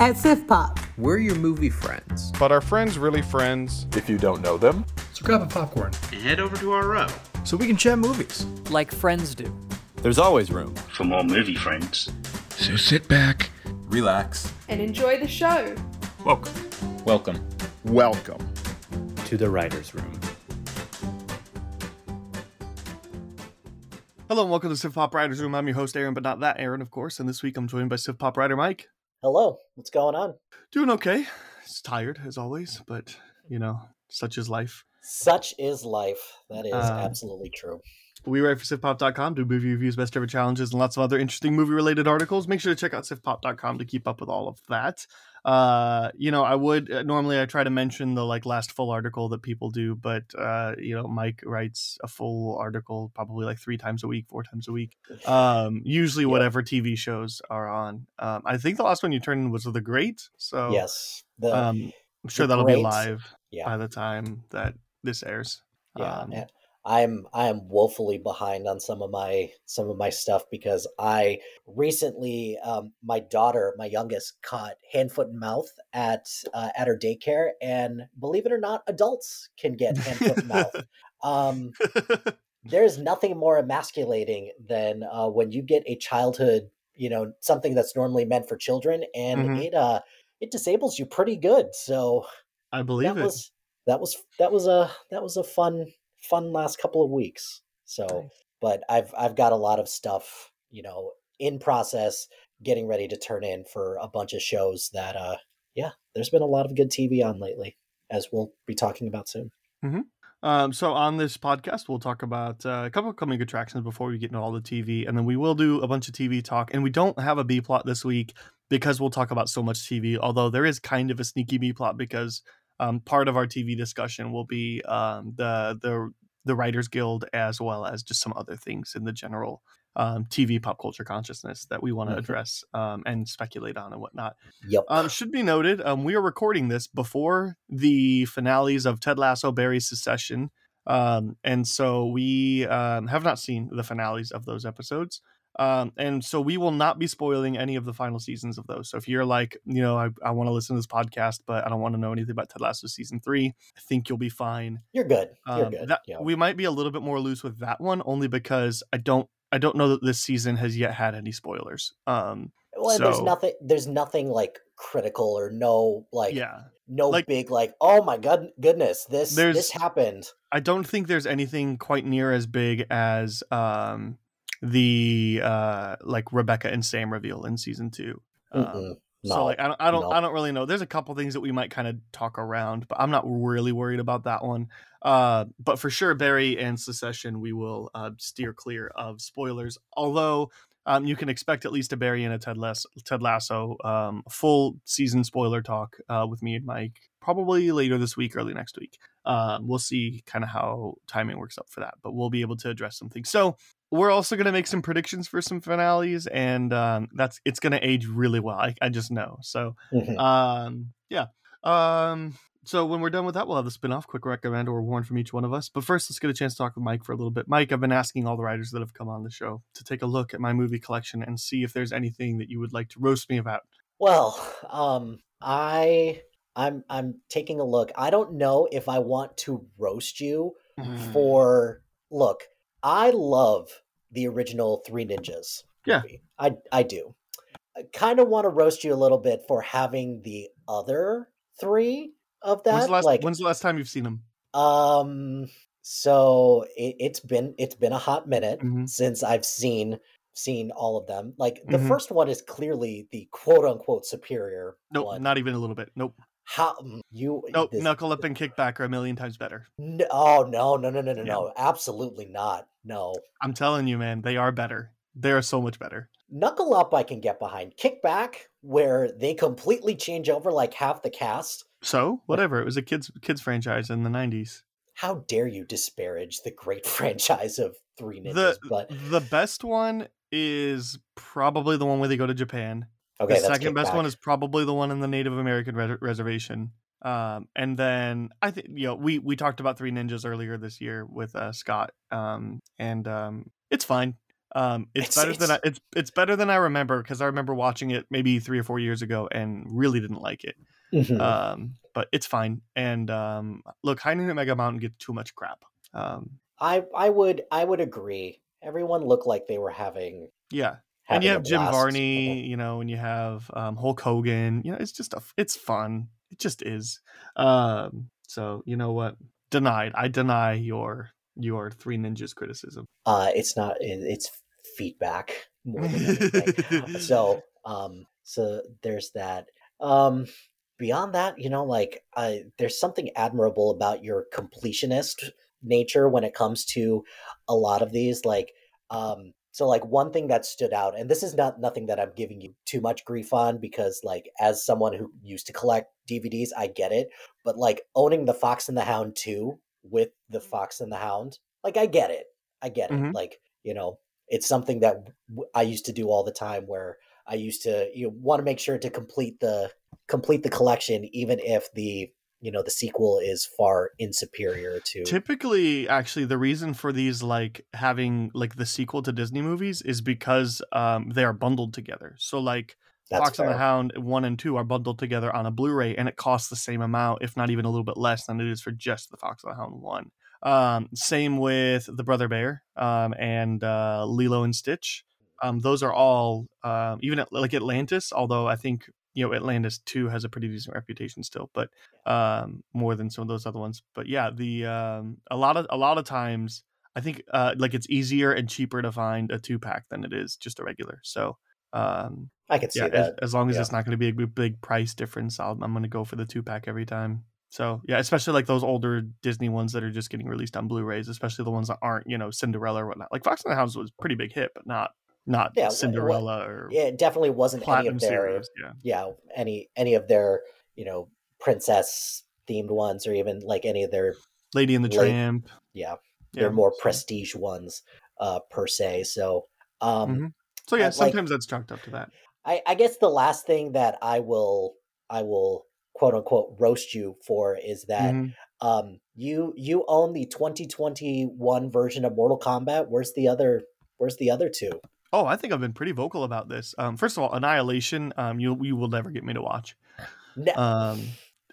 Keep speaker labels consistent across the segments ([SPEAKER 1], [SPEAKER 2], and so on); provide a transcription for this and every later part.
[SPEAKER 1] At Siftpop,
[SPEAKER 2] We're your movie friends.
[SPEAKER 3] But are friends really friends?
[SPEAKER 4] If you don't know them,
[SPEAKER 5] So grab a popcorn
[SPEAKER 6] and head over to our row
[SPEAKER 5] so we can chat movies.
[SPEAKER 7] like friends do.
[SPEAKER 4] there's always room.
[SPEAKER 6] for more movie friends.
[SPEAKER 5] So sit back.
[SPEAKER 4] Relax.
[SPEAKER 8] and enjoy the show.
[SPEAKER 5] Welcome.
[SPEAKER 2] Welcome.
[SPEAKER 3] Welcome.
[SPEAKER 2] To the writer's room.
[SPEAKER 3] Hello and welcome to Siftpop Writers Room. I'm your host, Aaron, but not that Aaron, of course. And this week I'm joined by Siftpop writer Mike.
[SPEAKER 9] Hello, what's going on?
[SPEAKER 3] Doing okay. It's tired as always, but you know, such is life.
[SPEAKER 9] Such is life. That is
[SPEAKER 3] Um,
[SPEAKER 9] absolutely true.
[SPEAKER 3] We write for Siftpop.com, do movie reviews, best ever challenges, and lots of other interesting movie related articles. Make sure to check out Siftpop.com to keep up with all of that. Uh, you know, I would uh, normally I try to mention the like last full article that people do, but uh, you know, Mike writes a full article probably like three times a week, four times a week. Um, usually
[SPEAKER 9] Yeah.
[SPEAKER 3] whatever TV shows are on. Um, I think the last one you turned in was The Great, so
[SPEAKER 9] yes. The
[SPEAKER 3] um, I'm sure that'll be live
[SPEAKER 9] yeah.
[SPEAKER 3] by the time that this airs.
[SPEAKER 9] yeah.
[SPEAKER 3] Um,
[SPEAKER 9] I'm I am woefully behind on some of my some of my stuff because I recently um, my daughter, my youngest, caught hand, foot, and mouth at uh, at her daycare, and believe it or not, adults can get hand, foot, and mouth. Um, there's nothing more emasculating than uh, when you get a childhood you know something that's normally meant for children and
[SPEAKER 3] Mhm.
[SPEAKER 9] it uh it disables you pretty good so
[SPEAKER 3] I believe
[SPEAKER 9] that
[SPEAKER 3] it.
[SPEAKER 9] was that was that was a that was a fun fun last couple of weeks so but i've i've got a lot of stuff you know in process getting ready to turn in for a bunch of shows that uh yeah there's been a lot of good tv on lately as we'll be talking about soon Mm-hmm.
[SPEAKER 3] Um, so on this podcast, we'll talk about uh, a couple of coming attractions before we get into all the TV, and then we will do a bunch of TV talk. And we don't have a B plot this week because we'll talk about so much TV. Although there is kind of a sneaky B plot because um, part of our TV discussion will be um, the the the Writers Guild as well as just some other things in the general um, TV pop culture consciousness that we want to
[SPEAKER 9] Mhm.
[SPEAKER 3] address um, and speculate on and whatnot.
[SPEAKER 9] yep
[SPEAKER 3] Um, should be noted, um, we are recording this before the finales of Ted Lasso, Barry's Succession, um, and so we um, have not seen the finales of those episodes. Um, and so we will not be spoiling any of the final seasons of those. So if you're like, you know, I, I want to listen to this podcast, but I don't want to know anything about Ted Lasso season three, I think you'll be fine.
[SPEAKER 9] you're good you're
[SPEAKER 3] Um,
[SPEAKER 9] good
[SPEAKER 3] that-
[SPEAKER 9] yeah.
[SPEAKER 3] We might be a little bit more loose with that one, only because I don't, I don't know that this season has yet had any spoilers. Um,
[SPEAKER 9] well there's nothing there's nothing like critical or no like
[SPEAKER 3] yeah,
[SPEAKER 9] no
[SPEAKER 3] like-
[SPEAKER 9] big like oh my god goodness this this happened
[SPEAKER 3] I don't think there's anything quite near as big as um the uh like Rebecca and Sam reveal in season two. Um,
[SPEAKER 9] Mm-mm.
[SPEAKER 3] so like I don't I don't
[SPEAKER 9] no.
[SPEAKER 3] I don't really know. There's a couple things that we might kind of talk around, but I'm not really worried about that one. Uh but for sure Barry and Succession we will uh steer clear of spoilers. Although um, you can expect at least a Barry and a Ted, Lasso, Ted Lasso um, full season spoiler talk uh, with me and Mike probably later this week, early next week. Um, we'll see kind of how timing works out for that, but we'll be able to address something. So we're also going to make some predictions for some finales, and um, that's it's going to age really well. I, I just know. So
[SPEAKER 9] Mhm.
[SPEAKER 3] um, yeah. Um, so when we're done with that, we'll have the spin-off, quick recommend or warn from each one of us. But first, let's get a chance to talk with Mike for a little bit. Mike, I've been asking all the writers that have come on the show to take a look at my movie collection and see if there's anything that you would like to roast me about.
[SPEAKER 9] Well, um, I I'm I'm taking a look. I don't know if I want to roast you
[SPEAKER 3] Mm.
[SPEAKER 9] for look. I love the original Three Ninjas.
[SPEAKER 3] Yeah.
[SPEAKER 9] movie. I I do. I kind of want to roast you a little bit for having the other three of that.
[SPEAKER 3] when's the last
[SPEAKER 9] like
[SPEAKER 3] When's the last time you've seen them?
[SPEAKER 9] um, so it, it's been it's been a hot minute
[SPEAKER 3] Mhm.
[SPEAKER 9] since I've seen seen all of them. Like the
[SPEAKER 3] Mhm.
[SPEAKER 9] first one is clearly the quote unquote superior
[SPEAKER 3] Nope,
[SPEAKER 9] one.
[SPEAKER 3] not even a little bit. Nope.
[SPEAKER 9] How mm, you?
[SPEAKER 3] Nope.
[SPEAKER 9] this-
[SPEAKER 3] Knuckle up and kick back are a million times better.
[SPEAKER 9] No, oh no, no, no, no, no,
[SPEAKER 3] Yeah.
[SPEAKER 9] no! Absolutely not. No,
[SPEAKER 3] I'm telling you, man, they are better. They are so much better.
[SPEAKER 9] knuckle up. I can get behind. Kickback, where they completely change over like half the cast.
[SPEAKER 3] So whatever. It was a kids kids franchise in the '90s.
[SPEAKER 9] How dare you disparage the great franchise of Three
[SPEAKER 3] The
[SPEAKER 9] Ninjas? but
[SPEAKER 3] the best one is probably the one where they go to Japan.
[SPEAKER 9] okay,
[SPEAKER 3] the second best one is probably the one in the Native American re- reservation. Um, and then I think you know we we talked about Three Ninjas earlier this year with uh, Scott. Um, and um, it's fine. Um, it's,
[SPEAKER 9] It's-
[SPEAKER 3] better than I,
[SPEAKER 9] it's-
[SPEAKER 3] it's it's better than I remember because I remember watching it maybe three or four years ago and really didn't like it.
[SPEAKER 9] Mhm.
[SPEAKER 3] Um, but it's fine. And um, look, High Noon at Mega Mountain gets too much crap. Um,
[SPEAKER 9] I I would I would agree. Everyone looked like they were having.
[SPEAKER 3] yeah, and you have Jim. Varney, you know, and you have um, Hulk Hogan. You know, it's just a, it's fun. It just is. Um, so you know what? Denied. I deny your your Three Ninjas criticism.
[SPEAKER 9] Uh, it's not. It's feedback more than anything. so um, so there's that. Um, beyond that, you know, like uh, there's something admirable about your completionist nature when it comes to a lot of these. Like, um, so like one thing that stood out, and this is not nothing that I'm giving you too much grief on because, like, as someone who used to collect DVDs, I get it. But like owning the Fox and the Hound 2 with the Fox and the Hound, like, I get it. I get it.
[SPEAKER 3] Mhm.
[SPEAKER 9] Like, you know, it's something that I used to do all the time where I used to you know, want to make sure to complete the complete the collection even if the you know the sequel is far insuperior to
[SPEAKER 3] Typically, actually, the reason for these like having like the sequel to Disney movies is because um, they are bundled together. So like
[SPEAKER 9] that's
[SPEAKER 3] Fox and the. Hound one and two are bundled together on a Blu-ray, and it costs the same amount, if not even a little bit less than it is for just the Fox and the Hound one. Um, same with the Brother Bear um, and uh, Lilo and Stitch. Um, those are all um, even at, like Atlantis, although I think you know Atlantis two has a pretty decent reputation still, but um, more than some of those other ones. But yeah, the um, a lot of a lot of times I think uh, like it's easier and cheaper to find a two pack than it is just a regular. So um,
[SPEAKER 9] I could see
[SPEAKER 3] yeah, as,
[SPEAKER 9] that.
[SPEAKER 3] as long as
[SPEAKER 9] yeah.
[SPEAKER 3] it's not going to be a big, big price difference, I'll, I'm going to go for the two pack every time. So yeah, especially like those older Disney ones that are just getting released on Blu-rays, especially the ones that aren't you know Cinderella or whatnot. Like Fox and the Hounds was a pretty big hit, but not not
[SPEAKER 9] Yeah, wh-
[SPEAKER 3] Cinderella or
[SPEAKER 9] Yeah, it definitely wasn't any of their
[SPEAKER 3] series. Yeah,
[SPEAKER 9] yeah any any of their you know princess themed ones or even like any of their
[SPEAKER 3] Lady in the
[SPEAKER 9] Late-
[SPEAKER 3] Tramp.
[SPEAKER 9] yeah,
[SPEAKER 3] Yeah,
[SPEAKER 9] their more
[SPEAKER 3] so-
[SPEAKER 9] prestige ones uh per se. So um
[SPEAKER 3] Mhm. So yeah,
[SPEAKER 9] uh, like-
[SPEAKER 3] sometimes that's chalked up to that.
[SPEAKER 9] I, I guess the last thing that I will I will quote unquote roast you for is that
[SPEAKER 3] Mhm.
[SPEAKER 9] um you you own the 2021 version of Mortal Kombat. Where's the other where's the other two?
[SPEAKER 3] Oh, I think I've been pretty vocal about this. Um, first of all, Annihilation. Um, you you will never get me to watch.
[SPEAKER 9] No,
[SPEAKER 3] um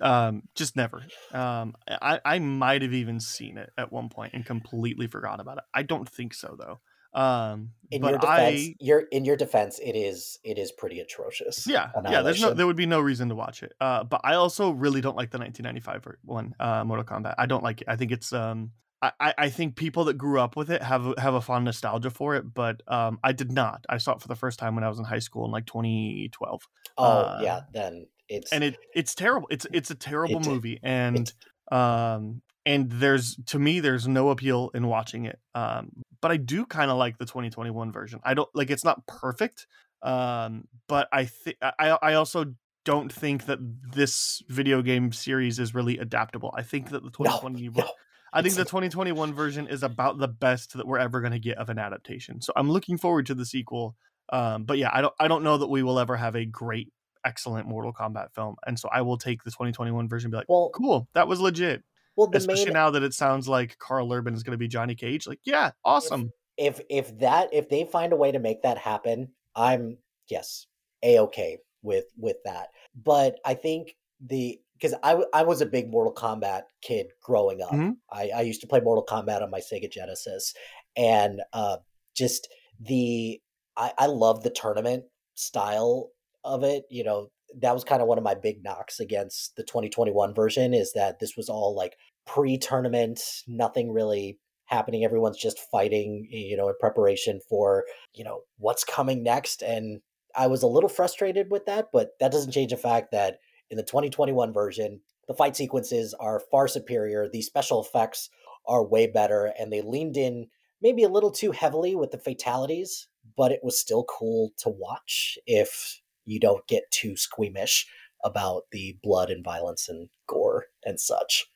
[SPEAKER 3] um just never um i i might have even seen it at one point and completely forgot about it i don't think so though um
[SPEAKER 9] in
[SPEAKER 3] but
[SPEAKER 9] your defense,
[SPEAKER 3] i
[SPEAKER 9] your in your defense, it is it is pretty atrocious.
[SPEAKER 3] yeah yeah there's no there would be no reason to watch it uh but i also really don't like the 1995 one uh mortal kombat i don't like it i think it's um I, I think people that grew up with it have a- have a fond nostalgia for it, but um, I did not. I saw it for the first time when I was in high school in like 2012.
[SPEAKER 9] Oh
[SPEAKER 3] uh,
[SPEAKER 9] yeah, then it's
[SPEAKER 3] and it it's terrible. It's it's a terrible
[SPEAKER 9] It-
[SPEAKER 3] movie, and um and there's to me there's no appeal in watching it. Um, but I do kind of like the 2021 version. I don't like it's not perfect, um, but I think I I also don't think that this video game series is really adaptable. I think that the 2020
[SPEAKER 9] no,
[SPEAKER 3] I think the 2021 version is about the best that we're ever going to get of an adaptation. So I'm looking forward to the sequel. Um, but yeah, I don't I don't know that we will ever have a great, excellent Mortal Kombat film. And so I will take the 2021 version and be like,
[SPEAKER 9] well
[SPEAKER 3] cool, that was legit.
[SPEAKER 9] well the
[SPEAKER 3] Especially
[SPEAKER 9] main
[SPEAKER 3] now that it sounds like Karl Urban is going to be Johnny Cage. Like, yeah, awesome.
[SPEAKER 9] if if that if they find a way to make that happen, I'm yes a okay with with that. But I think the because I, I was a big Mortal Kombat kid growing up.
[SPEAKER 3] Mhm.
[SPEAKER 9] I I used to play Mortal Kombat on my Sega Genesis, and uh, just the I I love the tournament style of it. You know that was kind of one of my big knocks against the 2021 version is that this was all like pre-tournament, nothing really happening. Everyone's just fighting, you know, in preparation for, you know, what's coming next. And I was a little frustrated with that, but that doesn't change the fact that in the 2021 version, the fight sequences are far superior. The special effects are way better, and they leaned in maybe a little too heavily with the fatalities, but it was still cool to watch if you don't get too squeamish about the blood and violence and gore and such.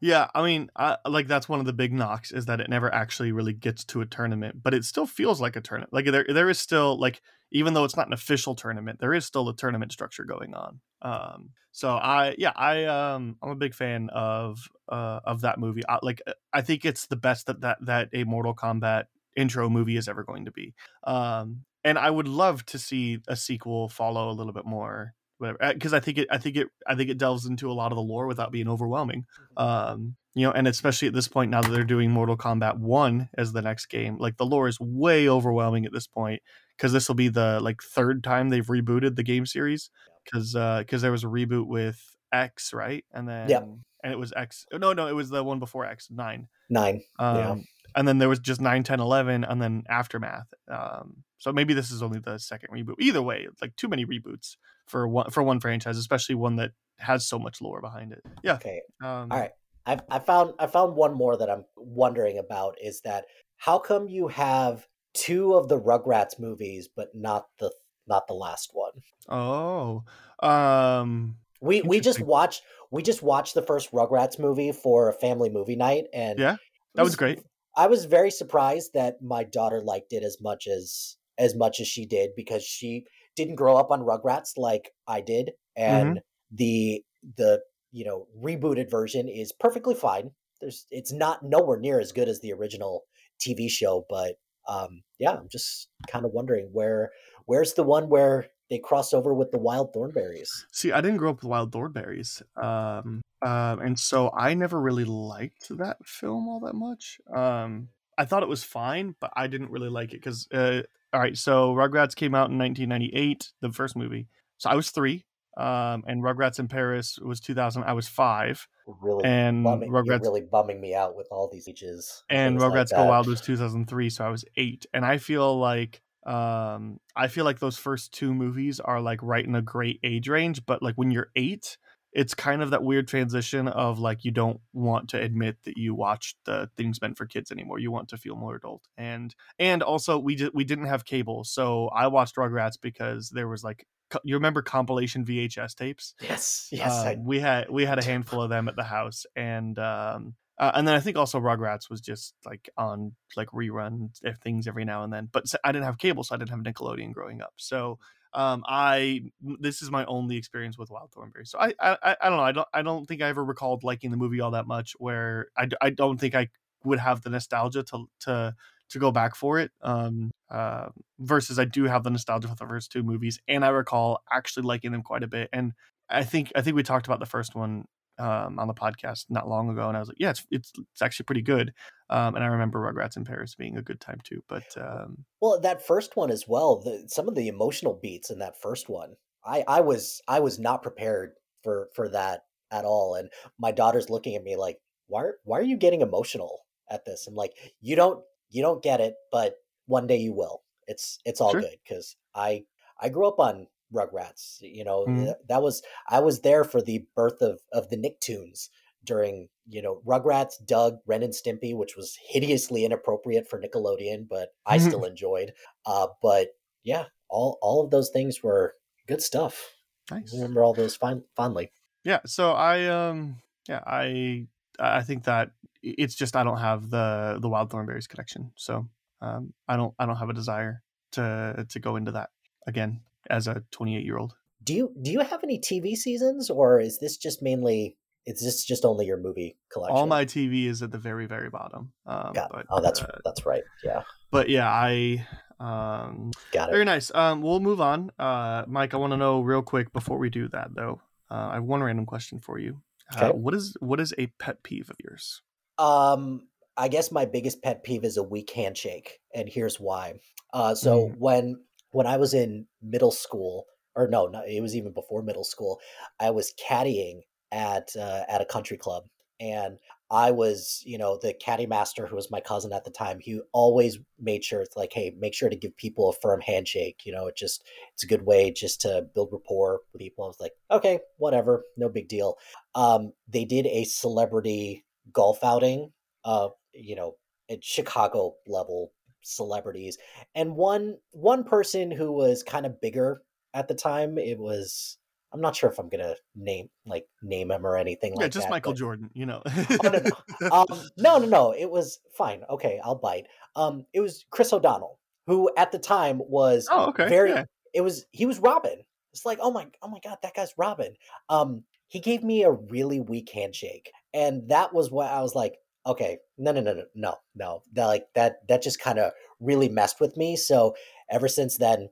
[SPEAKER 3] Yeah, I mean, I, like that's one of the big knocks is that it never actually really gets to a tournament, but it still feels like a tournament. Like there, there is still like even though it's not an official tournament, there is still a tournament structure going on. Um, so I, yeah, I, um, I'm a big fan of, uh, of that movie. I, like, I think it's the best that that that a Mortal Kombat intro movie is ever going to be. Um, and I would love to see a sequel follow a little bit more, whatever, because I think it, I think it, I think it delves into a lot of the lore without being overwhelming. Um, you know, and especially at this point now that they're doing Mortal Kombat One as the next game, like the lore is way overwhelming at this point because this will be the like third time they've rebooted the game series because because there was a reboot with X, right, and then
[SPEAKER 9] Yep.
[SPEAKER 3] and it was X. No, no, it was the one before X nine.
[SPEAKER 9] Nine.
[SPEAKER 3] Um,
[SPEAKER 9] Yeah.
[SPEAKER 3] And then there was just 9, 10, 11, and then Aftermath. Um, so maybe this is only the second reboot. Either way, like too many reboots for one for one franchise, especially one that has so much lore behind it. Yeah.
[SPEAKER 9] Okay.
[SPEAKER 3] Um,
[SPEAKER 9] All right. I I found I found one more that I'm wondering about is that how come you have two of the Rugrats movies but not the not the last one?
[SPEAKER 3] Oh. Um.
[SPEAKER 9] We we just watched we just watched the first Rugrats movie for a family movie night and
[SPEAKER 3] Yeah, that was great.
[SPEAKER 9] I was very surprised that my daughter liked it as much as as much as she did because she didn't grow up on Rugrats like I did, and the the you know rebooted version is perfectly fine. There's it's not nowhere near as good as the original TV show, but um, yeah, I'm just kind of wondering where where's the one where they cross over with the Wild Thornberrys.
[SPEAKER 3] See, I didn't grow up with Wild Thornberrys, um, um, and so I never really liked that film all that much. Um, I thought it was fine, but I didn't really like it because, uh, all right, so Rugrats came out in 1998, the first movie. So I was three, um, and Rugrats in Paris was 2000. I was five,
[SPEAKER 9] Really,
[SPEAKER 3] and
[SPEAKER 9] bumming,
[SPEAKER 3] Rugrats
[SPEAKER 9] really bumming me out with all these ages
[SPEAKER 3] and
[SPEAKER 9] things like
[SPEAKER 3] Rugrats Go. Wild was 2003, so I was eight. And I feel like um I feel like those first two movies are like right in a great age range, but like when you're eight, it's kind of that weird transition of like you don't want to admit that you watched the things meant for kids anymore. You want to feel more adult, and and also we did we didn't have cable, so I watched Rugrats because there was like you remember compilation VHS tapes.
[SPEAKER 9] Yes, yes, I
[SPEAKER 3] Um, we had we had a handful of them at the house, and um, uh, and then I think also Rugrats was just like on like rerun things every now and then. But I didn't have cable, so I didn't have Nickelodeon growing up. So um, I this is my only experience with Wild Thornberry. So I, I I don't know. I don't I don't think I ever recalled liking the movie all that much. Where I, I don't think I would have the nostalgia to to to go back for it. Um, uh, versus I do have the nostalgia for the first two movies, and I recall actually liking them quite a bit. And I think I think we talked about the first one um, on the podcast not long ago, and I was like, yeah, it's it's, it's actually pretty good. Um, and I remember Rugrats in Paris being a good time too. But um,
[SPEAKER 9] Well, that first one as well. The, some of the emotional beats in that first one, I, I was I was not prepared for for that at all. And my daughter's looking at me like, why are- why are you getting emotional at this? I'm like, you don't you don't get it, but one day you will. It's it's all
[SPEAKER 3] Sure.
[SPEAKER 9] good because I I grew up on Rugrats. You know
[SPEAKER 3] Mhm.
[SPEAKER 9] that was I was there for the birth of of the Nicktoons during you know Rugrats, Doug, Ren and Stimpy, which was hideously inappropriate for Nickelodeon, but I still enjoyed. Uh, but yeah, all all of those things were good stuff.
[SPEAKER 3] nice.
[SPEAKER 9] I remember all those fine, fondly.
[SPEAKER 3] yeah so i um yeah i i think that it's just i don't have the the wild thornberrys connection so um i don't i don't have a desire to to go into that again as a 28 year old
[SPEAKER 9] Do you do you have any TV seasons, or is this just mainly? Is this just only your movie collection?
[SPEAKER 3] all my tv is at the very very bottom um
[SPEAKER 9] Got,
[SPEAKER 3] but
[SPEAKER 9] oh, that's
[SPEAKER 3] uh,
[SPEAKER 9] that's right. Yeah,
[SPEAKER 3] but yeah i um
[SPEAKER 9] got it.
[SPEAKER 3] very nice um we'll move on uh mike i want to know real quick before we do that though uh, i have one random question for you uh,
[SPEAKER 9] Okay.
[SPEAKER 3] what is what is a pet peeve of yours
[SPEAKER 9] Um, I guess my biggest pet peeve is a weak handshake, and here's why. Uh, so
[SPEAKER 3] Mm.
[SPEAKER 9] when when I was in middle school, or no, no, it was even before middle school, I was caddying at uh, at a country club, and I was, you know, the caddy master who was my cousin at the time. He always made sure it's like, hey, make sure to give people a firm handshake. You know, it just it's a good way just to build rapport with people. I was like, okay, whatever, no big deal. Um, they did a celebrity golf outing, uh, you know, at Chicago level celebrities, and one one person who was kind of bigger at the time. It was I'm not sure if I'm gonna name like name him or anything
[SPEAKER 3] yeah
[SPEAKER 9] like
[SPEAKER 3] just
[SPEAKER 9] that.
[SPEAKER 3] michael jordan you know
[SPEAKER 9] no, no. um, no, no, no. It was fine. Okay, I'll bite. Um, it was Chris O'Donnell, who at the time was
[SPEAKER 3] oh okay
[SPEAKER 9] very.
[SPEAKER 3] yeah.
[SPEAKER 9] It was he was Robin. It's like oh my oh my god, that guy's Robin. Um, he gave me a really weak handshake, and that was what I was like. Okay, no, no, no, no, no, no. That like that that just kind of really messed with me. So ever since then,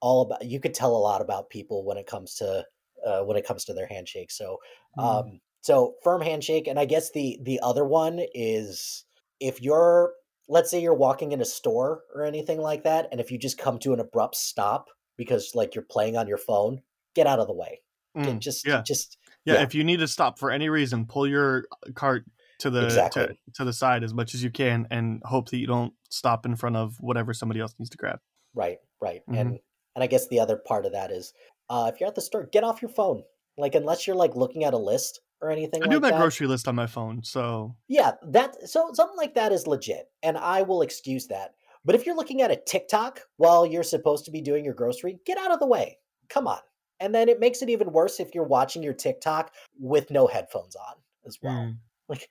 [SPEAKER 9] all about you could tell a lot about people when it comes to uh, when it comes to their handshake. So
[SPEAKER 3] Mm.
[SPEAKER 9] um, so firm handshake, and I guess the the other one is if you're let's say you're walking in a store or anything like that, and if you just come to an abrupt stop because like you're playing on your phone, get out of the way.
[SPEAKER 3] Mm,
[SPEAKER 9] just
[SPEAKER 3] yeah.
[SPEAKER 9] just
[SPEAKER 3] yeah,
[SPEAKER 9] yeah.
[SPEAKER 3] If you need to stop for any reason, pull your cart to the to,
[SPEAKER 9] Exactly.
[SPEAKER 3] to the side as much as you can, and hope that you don't stop in front of whatever somebody else needs to grab.
[SPEAKER 9] Right, right.
[SPEAKER 3] Mhm.
[SPEAKER 9] And and I guess the other part of that is uh if you're at the store, get off your phone. Like unless you're like looking at a list or anything
[SPEAKER 3] I
[SPEAKER 9] like
[SPEAKER 3] do my
[SPEAKER 9] that.
[SPEAKER 3] grocery list on my phone, so
[SPEAKER 9] Yeah, that so something like that is legit, and I will excuse that. But if you're looking at a TikTok while you're supposed to be doing your grocery, get out of the way. Come on. And then it makes it even worse if you're watching your TikTok with no headphones on as well.
[SPEAKER 3] mm.
[SPEAKER 9] Like,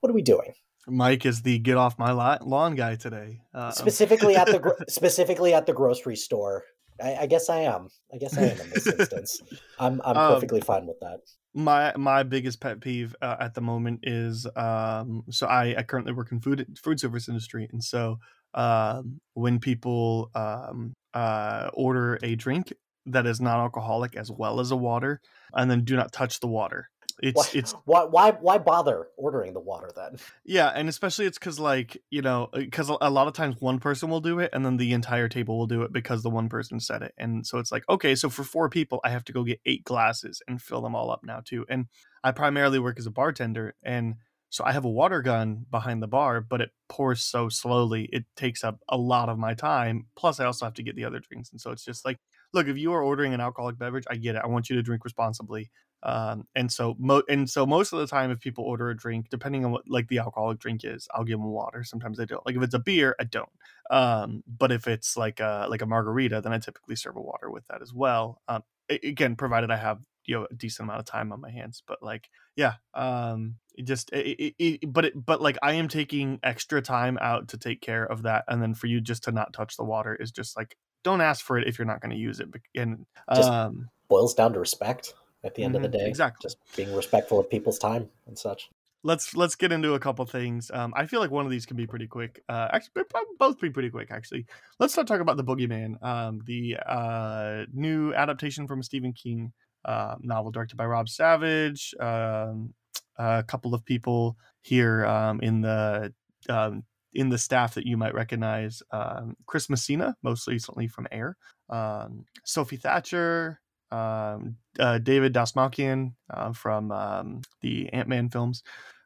[SPEAKER 9] what are we doing?
[SPEAKER 3] Mike is the get off my lawn guy today. Uh,
[SPEAKER 9] Specifically at the specifically at the grocery store. I, I guess I am. I guess I am in this instance. I'm I'm
[SPEAKER 3] Um,
[SPEAKER 9] perfectly fine with that.
[SPEAKER 3] my my biggest pet peeve uh, at the moment is um so I, I currently work in food food service industry and so um when people um uh order a drink that is non-alcoholic as well as a water and then do not touch the water it's
[SPEAKER 9] Why,
[SPEAKER 3] it's
[SPEAKER 9] why why why bother ordering the water then?
[SPEAKER 3] yeah and especially it's because like you know uh, because a lot of times one person will do it and then the entire table will do it because the one person said it. And so it's like okay so for four people i have to go get eight glasses and fill them all up now too. And i primarily work as a bartender and so i have a water gun behind the bar but it pours so slowly it takes up a lot of my time. Plus i also have to get the other drinks. And so it's just like look if you are ordering an alcoholic beverage i get it. I want you to drink responsibly um, and so mo- and so most of the time if people order a drink depending on what like the alcoholic drink is i'll give them water sometimes i don't. Like if it's a beer i don't. Um, but if it's like a like a margarita then i typically serve a water with that as well. Um, again provided i have you know a decent amount of time on my hands but like yeah um it just it, it, it, but it, but like i am taking extra time out to take care of that and then for you just to not touch the water is just like don't ask for it if you're not going to use it and um
[SPEAKER 9] Boils down to respect at the end of the
[SPEAKER 3] Mhm,
[SPEAKER 9] day.
[SPEAKER 3] exactly.
[SPEAKER 9] Just being respectful of people's time and such.
[SPEAKER 3] let's let's get into a couple things. Um, I feel like one of these can be pretty quick. Uh, actually, both be pretty quick. Actually, let's start talking about the Boogeyman, um, the uh, new adaptation from Stephen King uh, novel directed by Rob Savage. Um, a couple of people here um, in the um, in the staff that you might recognize: um, Chris Messina, most recently from Air, um, Sophie Thatcher, um, uh, David Dastmalchian uh, from um, the Ant Man films,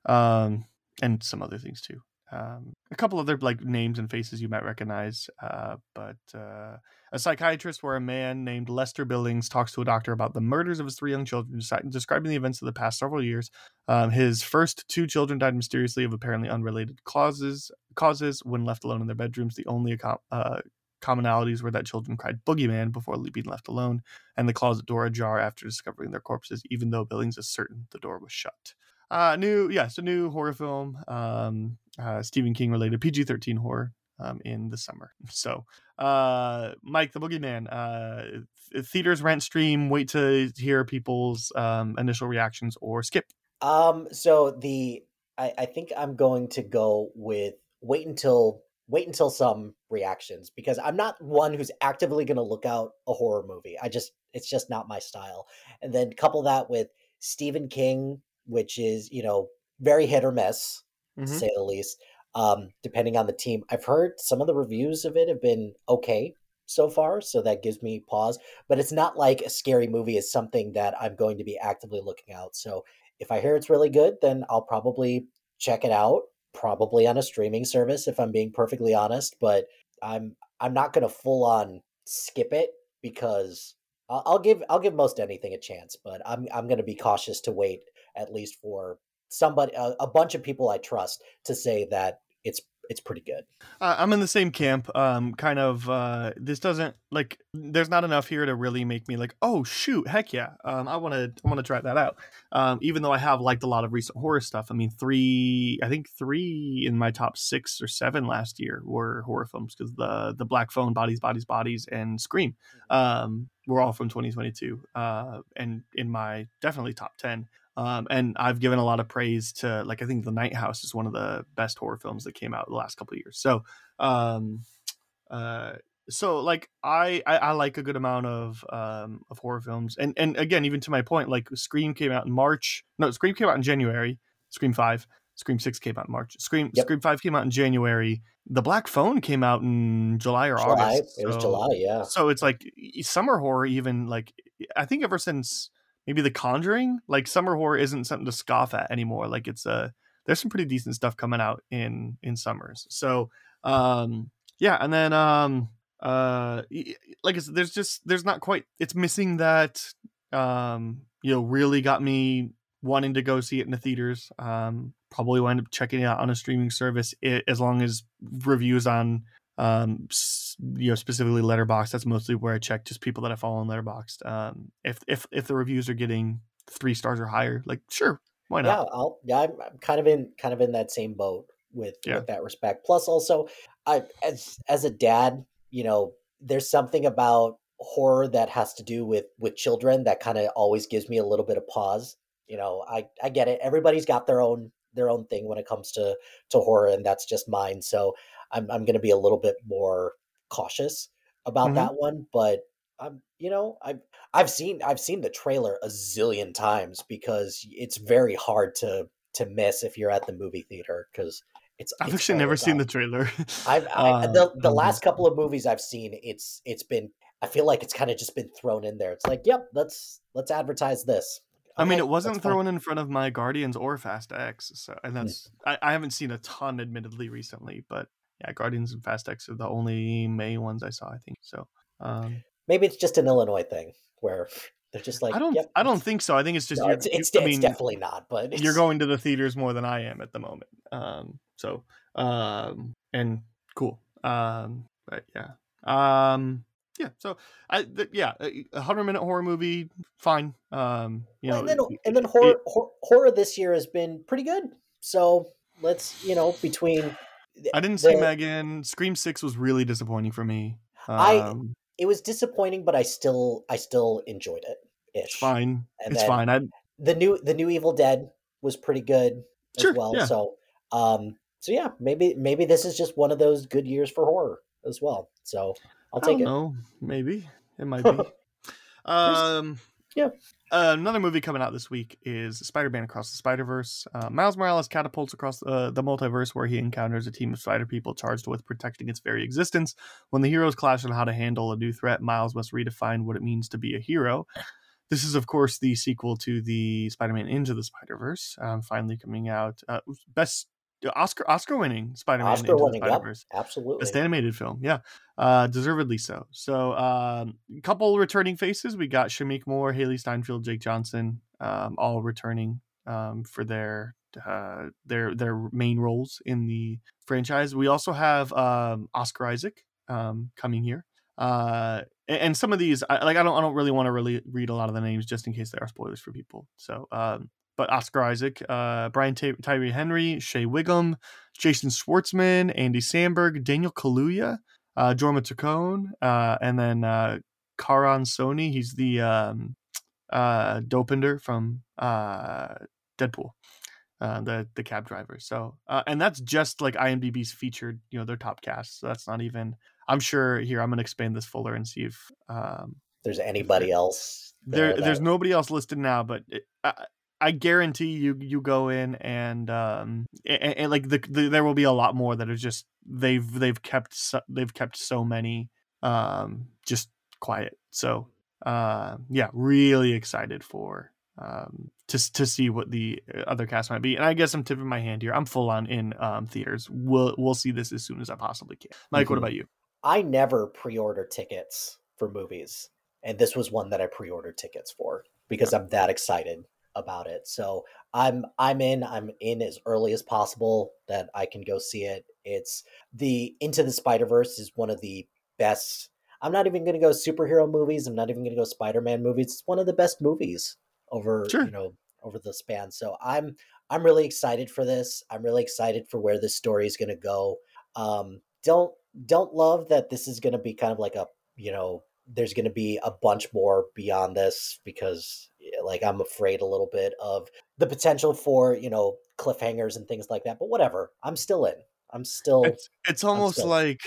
[SPEAKER 3] um, and some other things too. Um, a couple other like names and faces you might recognize, uh, but uh, a psychiatrist where a man named Lester Billings talks to a doctor about the murders of his three young children, describing the events of the past several years. Um, his first two children died mysteriously of apparently unrelated causes. Causes when left alone in their bedrooms. The only account, uh, commonalities were that children cried boogeyman before being left alone, and the closet door ajar after discovering their corpses, even though Billings is certain the door was shut. Uh, new, yes, a new horror film, um, uh, Stephen King related PG 13 horror um, in the summer. So, uh, Mike, the boogeyman, uh, th- theaters rent stream, wait to hear people's um, initial reactions or skip.
[SPEAKER 9] Um, so the I, I think I'm going to go with wait until wait until some reactions because I'm not one who's actively going to look out a horror movie. I just it's just not my style. And then couple that with Stephen King, which is you know very hit or miss to
[SPEAKER 3] Mhm.
[SPEAKER 9] say the least. Um, depending on the team, I've heard some of the reviews of it have been okay so far, so that gives me pause. But it's not like a scary movie is something that I'm going to be actively looking out. So if I hear it's really good, then I'll probably check it out, probably on a streaming service if I'm being perfectly honest, but I'm I'm not going to full on skip it because I'll, give I'll give most anything a chance, but I'm I'm going to be cautious to wait at least for somebody a, a bunch of people I trust to say that it's it's pretty good.
[SPEAKER 3] Uh, I'm in the same camp. Um, kind of. Uh, this doesn't like. There's not enough here to really make me like, oh shoot, heck yeah. Um, I want to. I want to try that out. Um, even though I have liked a lot of recent horror stuff. I mean, three. I think three in my top six or seven last year were horror films because the the Black Phone, Bodies, Bodies, Bodies, and Scream. Um, were all from 2022. Uh, and in my definitely top ten. Um, and I've given a lot of praise to like I think The Night House is one of the best horror films that came out the last couple of years. So, um, uh, so like I, I I like a good amount of um of horror films, and and again even to my point, like Scream came out in March. No, Scream came out in January. Scream Five. Scream Six came out in March. Scream
[SPEAKER 9] Yep.
[SPEAKER 3] Scream Five came out in January. The Black Phone came out in July or
[SPEAKER 9] July.
[SPEAKER 3] August.
[SPEAKER 9] It was July, yeah.
[SPEAKER 3] so it's like summer horror even like i think ever since maybe the conjuring? Like summer horror isn't something to scoff at anymore like it's uh there's some pretty decent stuff coming out in in summers. So um yeah and then um uh like I said, there's just there's not quite it's missing that um you know really got me wanting to go see it in the theaters. Um probably wind up checking it out on a streaming service i as long as reviews on um you know specifically letterboxd that's mostly where i check just people that i follow on letterboxd um if if if the reviews are getting three stars or higher like sure why
[SPEAKER 9] yeah,
[SPEAKER 3] not
[SPEAKER 9] I'll, yeah, I'm, I'm kind of in kind of in that same boat with
[SPEAKER 3] Yeah.
[SPEAKER 9] with that respect. Plus, also, I as as a dad, you know, there's something about horror that has to do with with children that kind of always gives me a little bit of pause. You know, I I get it. Everybody's got their own their own thing when it comes to to horror, and that's just mine. So I'm I'm going to be a little bit more cautious about
[SPEAKER 3] Mhm.
[SPEAKER 9] that one, but. I'm, you know, I've I've seen I've seen the trailer a zillion times because it's very hard to to miss if you're at the movie theater because it's.
[SPEAKER 3] i've
[SPEAKER 9] it's
[SPEAKER 3] actually never
[SPEAKER 9] always
[SPEAKER 3] seen the trailer
[SPEAKER 9] I've I,
[SPEAKER 3] Uh,
[SPEAKER 9] the the
[SPEAKER 3] um,
[SPEAKER 9] last couple of movies I've seen, it's it's been. I feel like it's kind of just been thrown in there. It's like, yep, let's let's advertise this.
[SPEAKER 3] I mean, it wasn't
[SPEAKER 9] that's fine.
[SPEAKER 3] thrown in front of my Guardians or Fast X, so
[SPEAKER 9] Mm.
[SPEAKER 3] and that's I, I haven't seen a ton, admittedly, recently, but yeah, Guardians and Fast X are the only May ones I saw, I think. So um,
[SPEAKER 9] Maybe it's just an Illinois thing where they're just like,
[SPEAKER 3] I don't,
[SPEAKER 9] yep,
[SPEAKER 3] I don't think so. I think it's just
[SPEAKER 9] no,
[SPEAKER 3] you're,
[SPEAKER 9] it's, it's,
[SPEAKER 3] you- I
[SPEAKER 9] it's definitely not. But it's,
[SPEAKER 3] you're going to the theaters more than I am at the moment. Um, so um, and cool. Um, but yeah, um, yeah. So I, th- yeah, a hundred minute horror movie, fine. Um, you
[SPEAKER 9] Well,
[SPEAKER 3] know,
[SPEAKER 9] and then
[SPEAKER 3] it-
[SPEAKER 9] and then
[SPEAKER 3] it-
[SPEAKER 9] horror, hor- horror this year has been pretty good. So let's you know between
[SPEAKER 3] I didn't see
[SPEAKER 9] the-
[SPEAKER 3] Megan. Scream Six was really disappointing for me.
[SPEAKER 9] I-
[SPEAKER 3] Um,
[SPEAKER 9] it was disappointing, but I still I still enjoyed it.
[SPEAKER 3] it's fine.
[SPEAKER 9] And
[SPEAKER 3] it's fine. I
[SPEAKER 9] The new the new Evil Dead was pretty good as
[SPEAKER 3] Sure,
[SPEAKER 9] well.
[SPEAKER 3] yeah.
[SPEAKER 9] So um so yeah, maybe maybe this is just one of those good years for horror as well. So I'll
[SPEAKER 3] I
[SPEAKER 9] take it.
[SPEAKER 3] know. Maybe it might be. um,
[SPEAKER 9] yeah.
[SPEAKER 3] Uh, another movie coming out this week is Spider-Man Across the Spider-Verse. Uh, Miles Morales catapults across uh, the multiverse where he encounters a team of spider people charged with protecting its very existence. When the heroes clash on how to handle a new threat, Miles must redefine what it means to be a hero. This is, of course, the sequel to the Spider-Man Into the Spider-Verse, um, finally coming out. Uh, best Oscar Oscar-winning Spider-Man
[SPEAKER 9] Oscar
[SPEAKER 3] Into
[SPEAKER 9] winning,
[SPEAKER 3] the
[SPEAKER 9] yep, absolutely.
[SPEAKER 3] Best animated film, yeah, uh, deservedly so. So, um, a couple returning faces. We got Shameik Moore, Hailee Steinfeld, Jake Johnson, um, all returning um, for their uh, their their main roles in the franchise. We also have um, Oscar Isaac um, coming here. Uh, and, and some of these, I, like I don't, I don't really want to really read a lot of the names just in case there are spoilers for people. So, um, but Oscar Isaac, uh, Brian Ty- Tyree Henry, Shea Whigham, Jason Schwartzman, Andy Samberg, Daniel Kaluuya, uh, Jorma Taccone, uh, and then uh, Karan Soni. He's the um, uh, Dopinder from uh, Deadpool, uh, the the cab driver. So, uh, and that's just like IMDb's featured, you know, their top cast. So that's not even. I'm sure here. I'm gonna expand this fuller and see if um,
[SPEAKER 9] There's anybody else
[SPEAKER 3] there.
[SPEAKER 9] that-
[SPEAKER 3] There's nobody else listed now, but it, I, I guarantee you you go in and um and, and like the, the there will be a lot more that are just they've they've kept so, they've kept so many um just quiet. So uh yeah, really excited for um to to see what the uh, other cast might be. And I guess I'm tipping my hand here. I'm full on in um theaters. We'll we'll see this as soon as I possibly can. Mike, what
[SPEAKER 9] Mhm.
[SPEAKER 3] about you?
[SPEAKER 9] I never pre-order tickets for movies, and this was one that I pre-ordered tickets for because I'm that excited about it. So I'm I'm in. I'm in as early as possible that I can go see it. It's the Into the Spider Verse is one of the best. I'm not even going to go superhero movies. I'm not even going to go Spider-Man movies. It's one of the best movies over
[SPEAKER 3] Sure.
[SPEAKER 9] you know over the span. So I'm I'm really excited for this. I'm really excited for where this story is going to go. Um, don't don't love that this is going to be kind of like a you know there's going to be a bunch more beyond this because like I'm afraid a little bit of the potential for you know cliffhangers and things like that. But whatever, I'm still in. I'm still.
[SPEAKER 3] It's it's almost
[SPEAKER 9] still-
[SPEAKER 3] like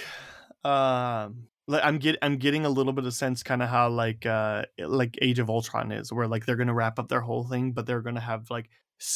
[SPEAKER 3] um like I'm get I'm getting a little bit of sense kind of how like uh like Age of Ultron is where like they're going to wrap up their whole thing but they're going to have like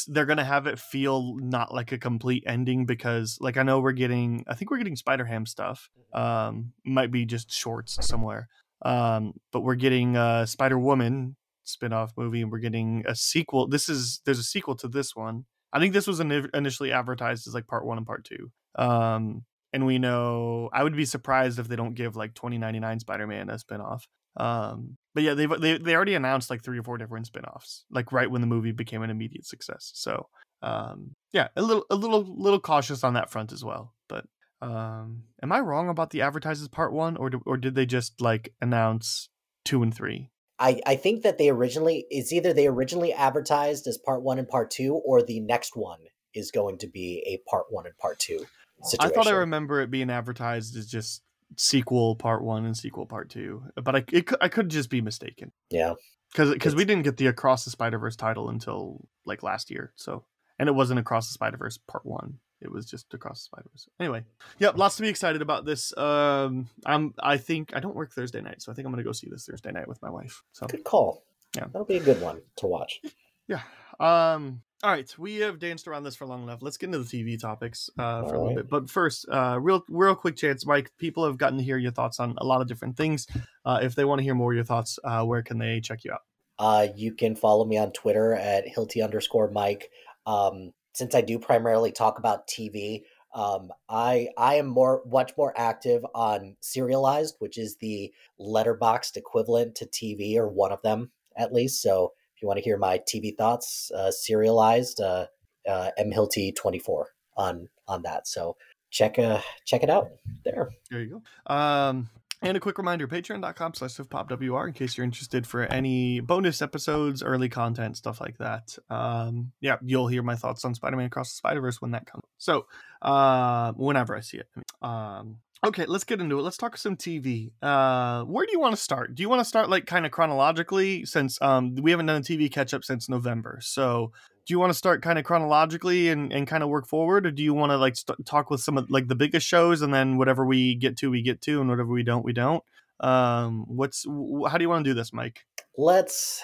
[SPEAKER 3] they're going to have it feel not like a complete ending because like I know we're getting I think we're getting Spider-Ham stuff um might be just shorts somewhere um but we're getting uh Spider-Woman spin-off movie and we're getting a sequel this is there's a sequel to this one I think this was ini- initially advertised as like part 1 and part 2 um and we know I would be surprised if they don't give like 2099 Spider-Man a spin-off. Um, but yeah, they've they they already announced like three or four different spin-offs, like right when the movie became an immediate success. So um, yeah, a little a little little cautious on that front as well. But um, am I wrong about the advertises part one, or do, or did they just like announce two and three?
[SPEAKER 9] I, I think that they originally it's either they originally advertised as part one and part two, or the next one is going to be a part one and part two situation.
[SPEAKER 3] I thought I remember it being advertised as just sequel part one and sequel part two, but I it could, I could just be mistaken.
[SPEAKER 9] Yeah.
[SPEAKER 3] because because we didn't get the Across the Spider Verse title until like last year. So and it wasn't Across the Spider Verse Part One. It was just Across the Spider. Anyway, yep, lots to be excited about this. Um, I'm I think I don't work Thursday night, so I think I'm gonna go see this Thursday night with my wife. So
[SPEAKER 9] Good call.
[SPEAKER 3] Yeah.
[SPEAKER 9] That'll be a good one to watch.
[SPEAKER 3] yeah. Um. All right, we have danced around this for long enough. Let's get into the TV topics uh, for a little bit. But first, uh, real, real quick chance, Mike. People have gotten to hear your thoughts on a lot of different things. Uh, if they want to hear more of your thoughts, uh, where can they check you out?
[SPEAKER 9] Uh, you can follow me on Twitter at Hilty underscore Mike. Um, since I do primarily talk about TV, um, I I am more much more active on Serializd, which is the letterboxd equivalent to TV, or one of them at least. So if you want to hear my TV thoughts, uh, Serializd, uh, uh, M Hilty twenty four on on that. So check uh check it out there.
[SPEAKER 3] There you go. Um, and a quick reminder, patreon.com slash SiftpopWR in case you're interested for any bonus episodes, early content, stuff like that. Um, yeah, you'll hear my thoughts on Spider-Man Across the Spider-Verse when that comes. So, uh, whenever I see it. Um, okay, let's get into it. Let's talk some TV. Uh, where do you want to start? Do you want to start like kind of chronologically since um we haven't done a TV catch up since November? So, do you want to start kind of chronologically and, and kind of work forward or do you want to like st- talk with some of like the biggest shows and then whatever we get to we get to and whatever we don't we don't um what's wh- how do you want to do this mike
[SPEAKER 9] Let's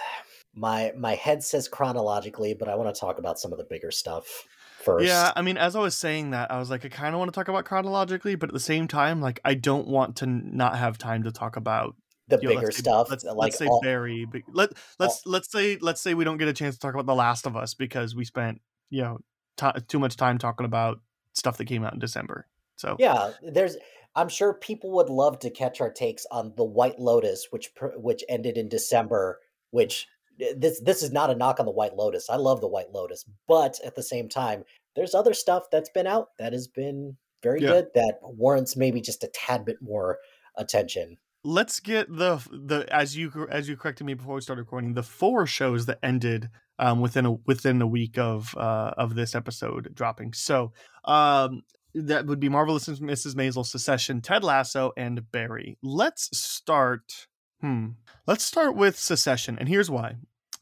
[SPEAKER 9] my my head says chronologically, but I want to talk about some of the bigger stuff first.
[SPEAKER 3] yeah i mean as i was saying that i was like i kind of want to talk about chronologically but at the same time like i don't want to not have time to talk about
[SPEAKER 9] the
[SPEAKER 3] know,
[SPEAKER 9] bigger
[SPEAKER 3] let's say-
[SPEAKER 9] stuff.
[SPEAKER 3] let's,
[SPEAKER 9] like
[SPEAKER 3] let's say
[SPEAKER 9] all-
[SPEAKER 3] barry but let let's let's say let's say we don't get a chance to talk about the last of us because we spent you know ti too much time talking about stuff that came out in december so
[SPEAKER 9] yeah, there's. I'm sure people would love to catch our takes on the White Lotus, which which ended in December. Which eh, this this is not a knock on the White Lotus. I love the White Lotus, but at the same time, there's other stuff that's been out that has been very
[SPEAKER 3] Yeah.
[SPEAKER 9] good that warrants maybe just a tad bit more attention.
[SPEAKER 3] let's get the the as you as you corrected me before we started recording the four shows that ended um within a within a week of uh of this episode dropping so um that would be marvelous mrs maisel succession ted lasso and barry let's start hmm let's start with succession and here's why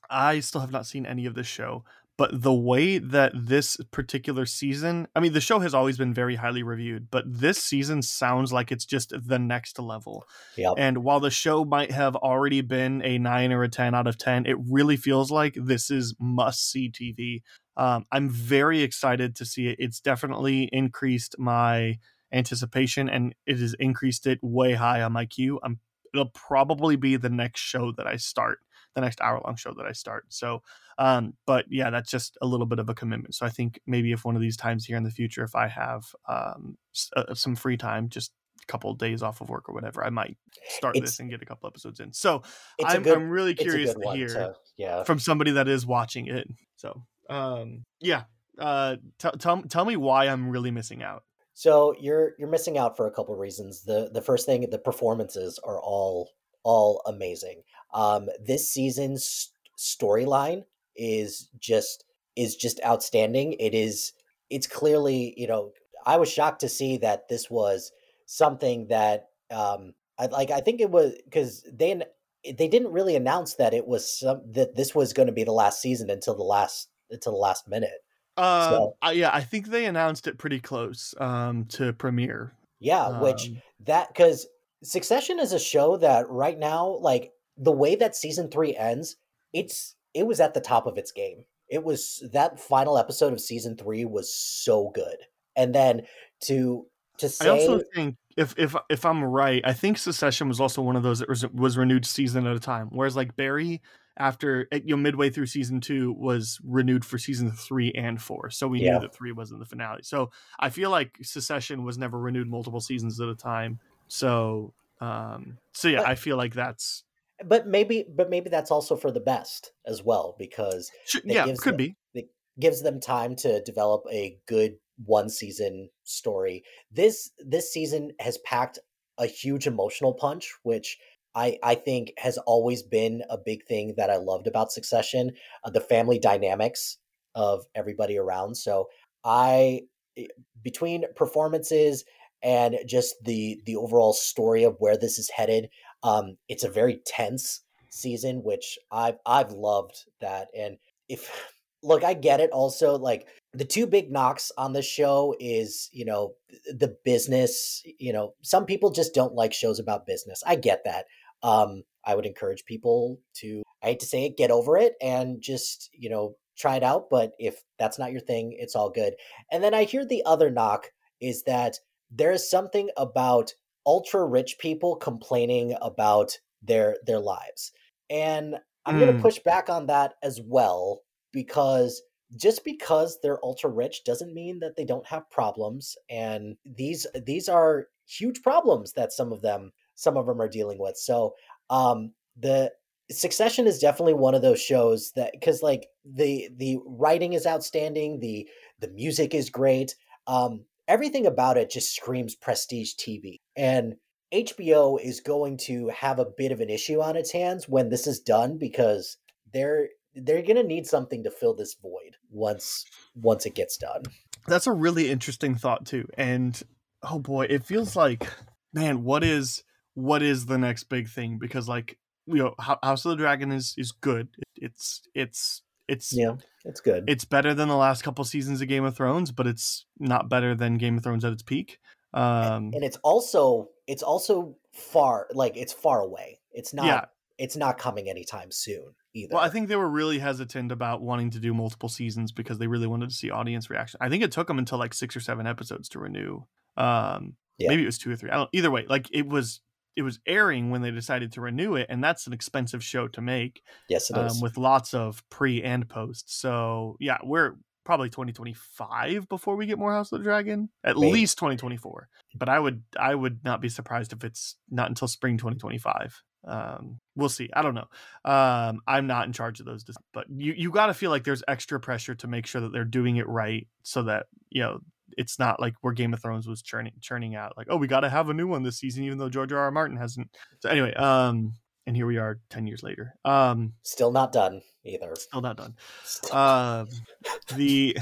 [SPEAKER 3] i still have not seen any of this show but the way that this particular season i mean the show has always been very highly reviewed but this season sounds like it's just the next level.
[SPEAKER 9] Yep.
[SPEAKER 3] and while the show might have already been a 9 or a 10 out of 10 it really feels like this is must see tv um, i'm very excited to see it. It's definitely increased my anticipation and it has increased it way high on my queue. I'm it'll probably be the next show that i start the next hour long show that i start so um, but yeah, that's just a little bit of a commitment. So I think maybe if one of these times here in the future, if I have um, uh, some free time, just a couple of days off of work or whatever, I might start
[SPEAKER 9] It's-
[SPEAKER 3] this and get a couple episodes in. So I'm,
[SPEAKER 9] good.
[SPEAKER 3] I'm really curious to hear
[SPEAKER 9] to- yeah.
[SPEAKER 3] from somebody that is watching it. So um, yeah, uh, t- tell tell me why I'm really missing out.
[SPEAKER 9] So you're you're missing out for a couple reasons. The the first thing, the performances are all all amazing. Um, this season's storyline is just is just outstanding. It is it's clearly you know I was shocked to see that this was something that um I like I think it was because they they didn't really announce that it was some, that this was going to be the last season until the last until the last minute.
[SPEAKER 3] Uh,
[SPEAKER 9] So-
[SPEAKER 3] I- yeah, I think they announced it pretty close um, to premiere.
[SPEAKER 9] Yeah, which
[SPEAKER 3] Um,
[SPEAKER 9] that because Succession is a show that right now, like the way that season three ends, it's it was at the top of its game. It was that final episode of season three was so good, and then to to say, I
[SPEAKER 3] also think if if if I'm right, I think Succession was also one of those that was, was renewed season at a time. Whereas like Barry, after you know midway through season two, was renewed for season three and four. So we
[SPEAKER 9] Yeah.
[SPEAKER 3] knew that three wasn't the finale. So I feel like Succession was never renewed multiple seasons at a time. So um so yeah,
[SPEAKER 9] But-
[SPEAKER 3] I feel like that's
[SPEAKER 9] but maybe but maybe that's also for the best as well because
[SPEAKER 3] Sure, yeah,
[SPEAKER 9] gives
[SPEAKER 3] could
[SPEAKER 9] the-
[SPEAKER 3] be.
[SPEAKER 9] gives them time to develop a good one season story. This this season has packed a huge emotional punch, which I I think has always been a big thing that I loved about Succession, uh, the family dynamics of everybody around. So I eh, between performances and just the the overall story of where this is headed, um, it's a very tense season, which I've I've loved that. And if look, I get it. Also, like the two big knocks on this show is you know the business. You know, some people just don't like shows about business. I get that. Um, I would encourage people to. I hate to say it, get over it and just you know try it out. But if that's not your thing, it's all good. And then I hear the other knock is that there is something about ultra rich people complaining about their their lives. And I'm going
[SPEAKER 3] Mm.
[SPEAKER 9] to push back on that as well because just because they're ultra rich doesn't mean that they don't have problems and these these are huge problems that some of them some of them are dealing with. So um the Succession is definitely one of those shows that because like the the writing is outstanding, the the music is great. Um everything about it just screams prestige TV. And HBO is going to have a bit of an issue on its hands when this is done because they're they're going to need something to fill this void once once it gets done.
[SPEAKER 3] That's a really interesting thought too. And oh boy, it feels like man, what is what is the next big thing? Because like you know, House of the Dragon is is good. It's it's it's
[SPEAKER 9] Yeah, it's good.
[SPEAKER 3] it's better than the last couple seasons of Game of Thrones, but it's not better than Game of Thrones at its peak. Um,
[SPEAKER 9] and it's also it's also far like it's far away. It's not
[SPEAKER 3] Yeah.
[SPEAKER 9] it's not coming anytime soon either.
[SPEAKER 3] well, I think they were really hesitant about wanting to do multiple seasons because they really wanted to see audience reaction. I think it took them until like six or seven episodes to renew. Um,
[SPEAKER 9] Yeah.
[SPEAKER 3] maybe it was two or three. I don't. Either way, like it was it was airing when they decided to renew it, and that's an expensive show to make.
[SPEAKER 9] yes, it is.
[SPEAKER 3] um, with lots of pre and post. So yeah, we're probably 2025 before we get more House of the Dragon. At
[SPEAKER 9] Maybe.
[SPEAKER 3] least 2024. But I would I would not be surprised if it's not until spring 2025. Um, we'll see. I don't know. Um, I'm not in charge of those, but you you got to feel like there's extra pressure to make sure that they're doing it right, so that you know it's not like where Game of Thrones was churning churning out like oh we got to have a new one this season even though George R. R. Martin hasn't. So anyway, um, and here we are 10 years later. Um,
[SPEAKER 9] Still not done either.
[SPEAKER 3] still not done
[SPEAKER 9] Still-
[SPEAKER 3] um the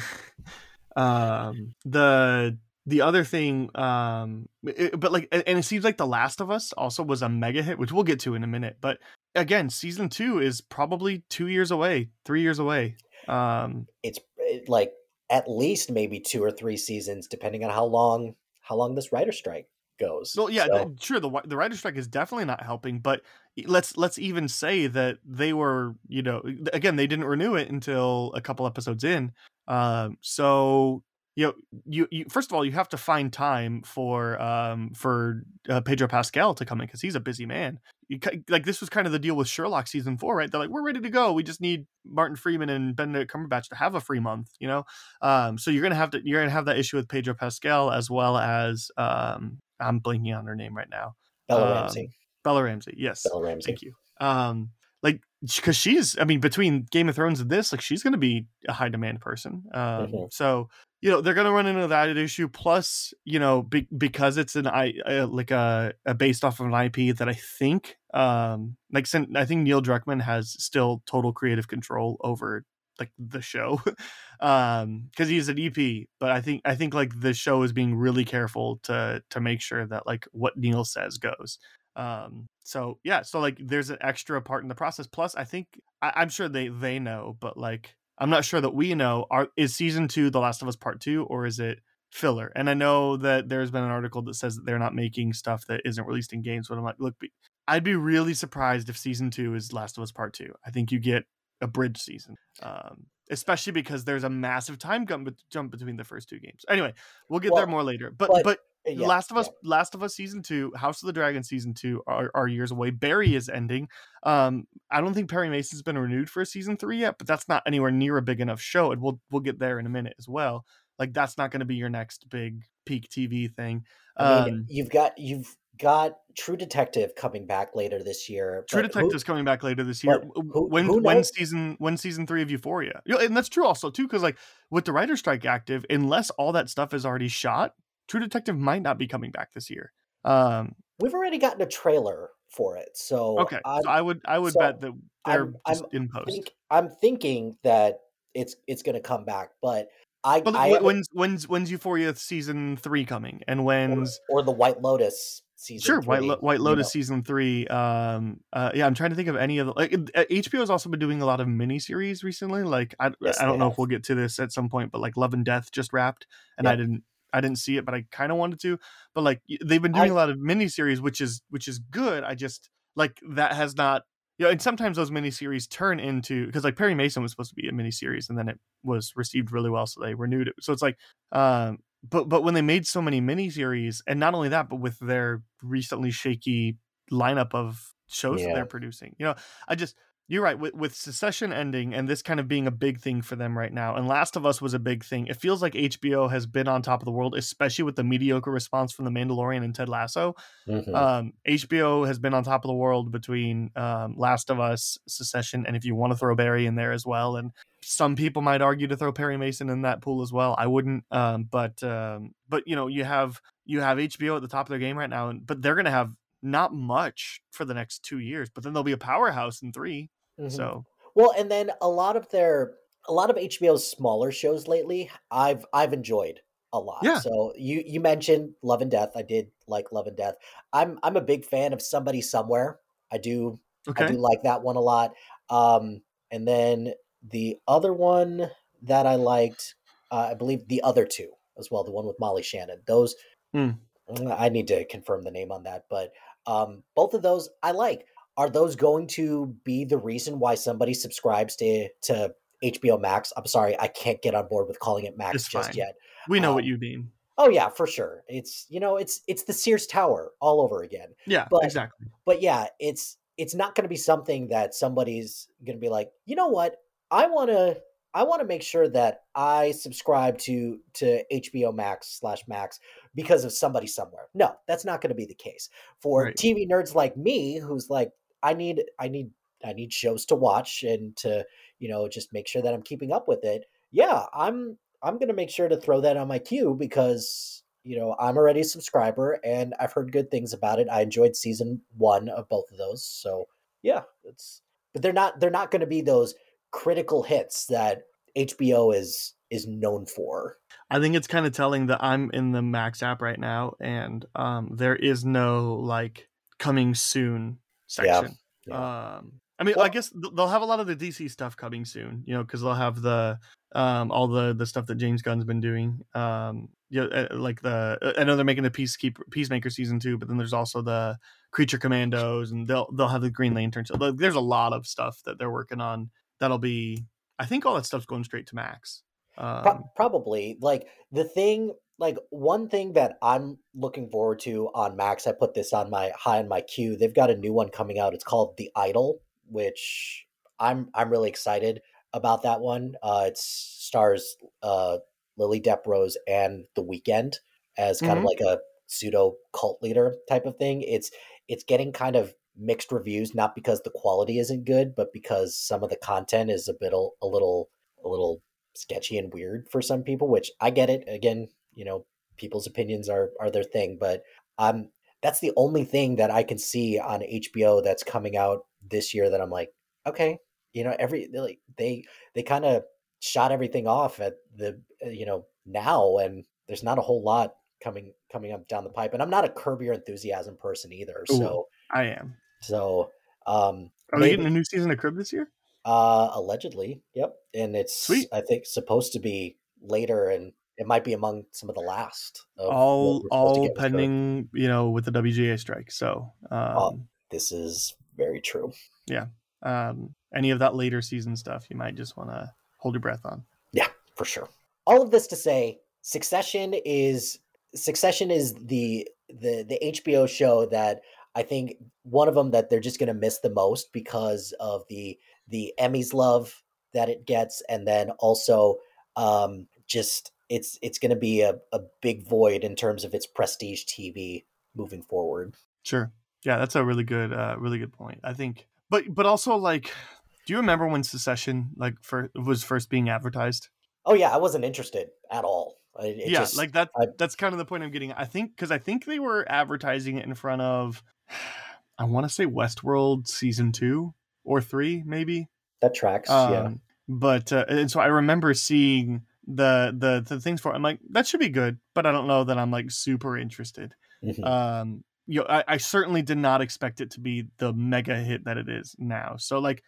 [SPEAKER 3] um the the other thing um it- but like and it seems like the last of us also was a mega hit which we'll get to in a minute but again season two is probably two years away three years away um
[SPEAKER 9] it's it, like at least maybe two or three seasons depending on how long how long this writer strike goes.
[SPEAKER 3] well yeah
[SPEAKER 9] So-
[SPEAKER 3] sure the the writer strike is definitely not helping but let's let's even say that they were you know again they didn't renew it until a couple episodes in um so you know you, you first of all you have to find time for um for uh, pedro pascal to come in because he's a busy man you, like this was kind of the deal with sherlock season four right they're like we're ready to go we just need martin freeman and benedict cumberbatch to have a free month you know um so you're gonna have to you're gonna have that issue with pedro pascal as well as um i'm blanking on her name right now
[SPEAKER 9] Bella
[SPEAKER 3] um,
[SPEAKER 9] Ramsey.
[SPEAKER 3] bella ramsey yes
[SPEAKER 9] Bella Ramsey.
[SPEAKER 3] Thank you. Um, like because she's, I mean, between Game of Thrones and this, like she's going to be a high demand person. Um, so you know they're going to run into that issue. Plus, you know, be, because it's an I uh, like a, a based off of an IP that I think, um, like I think Neil Druckmann has still total creative control over like the show um because he's an ep but i think i think like the show is being really careful to to make sure that like what neil says goes um so yeah, so like there's an extra part in the process. Plus, I think I, I'm sure they they know, but like I'm not sure that we know. Are is season two The Last of Us Part Two or is it filler? And I know that there's been an article that says that they're not making stuff that isn't released in games. But I'm like, look, I'd be really surprised if season two is Last of Us Part Two. I think you get a bridge season, um, especially because there's a massive time jump, jump between the first two games. Anyway, we'll get
[SPEAKER 9] Well,
[SPEAKER 3] there more later. But
[SPEAKER 9] but-
[SPEAKER 3] but
[SPEAKER 9] Yeah,
[SPEAKER 3] Last of Us,
[SPEAKER 9] yeah.
[SPEAKER 3] Last of Us season two, House of the Dragon season two are, are years away. Barry is ending. Um, I don't think Perry Mason's been renewed for a season three yet, but that's not anywhere near a big enough show, and we'll we'll get there in a minute as well. Like that's not going to be your next big peak TV thing.
[SPEAKER 9] I mean,
[SPEAKER 3] Um,
[SPEAKER 9] you've got you've got True Detective coming back later this year.
[SPEAKER 3] True
[SPEAKER 9] but who-
[SPEAKER 3] Detective's coming back later this year.
[SPEAKER 9] who-
[SPEAKER 3] when
[SPEAKER 9] who
[SPEAKER 3] when season when season three of Euphoria, and that's true also too, because like with the writer strike active, unless all that stuff is already shot, True Detective might not be coming back this year. Um,
[SPEAKER 9] we've already gotten a trailer for it, so
[SPEAKER 3] okay, so I would I would
[SPEAKER 9] so
[SPEAKER 3] bet that they're
[SPEAKER 9] I'm-
[SPEAKER 3] just
[SPEAKER 9] I'm
[SPEAKER 3] in post.
[SPEAKER 9] think, I'm thinking that it's it's going to come back, but I,
[SPEAKER 3] But
[SPEAKER 9] I
[SPEAKER 3] when's when's when's Euphoria season three coming, and when's
[SPEAKER 9] or, or the White Lotus season.
[SPEAKER 3] sure White Lo- White Lotus
[SPEAKER 9] know.
[SPEAKER 3] season three. Um, uh, yeah, I'm trying to think of any of the like uh, HBO has also been doing a lot of miniseries recently. Like I
[SPEAKER 9] Yes,
[SPEAKER 3] I don't know
[SPEAKER 9] have.
[SPEAKER 3] if we'll get to this at some point, but like Love and Death just wrapped, and I didn't I didn't see it, but I kind of wanted to. But like they've been doing a lot of miniseries, which is which is good. I just like that has not. You know, and sometimes those miniseries turn into because like Perry Mason was supposed to be a miniseries, and then it was received really well, so they renewed it. So it's like, um, but but when they made so many miniseries, and not only that, but with their recently shaky lineup of shows that they're producing, you know, I just you're right with, with succession ending and this kind of being a big thing for them right now and last of us was a big thing it feels like hbo has been on top of the world especially with the mediocre response from the mandalorian and ted lasso
[SPEAKER 9] Mhm.
[SPEAKER 3] um, HBO has been on top of the world between um, Last of Us, Succession, and if you want to throw Barry in there as well, and some people might argue to throw Perry Mason in that pool as well. I wouldn't, um, but um, but you know you have you have HBO at the top of their game right now, and but they're going to have not much for the next two years, but then they'll be a powerhouse in 3
[SPEAKER 9] Mhm.
[SPEAKER 3] So
[SPEAKER 9] Well, and then a lot of their a lot of HBO's smaller shows lately, I've I've enjoyed a lot.
[SPEAKER 3] Yeah.
[SPEAKER 9] So you you mentioned Love and Death. I did like Love and Death. I'm I'm a big fan of Somebody Somewhere. I do I do like that one a lot. Um, and then the other one that I liked, uh, I believe the other two as well, the one with Molly Shannon. Those
[SPEAKER 3] Hmm.
[SPEAKER 9] I need to confirm the name on that, but um, both of those I like. Are those going to be the reason why somebody subscribes to to HBO Max? I'm sorry, I can't get on board with calling it Max
[SPEAKER 3] It's
[SPEAKER 9] just
[SPEAKER 3] fine.
[SPEAKER 9] yet.
[SPEAKER 3] we know what
[SPEAKER 9] um,
[SPEAKER 3] you mean.
[SPEAKER 9] Oh yeah, for sure. It's you know, it's it's the Sears Tower all over again
[SPEAKER 3] Yeah,
[SPEAKER 9] but-
[SPEAKER 3] exactly.
[SPEAKER 9] but yeah, it's it's not going to be something that somebody's going to be like, you know what, I want to I want to make sure that I subscribe to to HBO Max slash Max because of somebody somewhere. No, that's not going to be the case for
[SPEAKER 3] Right.
[SPEAKER 9] TV nerds like me, who's like, I need I need I need shows to watch and to you know just make sure that I'm keeping up with it. Yeah, I'm I'm going to make sure to throw that on my queue because you know I'm already a subscriber and I've heard good things about it. I enjoyed season one of both of those, so yeah, it's but they're not they're not going to be those critical hits that HBO is is known for.
[SPEAKER 3] I think it's kind of telling that I'm in the Max app right now, and um, there is no like coming soon section.
[SPEAKER 9] yeah.
[SPEAKER 3] Um, I mean, I guess they'll have a lot of the DC stuff coming soon, you know, because they'll have the um, all the the stuff that James Gunn's been doing. Um, you know, uh, like the uh, I know they're making the Peacekeeper Peacemaker season two, but then there's also the Creature Commandos, and they'll they'll have the Green Lantern. So there's a lot of stuff that they're working on. That'll be. I think all that stuff's going straight to Max. Um,
[SPEAKER 9] Pro- probably like the thing like one thing that i'm looking forward to on max i put this on my high on my queue they've got a new one coming out it's called the idol which i'm i'm really excited about that one uh it stars uh lily deprose and the Weeknd as kind
[SPEAKER 3] Mhm.
[SPEAKER 9] of like a pseudo cult leader type of thing it's it's getting kind of mixed reviews not because the quality isn't good but because some of the content is a bit a little a little sketchy and weird for some people which i get it again you know people's opinions are are their thing but um that's the only thing that i can see on hbo that's coming out this year that i'm like okay you know every they like they they kind of shot everything off at the uh, you know now and there's not a whole lot coming coming up down the pipe and i'm not a curb your enthusiasm person either
[SPEAKER 3] Ooh.
[SPEAKER 9] so
[SPEAKER 3] I am.
[SPEAKER 9] So, um,
[SPEAKER 3] Are they getting a new season of Curb this year?
[SPEAKER 9] Uh, allegedly, yep. And it's
[SPEAKER 3] Sweet.
[SPEAKER 9] I think supposed to be later, and it might be among some of the last. Of
[SPEAKER 3] all
[SPEAKER 9] we're supposed to
[SPEAKER 3] all pending, you know, with the WGA strike. So, um,
[SPEAKER 9] Oh. This is very true. Yeah.
[SPEAKER 3] Um, any of that later season stuff, you might just want to hold your breath on.
[SPEAKER 9] Yeah, for sure. All of this to say, Succession is Succession is the the the HBO show that I think one of them that they're just going to miss the most because of the the Emmys love that it gets, and then also um, just it's it's going to be a, a big void in terms of its prestige TV moving forward.
[SPEAKER 3] Sure. Yeah, that's a really good, uh, really good point. I think, but but also like, do you remember when Succession like for was first being advertised?
[SPEAKER 9] Oh yeah, I wasn't interested at all. It
[SPEAKER 3] yeah,
[SPEAKER 9] just-
[SPEAKER 3] like that.
[SPEAKER 9] I-
[SPEAKER 3] that's kind of the point I'm getting. I think because I think they were advertising it in front of, I want to say Westworld season two or three, maybe.
[SPEAKER 9] that tracks. yeah,
[SPEAKER 3] Um, But uh, and so I remember seeing the the the things for. it. I'm like that should be good, but I don't know that I'm like super interested.
[SPEAKER 9] Mhm.
[SPEAKER 3] Um, you know, I, I certainly did not expect it to be the mega hit that it is now. So like,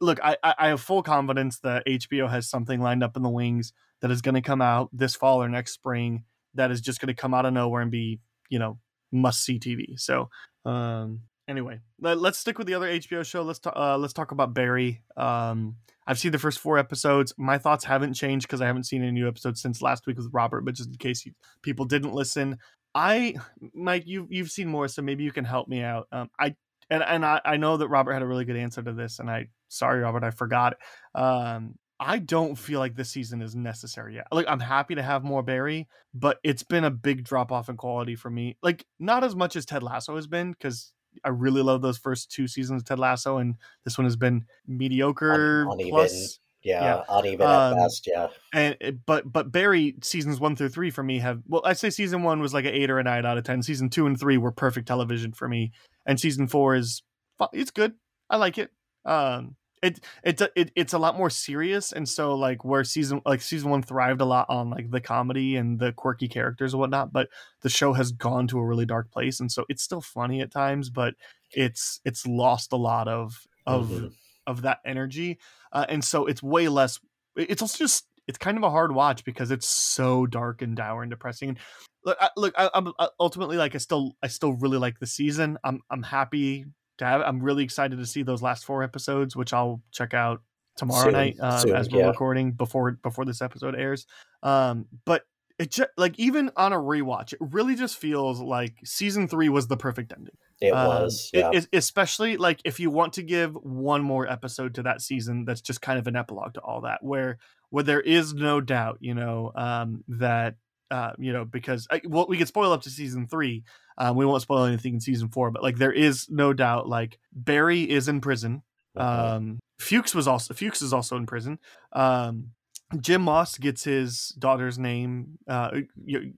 [SPEAKER 3] look, I I I have full confidence that HBO has something lined up in the wings that is going to come out this fall or next spring that is just going to come out of nowhere and be you know must see TV. So um anyway, let, us stick with the other HBO show. Let's. Uh, let's talk about Barry. Um, I've seen the first four episodes. My thoughts haven't changed because I haven't seen any new episodes since last week with Robert. But just in case you, people didn't listen, I, Mike, you you've seen more, so maybe you can help me out. Um, I and and I, I know that Robert had a really good answer to this, and I sorry Robert, I forgot. Um, I don't feel like this season is necessary yet. Like I'm happy to have more Barry, but it's been a big drop off in quality for me. Like not as much as Ted Lasso has been because I really love those first two seasons of Ted Lasso, and this one has been mediocre
[SPEAKER 9] uneven.
[SPEAKER 3] plus.
[SPEAKER 9] yeah,
[SPEAKER 3] yeah.
[SPEAKER 9] uneven
[SPEAKER 3] Um,
[SPEAKER 9] at best. Yeah,
[SPEAKER 3] And but but Barry seasons one through three for me have well I'd say season one was like an eight or a nine out of ten. Season two and three were perfect television for me, and season four is it's good. I like it. Um, it it it it's a lot more serious, and so like where season like season one thrived a lot on like the comedy and the quirky characters and whatnot, but the show has gone to a really dark place, and so it's still funny at times, but it's it's lost a lot of of
[SPEAKER 9] Mhm.
[SPEAKER 3] of that energy, uh, and so it's way less. It's also just it's kind of a hard watch because it's so dark and dour and depressing. And look, I, look, I, I'm I- ultimately like I still I still really like the season. I'm I'm happy to have. I'm really excited to see those last four episodes, which I'll check out tomorrow
[SPEAKER 9] Soon,
[SPEAKER 3] night um,
[SPEAKER 9] soon,
[SPEAKER 3] as we're
[SPEAKER 9] yeah.
[SPEAKER 3] recording before before this episode airs. Um, but it just like even on a rewatch, it really just feels like season three was the perfect ending.
[SPEAKER 9] it
[SPEAKER 3] Um,
[SPEAKER 9] was. Yeah,
[SPEAKER 3] es- especially like if you want to give one more episode to that season, that's just kind of an epilogue to all that, where where there is no doubt, you know, um, that uh, you know because I, well, we could spoil up to season three. Um, we won't spoil anything in season four, but like there is no doubt, like Barry is in prison. Um, Fuches was also Fuches is also in prison. Um, Jim Moss gets his daughter's name, uh,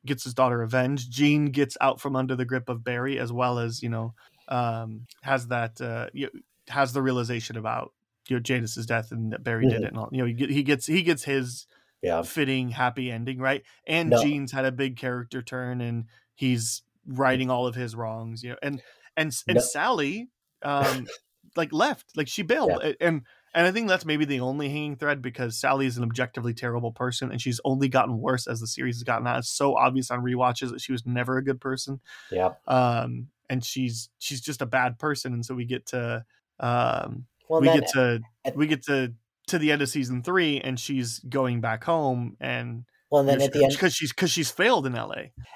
[SPEAKER 3] gets his daughter avenged. Gene gets out from under the grip of Barry, as well as you know, um, has that uh, you has the realization about you know Janice's death and that Barry did
[SPEAKER 9] Mhm.
[SPEAKER 3] it, and all. You know, he, he gets he gets his
[SPEAKER 9] yeah,
[SPEAKER 3] fitting happy ending, right? And
[SPEAKER 9] No.
[SPEAKER 3] Gene's had a big character turn, and he's righting all of his wrongs, you know. And and and
[SPEAKER 9] No.
[SPEAKER 3] Sally, um, like left, like she bailed, a- and and I think that's maybe the only hanging thread because Sally is an objectively terrible person, and she's only gotten worse as the series has gotten out. It's so obvious on rewatches that she was never a good person,
[SPEAKER 9] yeah.
[SPEAKER 3] um, and she's she's just a bad person, and so we get to um,
[SPEAKER 9] Well,
[SPEAKER 3] we
[SPEAKER 9] then,
[SPEAKER 3] get to
[SPEAKER 9] at-
[SPEAKER 3] we get to to the end of season three and she's going back home and
[SPEAKER 9] well, and then at the end,
[SPEAKER 3] because she's because she's failed in la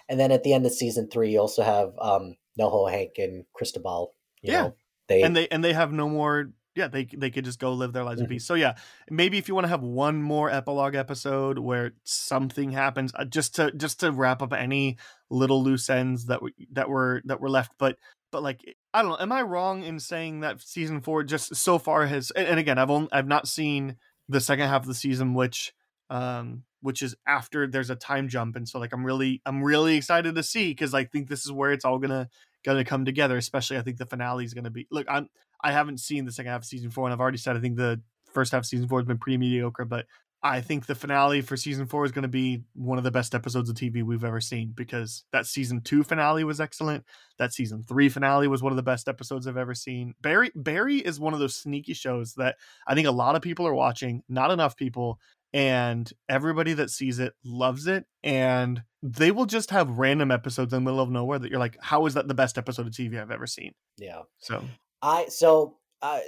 [SPEAKER 9] and then at the end of season three, you also have um, Noho Hank and Cristobal. You
[SPEAKER 3] Yeah.
[SPEAKER 9] know, they
[SPEAKER 3] and they and they have no more yeah they they could just go live their lives in
[SPEAKER 9] Mhm.
[SPEAKER 3] peace so yeah maybe if you want to have one more epilogue episode where something happens uh, just to just to wrap up any little loose ends that were that were that were left but but like i don't know am i wrong in saying that season four just so far has and, and again i've only i've not seen the second half of the season which um which is after there's a time jump and so like i'm really i'm really excited to see because i think this is where it's all gonna gonna come together especially i think the finale is gonna be look i'm i haven't seen the second half of season four and i've already said i think the first half of season four has been pretty mediocre but I think the finale for season four is to be one of the best episodes of TV we've ever seen because that season two finale was excellent. That season three finale was one of the best episodes I've ever seen. Barry Barry is one of those sneaky shows that I think a lot of people are watching, not enough people, and everybody that sees it loves it. And they will just have random episodes in the middle of nowhere that you're like, how is that the best episode of TV I've ever seen?
[SPEAKER 9] Yeah.
[SPEAKER 3] So
[SPEAKER 9] I so uh,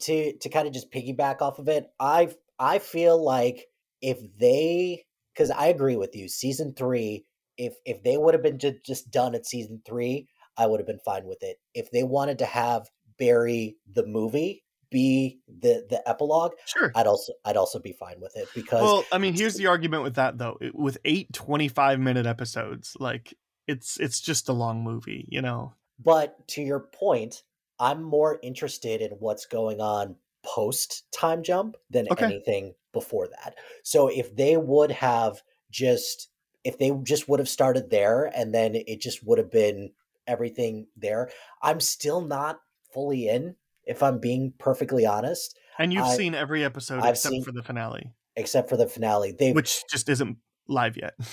[SPEAKER 9] to to kind of just piggyback off of it, I I feel like if they because I agree with you, season three, if if they would have been ju- just done at season three, I would have been fine with it. If they wanted to have Barry the movie be the the epilogue,
[SPEAKER 3] sure.
[SPEAKER 9] I'd also I'd also be fine with it because
[SPEAKER 3] Well, I mean, here's the argument with that though. It- With eight 25 minute episodes, like it's it's just a long movie, you know.
[SPEAKER 9] But to your point, I'm more interested in what's going on post time jump than
[SPEAKER 3] Okay.
[SPEAKER 9] anything before that. So if they would have just if they just would have started there and then it just would have been everything there, I'm still not fully in if I'm being perfectly honest,
[SPEAKER 3] And you've
[SPEAKER 9] I-
[SPEAKER 3] seen every episode
[SPEAKER 9] I've
[SPEAKER 3] except
[SPEAKER 9] seen-
[SPEAKER 3] for the finale,
[SPEAKER 9] except for the finale. They
[SPEAKER 3] which just isn't live yet.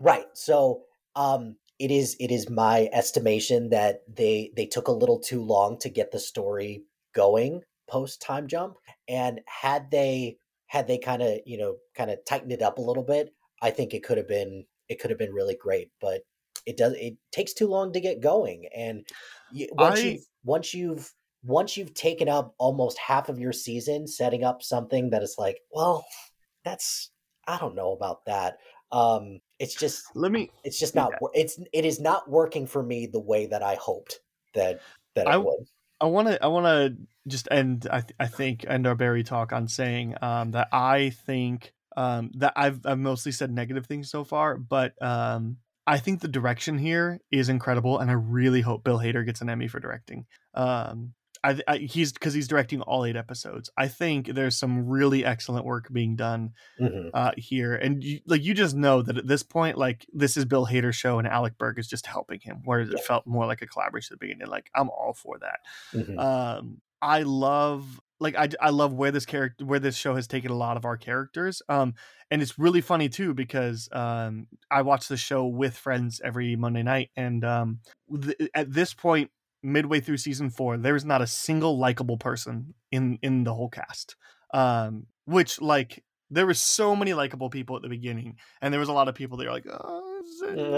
[SPEAKER 9] Right. So um it is it is my estimation that they they took a little too long to get the story going post time jump and had they had they kind of, you know, kind of tightened it up a little bit, I think it could have been it could have been really great, but it does it takes too long to get going and you, once
[SPEAKER 3] I-
[SPEAKER 9] you once you've once you've taken up almost half of your season setting up something that is like, well, that's I don't know about that. Um it's just
[SPEAKER 3] Let me
[SPEAKER 9] it's just not wor- it's it is not working for me the way that I hoped that that it
[SPEAKER 3] I-
[SPEAKER 9] would.
[SPEAKER 3] I want to I want to just end I th- I think end our Barry talk on saying um that I think um that I've I've mostly said negative things so far, but um I think the direction here is incredible and I really hope Bill Hader gets an Emmy for directing. Um I, I he's because he's directing all eight episodes. I think there's some really excellent work being done
[SPEAKER 9] Mhm.
[SPEAKER 3] uh, here, and you, like you just know that at this point, like this is Bill Hader's show, and Alec Berg is just helping him. Whereas it felt more like a collaboration at the beginning. Like I'm all for that.
[SPEAKER 9] Mhm.
[SPEAKER 3] Um, I love like I, I love where this character where this show has taken a lot of our characters. Um, and it's really funny too because um I watch the show with friends every Monday night, and um th- at this point midway through season four, there is not a single likable person in in the whole cast. Um, which like there were so many likable people at the beginning, and there was a lot of people that are like, oh,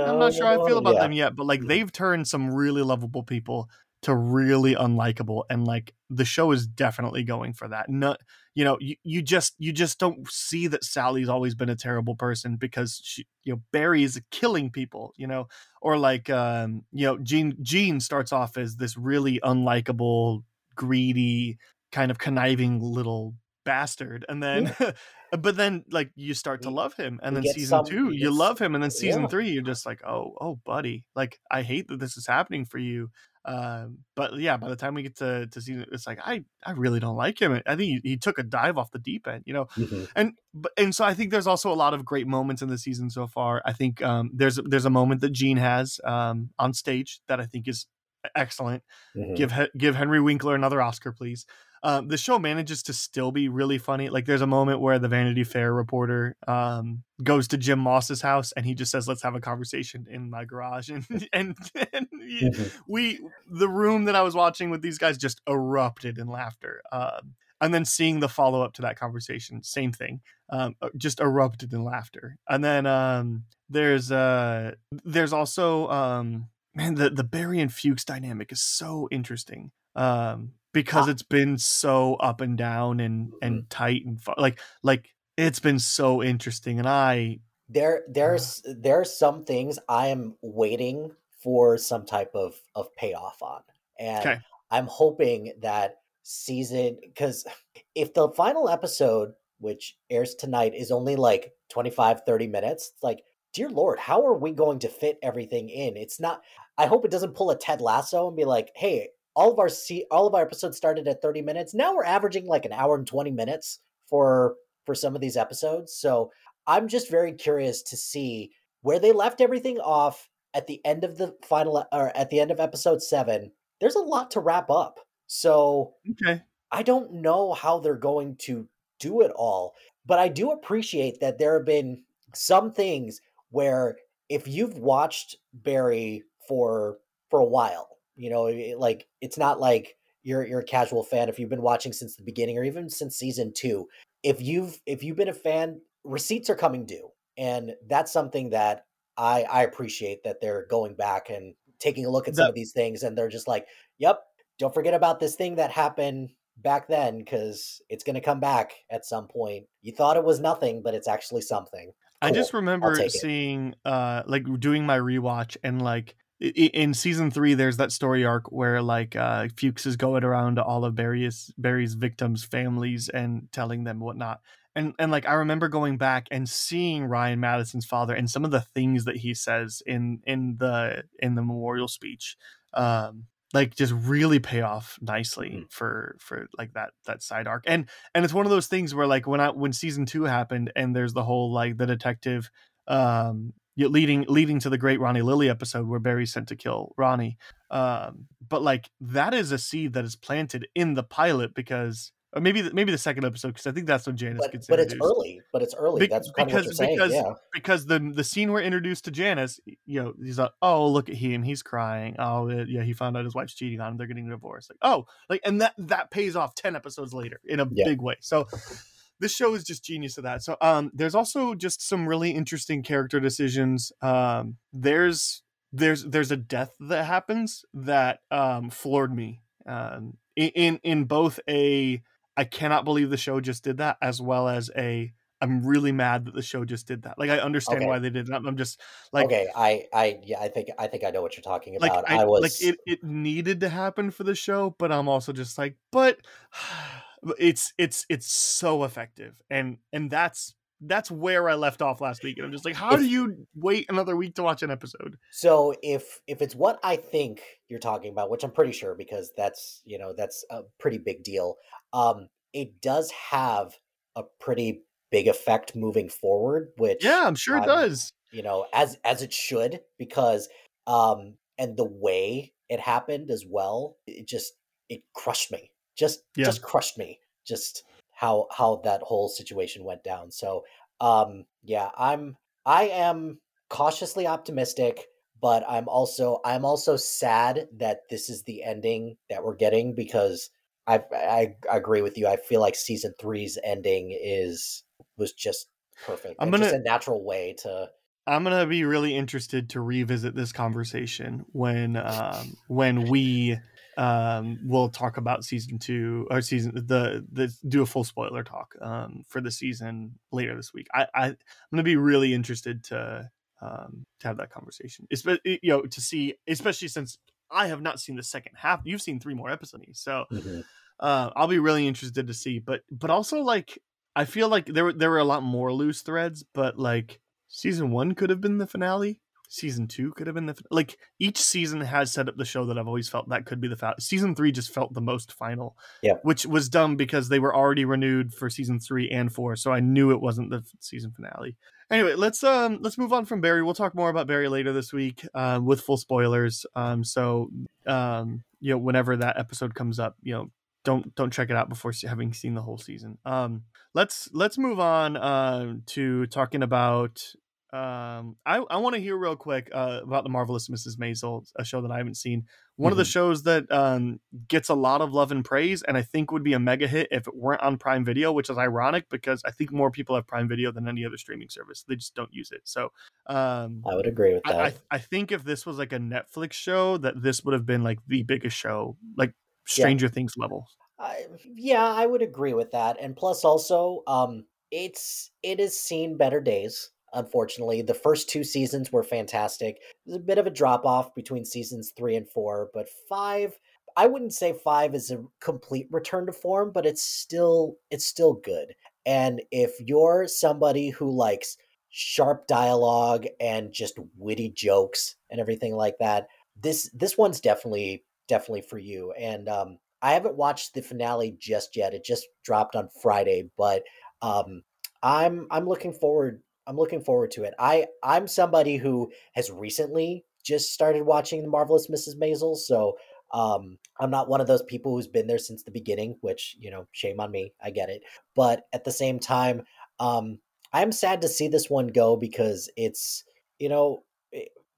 [SPEAKER 3] I'm not sure I feel about
[SPEAKER 9] Yeah.
[SPEAKER 3] them yet, but like they've turned some really lovable people to really unlikable, and like the show is definitely going for that. Not you know you, you just you just don't see that Sally's always been a terrible person because she you know Barry is killing people, you know, or like um you know Gene Gene starts off as this really unlikable, greedy, kind of conniving little bastard, and then but then like you start to love him, and then season
[SPEAKER 9] some-
[SPEAKER 3] two
[SPEAKER 9] we
[SPEAKER 3] you love him, and then season
[SPEAKER 9] yeah.
[SPEAKER 3] three you're just like oh oh buddy, like I hate that this is happening for you. Um, but yeah, by the time we get to to season, it's like I I really don't like him. I think he, he took a dive off the deep end, you know
[SPEAKER 9] Mhm.
[SPEAKER 3] and but and so I think there's also a lot of great moments in the season so far. I think um, there's there's a moment that Gene has um, on stage that I think is excellent.
[SPEAKER 9] Mhm.
[SPEAKER 3] Give give Henry Winkler another Oscar, please. Um, the show manages to still be really funny. Like there's a moment where the Vanity Fair reporter um, goes to Jim Moss's house and he just says, "Let's have a conversation in my garage." And and, and he-
[SPEAKER 9] Mhm.
[SPEAKER 3] we the room that I was watching with these guys just erupted in laughter. Um, and then seeing the follow up to that conversation, same thing, um, uh, just erupted in laughter. And then um, there's uh, there's also um, man the the Barry and Fuches dynamic is so interesting um, because it's been so up and down and mm-hmm. and tight and fu- like like it's been so interesting. And I
[SPEAKER 9] There there's there are some things I am waiting for some type of of payoff on. And
[SPEAKER 3] Okay.
[SPEAKER 9] I'm hoping that season cuz if the final episode which airs tonight is only like 25 30 minutes, it's like dear lord, how are we going to fit everything in? It's not I hope it doesn't pull a Ted Lasso and be like, "Hey, all of our all of our episodes started at 30 minutes. Now we're averaging like an hour and 20 minutes for for some of these episodes." So, I'm just very curious to see where they left everything off at the end of the final or at the end of episode 7. There's a lot to wrap up. So,
[SPEAKER 3] okay
[SPEAKER 9] I don't know how they're going to do it all. but I do appreciate that there have been some things where if you've watched Barry for for a while, you know, it- like it's not like you're you're a casual fan if you've been watching since the beginning or even since season 2. If you've if you've been a fan, receipts are coming due. And that's something that I I appreciate that they're going back and taking a look at some
[SPEAKER 3] The-
[SPEAKER 9] of these things and they're just like, "Yep, don't forget about this thing that happened back then because it's going to come back at some point. You thought it was nothing, but it's actually something.
[SPEAKER 3] I just
[SPEAKER 9] Cool.
[SPEAKER 3] Remember seeing, uh, like doing my rewatch and like in season three, there's that story arc where like uh, Fuches is going around to all of Barry's Barry's victims' families and telling them whatnot. And and like I remember going back and seeing Ryan Madison's father and some of the things that he says in in the in the memorial speech. Um, like just really pay off nicely
[SPEAKER 9] Mhm.
[SPEAKER 3] for for like that that side arc and and it's one of those things where like when I when season two happened and there's the whole like the detective um leading leading to the great Ronnie Lilly episode where Barry's sent to kill Ronnie. Um, but like that is a seed that is planted in the pilot because or maybe the, maybe the second episode because I think that's when Janice
[SPEAKER 9] But
[SPEAKER 3] gets
[SPEAKER 9] but it's early. But it's early.
[SPEAKER 3] Be-
[SPEAKER 9] That's kind of what you're
[SPEAKER 3] because-
[SPEAKER 9] saying.
[SPEAKER 3] because-
[SPEAKER 9] yeah.
[SPEAKER 3] because the the scene we're introduced to Janice, you know, he's like, oh look at him, he's crying. Oh yeah, he found out his wife's cheating on him. They're getting divorced. Like oh, like and that that pays off ten episodes later in a
[SPEAKER 9] Yeah.
[SPEAKER 3] big way. So this show is just genius of that. So um, there's also just some really interesting character decisions. Um, there's there's there's a death that happens that um floored me. Um, in in, both a I cannot believe the show just did that, as well as a I'm really mad that the show just did that. Like I understand
[SPEAKER 9] Okay.
[SPEAKER 3] why they did that. I'm just like
[SPEAKER 9] okay, I I yeah, I think I think I know what you're talking
[SPEAKER 3] like
[SPEAKER 9] about.
[SPEAKER 3] I,
[SPEAKER 9] I, was
[SPEAKER 3] like it it needed to happen for the show, but I'm also just like, but it's it's it's so effective, and and that's that's where I left off last week, and I'm just like, how
[SPEAKER 9] If-
[SPEAKER 3] do you wait another week to watch an episode?
[SPEAKER 9] So if if it's what I think you're talking about, which I'm pretty sure because that's you know that's a pretty big deal. Um, it does have a pretty big effect moving forward. Which
[SPEAKER 3] Yeah, I'm sure it does.
[SPEAKER 9] you know as as it should because um and the way it happened as well it just it crushed me just
[SPEAKER 3] Yeah.
[SPEAKER 9] just crushed me just how how that whole situation went down. So um yeah i'm i am cautiously optimistic but i'm also i'm also sad that this is the ending that we're getting because i i, I agree with you. I feel like season three's ending is was just perfect.
[SPEAKER 3] I'm gonna-
[SPEAKER 9] a natural way to
[SPEAKER 3] I'm gonna be really interested to revisit this conversation when um, when we um, we'll talk about season two or season the the do a full spoiler talk um, for the season later this week. I, I I'm gonna be really interested to um, to have that conversation. Espe- you know to see especially since I have not seen the second half. You've seen three more episodes, so uh, I'll be really interested to see. But but also like I feel like there were there were a lot more loose threads, but like season one could have been the finale. Season two could have been the like each season has set up the show that I've always felt that could be the finale. Season three just felt the most final,
[SPEAKER 9] Yeah.
[SPEAKER 3] which was dumb because they were already renewed for season three and four, so I knew it wasn't the season finale. Anyway, let's um let's move on from Barry. We'll talk more about Barry later this week, uh, with full spoilers. Um, so um you know whenever that episode comes up, you know don't don't check it out before having seen the whole season. Um, let's let's move on uh, to talking about. Um, I I want to hear real quick uh, about the marvelous Mrs. Maisel, a show that I haven't seen. One of the shows that um, gets a lot of love and praise, and I think would be a mega hit if it weren't on Prime Video, which is ironic because I think more people have Prime Video than any other streaming service. They just don't use it. So, um,
[SPEAKER 9] I would agree with that.
[SPEAKER 3] I, I I think if this was like a Netflix show, that this would have been like the biggest show, like Stranger Things level.
[SPEAKER 9] I, yeah, I would agree with that. And plus, also, um, it's it has seen better days. Unfortunately, the first two seasons were fantastic. There's a bit of a drop off between seasons three and four, but five. I wouldn't say five is a complete return to form, but it's still it's still good. And if you're somebody who likes sharp dialogue and just witty jokes and everything like that, this this one's definitely definitely for you. And um, I haven't watched the finale just yet. It just dropped on Friday, but um, I'm I'm looking forward. I'm looking forward to it. I I'm somebody who has recently just started watching the marvelous Mrs. Maisel, so um, I'm not one of those people who's been there since the beginning. Which you know, shame on me. I get it, but at the same time, Um, I'm sad to see this one go because it's you know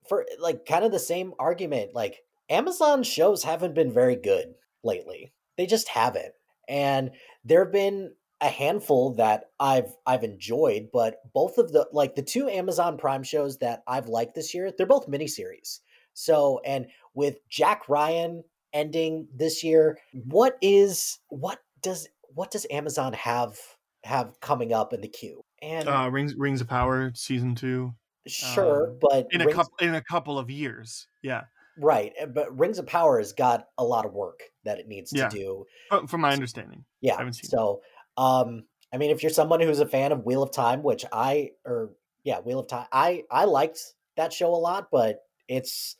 [SPEAKER 9] for like kind of the same argument. Like Amazon shows haven't been very good lately. They just haven't, and there have been a handful that I've I've enjoyed, but both of the like the two Amazon Prime shows that I've liked this year, they're both miniseries. So, and with Jack Ryan ending this year, what is what does what does Amazon have have coming up in the queue? And
[SPEAKER 3] Uh, Rings Rings of Power season two
[SPEAKER 9] sure,
[SPEAKER 3] um,
[SPEAKER 9] but
[SPEAKER 3] in a couple in a couple of years. Yeah,
[SPEAKER 9] right, but Rings of Power has got a lot of work that it needs
[SPEAKER 3] Yeah.
[SPEAKER 9] to do.
[SPEAKER 3] From- my understanding.
[SPEAKER 9] Yeah.
[SPEAKER 3] haven't seen it.
[SPEAKER 9] Um, I mean, if you're someone who's a fan of Wheel of Time, which I or yeah, Wheel of Time, I I liked that show a lot, but it's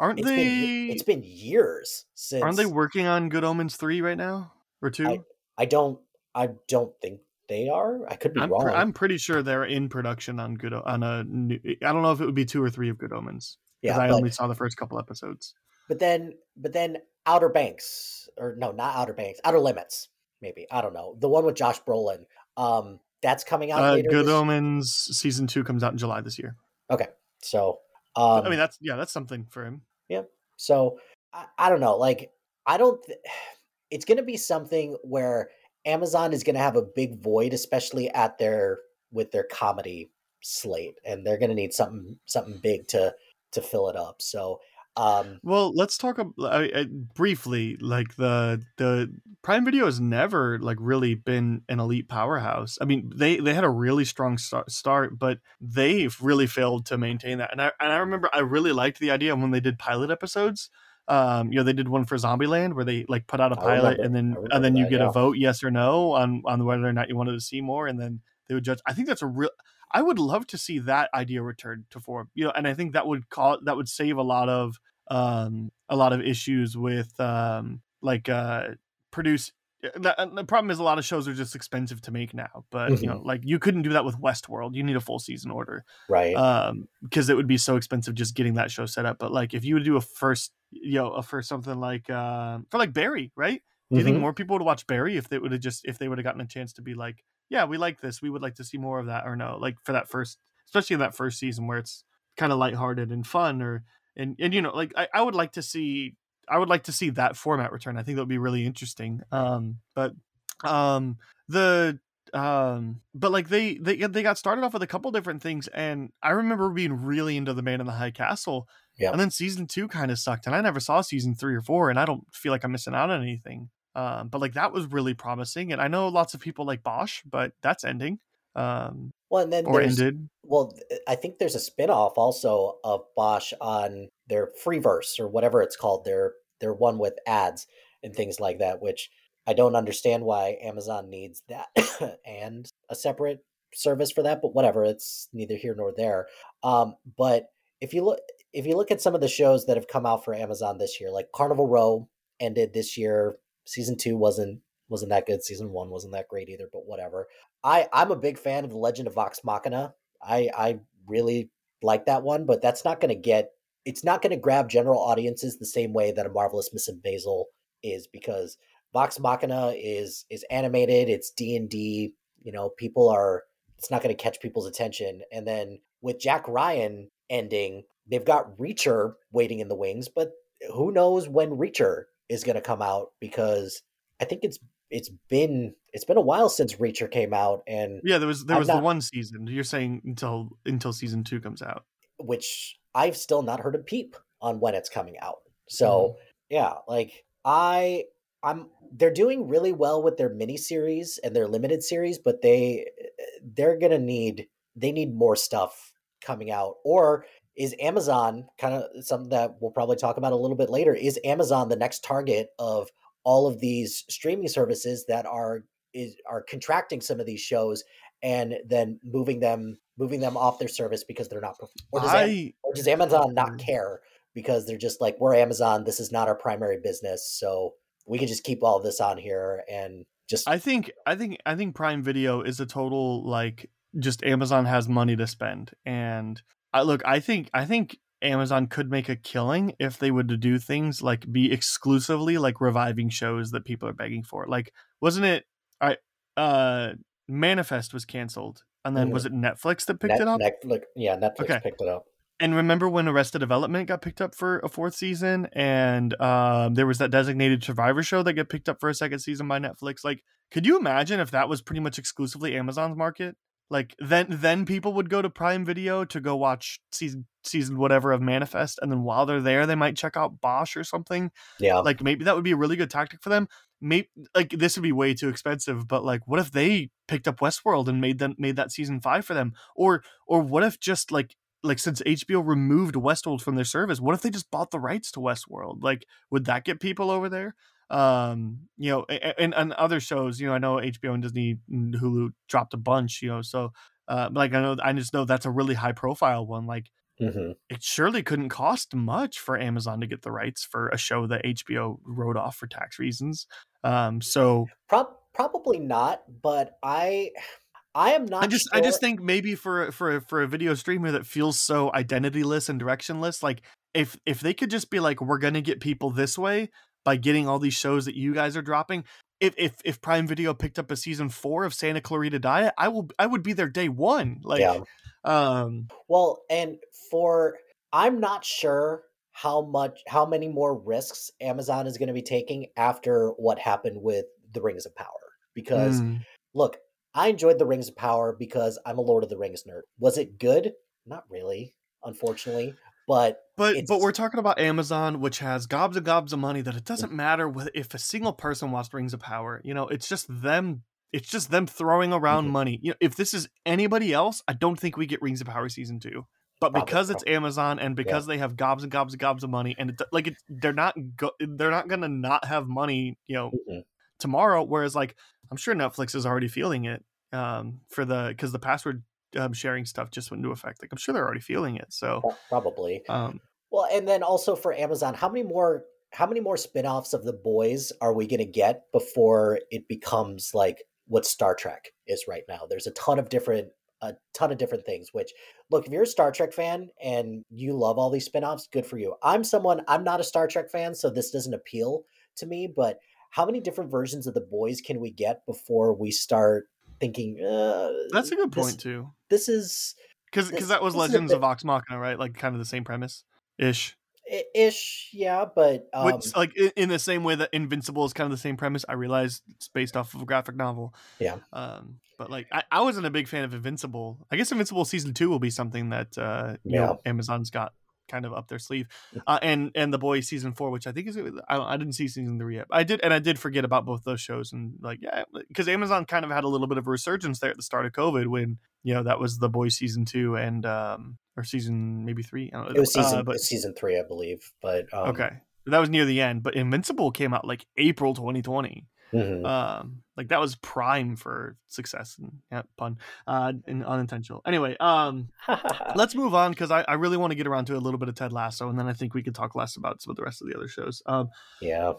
[SPEAKER 3] Aren't
[SPEAKER 9] it's
[SPEAKER 3] they?
[SPEAKER 9] been it's been years since
[SPEAKER 3] aren't they working on Good Omens three right now or two?
[SPEAKER 9] I don't I don't think they are. I could be
[SPEAKER 3] I'm,
[SPEAKER 9] wrong.
[SPEAKER 3] pre- I'm pretty sure they're in production on Good O- on a. New, I don't know if it would be two or three of Good Omens because
[SPEAKER 9] yeah,
[SPEAKER 3] I
[SPEAKER 9] but,
[SPEAKER 3] only saw the first couple episodes.
[SPEAKER 9] but then but then Outer Banks or no, not Outer Banks, Outer Limits, maybe. I don't know. The one with Josh Brolin. Um that's coming out
[SPEAKER 3] Uh,
[SPEAKER 9] later.
[SPEAKER 3] Good Omens season two comes out in July this year.
[SPEAKER 9] Okay. So um
[SPEAKER 3] I mean, that's yeah, that's something for him. Yeah.
[SPEAKER 9] So I, I don't know. Like I don't. Th- it's going to be something where Amazon is going to have a big void, especially at their with their comedy slate, and they're going to need something something big to to fill it up. So um
[SPEAKER 3] Well, let's talk ab- I, I, briefly. Like the the Prime Video has never like really been an elite powerhouse. I mean, they they had a really strong start, start but they've really failed to maintain that. And I and I remember I really liked the idea when they did pilot episodes. Um, you know, they did one for Zombieland where they like put out a pilot and then and then you
[SPEAKER 9] that,
[SPEAKER 3] get
[SPEAKER 9] yeah.
[SPEAKER 3] a vote yes or no on on whether or not you wanted to see more, and then they would judge. I think that's a real. I would love to see that idea return to form. You know, and I think that would call that would save a lot of um a lot of issues with um like uh produce the, the problem is a lot of shows are just expensive to make now but you know like you couldn't do that with westworld you need a full season order
[SPEAKER 9] right.
[SPEAKER 3] um because it would be so expensive just getting that show set up but like if you would do a first you know a first something like uh for like barry right do you think
[SPEAKER 9] Mhm.
[SPEAKER 3] more people would watch barry if they would have just if they would have gotten a chance to be like yeah we like this we would like to see more of that or no like for that first especially in that first season where it's kind of lighthearted and fun or and and you know like I, I would like to see I would like to see that format return. I think that would be really interesting. Um, but um, the um, but like they they they got started off with a couple different things, and I remember being really into the Man in the High Castle.
[SPEAKER 9] Yeah.
[SPEAKER 3] And then season two kind of sucked, and I never saw season three or four, and I don't feel like I'm missing out on anything. Um, but like that was really promising, and I know lots of people like Bosch, but that's ending. Um,
[SPEAKER 9] well, and then
[SPEAKER 3] or ended.
[SPEAKER 9] well, I think there's a spin-off also of Bosch on their Freeverse or whatever it's called. Their their one with ads and things like that, which I don't understand why Amazon needs that and a separate service for that, but whatever, it's neither here nor there. Um, but if you look if you look at some of the shows that have come out for Amazon this year, like Carnival Row ended this year, season two wasn't wasn't that good. Season one wasn't that great either, but whatever. I I'm a big fan of the Legend of Vox Machina. I I really like that one, but that's not going to get it's not going to grab general audiences the same way that a marvelous Mrs. Maisel is because Vox Machina is is animated, it's D&D, you know, people are it's not going to catch people's attention. And then with Jack Ryan ending, they've got Reacher waiting in the wings, but who knows when Reacher is going to come out because I think it's it's been it's been a while since Reacher came out and
[SPEAKER 3] Yeah, there was there
[SPEAKER 9] I'm
[SPEAKER 3] was
[SPEAKER 9] not-
[SPEAKER 3] the one season. You're saying until until season two comes out.
[SPEAKER 9] which I've still not heard a peep on when it's coming out. So mm-hmm. yeah, like I I'm they're doing really well with their miniseries and their limited series, but they they're gonna need they need more stuff coming out. Or is Amazon kind of something that we'll probably talk about a little bit later? Is Amazon the next target of all of these streaming services that are is are contracting some of these shows and then moving them moving them off their service because they're not or does, Am- or does Amazon not
[SPEAKER 3] Mm.
[SPEAKER 9] care because they're just like we're Amazon this is not our primary business so we can just keep all this on here and just
[SPEAKER 3] I think I think I think Prime Video is a total like just Amazon has money to spend and I look I think I think Amazon could make a killing if they would do things like be exclusively like reviving shows that people are begging for. Like wasn't it I uh Manifest was canceled, and then
[SPEAKER 9] Mhm.
[SPEAKER 3] was it Netflix that picked
[SPEAKER 9] Net-
[SPEAKER 3] it up?
[SPEAKER 9] Netflix, yeah, Netflix
[SPEAKER 3] Okay.
[SPEAKER 9] picked it up.
[SPEAKER 3] And remember when Arrested Development got picked up for a fourth season, and um, there was that designated Survivor show that got picked up for a second season by Netflix. Like, could you imagine if that was pretty much exclusively Amazon's market? Like, then then people would go to Prime Video to go watch season season whatever of Manifest, and then while they're there, they might check out Bosch or something.
[SPEAKER 9] Yeah,
[SPEAKER 3] Like, maybe that would be a really good tactic for them. Maybe like this would be way too expensive, but like, what if they picked up Westworld and made them made that season five for them, or or what if just like like since HBO removed Westworld from their service, what if they just bought the rights to Westworld? Like, would that get people over there? Um, you know, and, and other shows, you know, I know HBO and Disney and Hulu dropped a bunch, you know, so uh, like I know I just know that's a really high profile one. Like,
[SPEAKER 9] hmm
[SPEAKER 3] it surely couldn't cost much for Amazon to get the rights for a show that HBO wrote off for tax reasons. Um, so
[SPEAKER 9] Prob- probably not, but I, I am not.
[SPEAKER 3] I just I just think maybe for for for a video streamer that feels so identityless and directionless, like if if they could just be like, we're gonna get people this way by getting all these shows that you guys are dropping. If if if Prime Video picked up a season four of Santa Clarita Diet, I will I would be there day one. Like,
[SPEAKER 9] Yeah.
[SPEAKER 3] um,
[SPEAKER 9] Well, and for I'm not sure how much how many more risks Amazon is going to be taking after what happened with the Rings of Power because
[SPEAKER 3] mm,
[SPEAKER 9] look, I enjoyed the Rings of Power because I'm a Lord of the Rings nerd. Was it good? Not really, unfortunately, but
[SPEAKER 3] But
[SPEAKER 9] It's-
[SPEAKER 3] but we're talking about Amazon, which has gobs and gobs of money. That it doesn't matter if a single person watched Rings of Power. You know, it's just them. It's just them throwing around
[SPEAKER 9] Mhm.
[SPEAKER 3] money. You know, if this is anybody else, I don't think we get Rings of Power season two. But
[SPEAKER 9] Probably-
[SPEAKER 3] because it's Amazon and
[SPEAKER 9] Yeah.
[SPEAKER 3] because they have gobs and gobs and gobs of money, and it, like it, they're not go, they're not gonna not have money. You know,
[SPEAKER 9] Mhm.
[SPEAKER 3] tomorrow. Whereas like I'm sure Netflix is already feeling it um, for the because the password um, sharing stuff just went into effect. Like I'm sure they're already feeling it. So.
[SPEAKER 9] probably.
[SPEAKER 3] Um,
[SPEAKER 9] Well, and then also for Amazon, how many more how many more spin-offs of the boys are we going to get before it becomes like what Star Trek is right now? There's a ton of different a ton of different things which look, if you're a Star Trek fan and you love all these spin-offs, good for you. I'm someone I'm not a Star Trek fan, so this doesn't appeal to me, but how many different versions of the boys can we get before we start thinking uh,
[SPEAKER 3] That's a good
[SPEAKER 9] this-
[SPEAKER 3] point too,
[SPEAKER 9] This is
[SPEAKER 3] because because that was
[SPEAKER 9] this is a
[SPEAKER 3] Legends
[SPEAKER 9] bit-
[SPEAKER 3] of Vox Machina, right? Like kind of the same premise ish.
[SPEAKER 9] ish, yeah, but um,
[SPEAKER 3] Which like in, the same way that Invincible is kind of the same premise. I realize it's based off of a graphic novel.
[SPEAKER 9] Yeah.
[SPEAKER 3] Um, but like I, I wasn't a big fan of Invincible. I guess Invincible season two will be something that uh you know Amazon's got kind of up their sleeve. Uh, and and the boys season four, which I think is I, I didn't see season three yet. I did and I did forget about both those shows and like yeah because Amazon kind of had a little bit of a resurgence there at the start of COVID when you know that was the boys season two and um or season maybe three. I don't know.
[SPEAKER 9] It was season
[SPEAKER 3] Uh, but
[SPEAKER 9] season three, I believe. But um,
[SPEAKER 3] okay, that was near the end. But Invincible came out like April 2020.
[SPEAKER 9] Mhm.
[SPEAKER 3] Um, like that was prime for success. And, yeah, pun, uh, and unintentional. Anyway, um, let's move on because I, I really want to get around to a little bit of Ted Lasso, and then I think we could talk less about some of the rest of the other shows. Um,
[SPEAKER 9] yeah,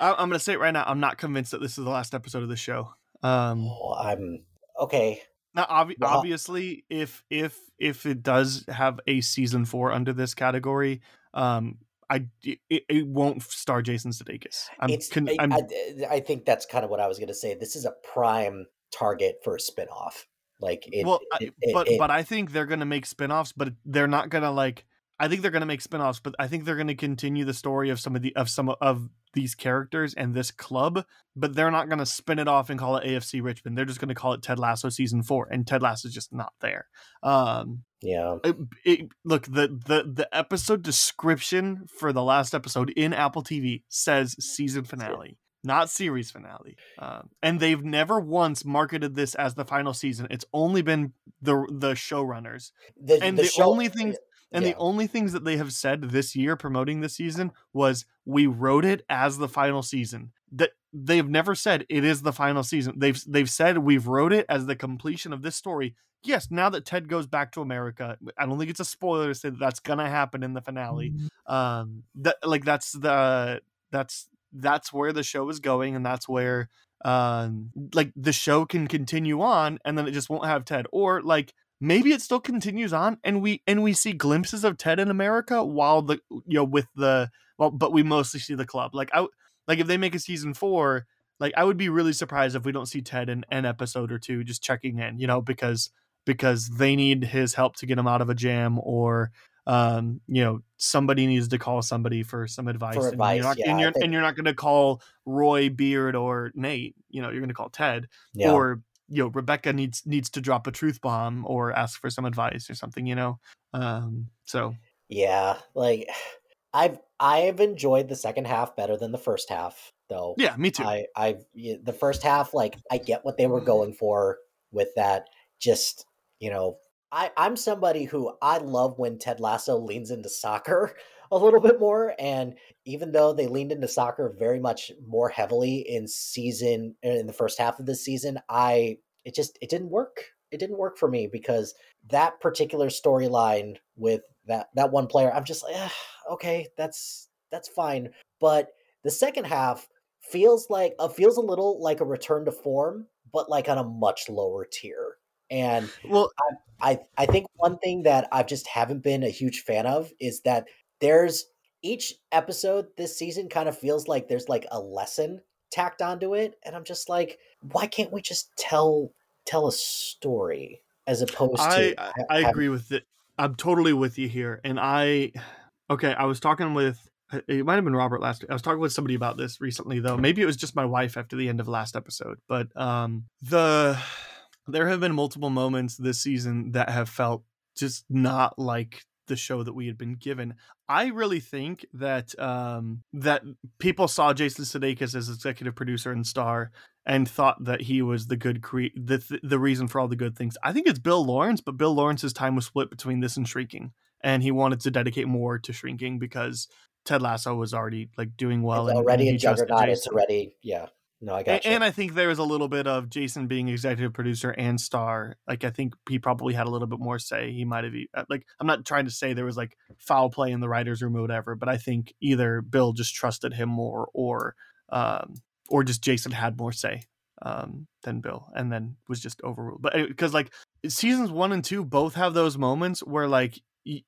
[SPEAKER 3] I, I'm gonna say it right now. I'm not convinced that this is the last episode of the show. Um,
[SPEAKER 9] Oh, I'm okay.
[SPEAKER 3] now, obvi-
[SPEAKER 9] Well-
[SPEAKER 3] obviously, if if if it does have a season four under this category, um, I it, it won't star Jason Sudeikis. I'm,
[SPEAKER 9] it's
[SPEAKER 3] con-
[SPEAKER 9] I,
[SPEAKER 3] I'm
[SPEAKER 9] I, I think that's kind of what I was going to say. This is a prime target for a spinoff. Like it,
[SPEAKER 3] well,
[SPEAKER 9] it- it-
[SPEAKER 3] but but I think they're gonna make spin-offs, but they're not gonna like. I think they're gonna make spin-offs, but I think they're gonna continue the story of some of the of some of these characters and this club, but they're not gonna spin it off and call it AFC Richmond. They're just gonna call it Ted Lasso season four, and Ted Lasso is just not there. Um,
[SPEAKER 9] yeah,
[SPEAKER 3] it, it, look the the the episode description for the last episode in Apple TV says season finale, not series finale. Um, and they've never once marketed this as the final season. It's only been the the showrunners,
[SPEAKER 9] the,
[SPEAKER 3] and the,
[SPEAKER 9] show-
[SPEAKER 3] only things and
[SPEAKER 9] yeah.
[SPEAKER 3] the only things that they have said this year promoting the season was we wrote it as the final season. That they've never said it is the final season. They've they've said we've wrote it as the completion of this story. Yes, now that Ted goes back to America, I don't think it's a spoiler to say that that's gonna happen in the finale. Um, that like that's the that's that's where the show is going, and that's where um like the show can continue on, and then it just won't have Ted, or like maybe it still continues on and we and we see glimpses of ted in america while the you know with the well but we mostly see the club like i like if they make a season four like I would be really surprised if we don't see Ted in an episode or two just checking in, you know, because because they need his help to get him out of a jam or um, you know, somebody needs to call somebody for some advice.
[SPEAKER 9] For
[SPEAKER 3] and you're not,
[SPEAKER 9] yeah,
[SPEAKER 3] and you're,
[SPEAKER 9] think-
[SPEAKER 3] and you're not going to call Roy Beard or Nate. You know, you're going to call Ted
[SPEAKER 9] Yeah.
[SPEAKER 3] or you know Rebecca needs needs to drop a truth bomb or ask for some advice or something. You know, um, so
[SPEAKER 9] Yeah, like I've I've enjoyed the second half better than the first half, though.
[SPEAKER 3] yeah, me too.
[SPEAKER 9] I I the first half, like I get what they were going for with that. Just you know, I I'm somebody who I love when Ted Lasso leans into soccer a little bit more, and even though they leaned into soccer very much more heavily in season in the first half of the season, I it just it didn't work. It didn't work for me because that particular storyline with that that one player, I'm just like, "Ah, okay, that's that's fine. But the second half feels like uh, feels a little like a return to form, but like on a much lower tier. And
[SPEAKER 3] well,
[SPEAKER 9] I I think one thing that I just haven't been a huge fan of is that there's each episode this season kind of feels like there's like a lesson tacked onto it, and I'm just like, why can't we just tell tell a story as opposed
[SPEAKER 3] I
[SPEAKER 9] to?
[SPEAKER 3] I,
[SPEAKER 9] ha-
[SPEAKER 3] I
[SPEAKER 9] having-
[SPEAKER 3] agree with it. I'm totally with you here, and I okay. I was talking with it might have been Robert last. I was talking with somebody about this recently, though. Maybe it was just my wife after the end of last episode. But um, the there have been multiple moments this season that have felt just not like the show that we had been given. I really think that um, that people saw Jason Sudeikis as executive producer and star and thought that he was the good cre- the th- the reason for all the good things. I think it's Bill Lawrence, but Bill Lawrence's time was split between this and Shrinking, and he wanted to dedicate more to Shrinking because Ted Lasso was already like doing well.
[SPEAKER 9] it's
[SPEAKER 3] and-
[SPEAKER 9] already
[SPEAKER 3] and
[SPEAKER 9] a juggernaut. It's already yeah. No, I got you.
[SPEAKER 3] And I think there was a little bit of Jason being executive producer and star. Like I think he probably had a little bit more say. He might have uh, like I'm not trying to say there was like foul play in the writers' room or whatever, but I think either Bill just trusted him more, or um, or just Jason had more say um, than Bill, and then was just overruled. But because like seasons one and two both have those moments where like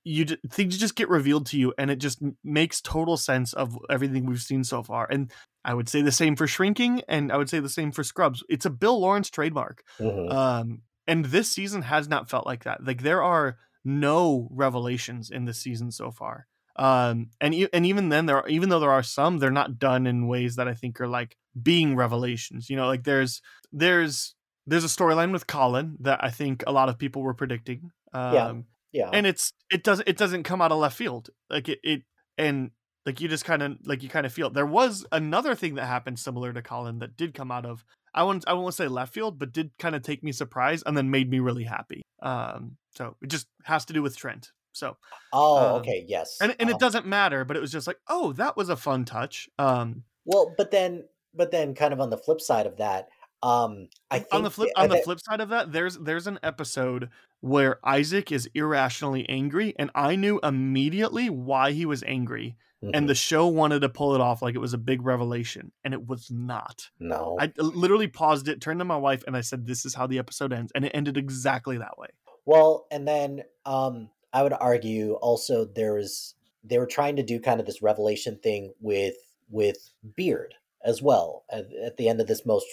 [SPEAKER 3] you things just get revealed to you, and it just makes total sense of everything we've seen so far. And I would say the same for Shrinking, and I would say the same for Scrubs. It's a Bill Lawrence trademark.
[SPEAKER 9] Mhm.
[SPEAKER 3] Um, and this season has not felt like that. Like there are no revelations in this season so far. Um, and e- and even then, there are, even though there are some, they're not done in ways that I think are like being revelations. You know, like there's there's there's a storyline with Colin that I think a lot of people were predicting. Um,
[SPEAKER 9] Yeah. Yeah.
[SPEAKER 3] and it's it doesn't it doesn't come out of left field like it, it and like you just kind of like you kind of feel there was another thing that happened similar to colin that did come out of i won't i won't say left field but did kind of take me surprise and then made me really happy um so it just has to do with trent so
[SPEAKER 9] oh,
[SPEAKER 3] um,
[SPEAKER 9] okay, yes.
[SPEAKER 3] and, and
[SPEAKER 9] Um,
[SPEAKER 3] it doesn't matter but it was just like oh that was a fun touch um
[SPEAKER 9] Well, but then, but then, kind of on the flip side of that, um, I think
[SPEAKER 3] on the flip on the flip side of that there's there's an episode where isaac is irrationally angry and i knew immediately why he was angry
[SPEAKER 9] Mhm.
[SPEAKER 3] and the show wanted to pull it off like it was a big revelation and it was not.
[SPEAKER 9] No,
[SPEAKER 3] i literally paused it turned to my wife and i said this is how the episode ends and it ended exactly that way.
[SPEAKER 9] Well, and then um, I would argue also there was they were trying to do kind of this revelation thing with with Beard as well at, at the end of this most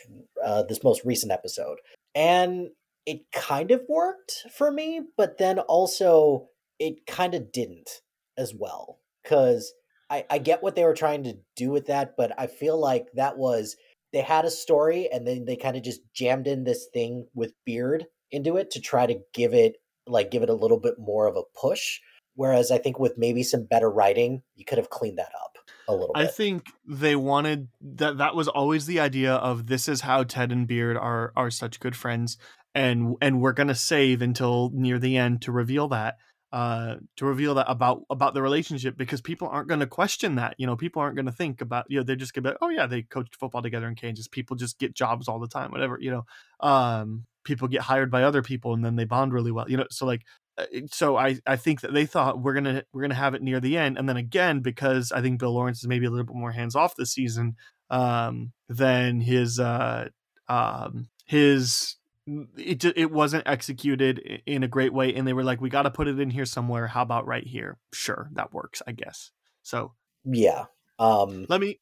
[SPEAKER 9] uh, this most recent episode, and it kind of worked for me, but then also it kind of didn't as well because I, I get what they were trying to do with that, but I feel like that was they had a story and then they kind of just jammed in this thing with Beard into it to try to give it like give it a little bit more of a push. Whereas I think with maybe some better writing, you could have cleaned that up a little bit.
[SPEAKER 3] i think they wanted that that was always the idea of this is how ted and beard are are such good friends and and we're gonna save until near the end to reveal that uh to reveal that about about the relationship because people aren't going to question that you know people aren't going to think about you know they're just going to be like, oh yeah they coached football together in kansas people just get jobs all the time whatever you know um people get hired by other people and then they bond really well you know so like so I, I think that they thought we're gonna we're gonna have it near the end, and then again because I think Bill Lawrence is maybe a little bit more hands off this season, um, than his uh, um, his it it wasn't executed in a great way, and they were like, we got to put it in here somewhere. How about right here? Sure, that works, I guess. So
[SPEAKER 9] yeah. Um
[SPEAKER 3] let me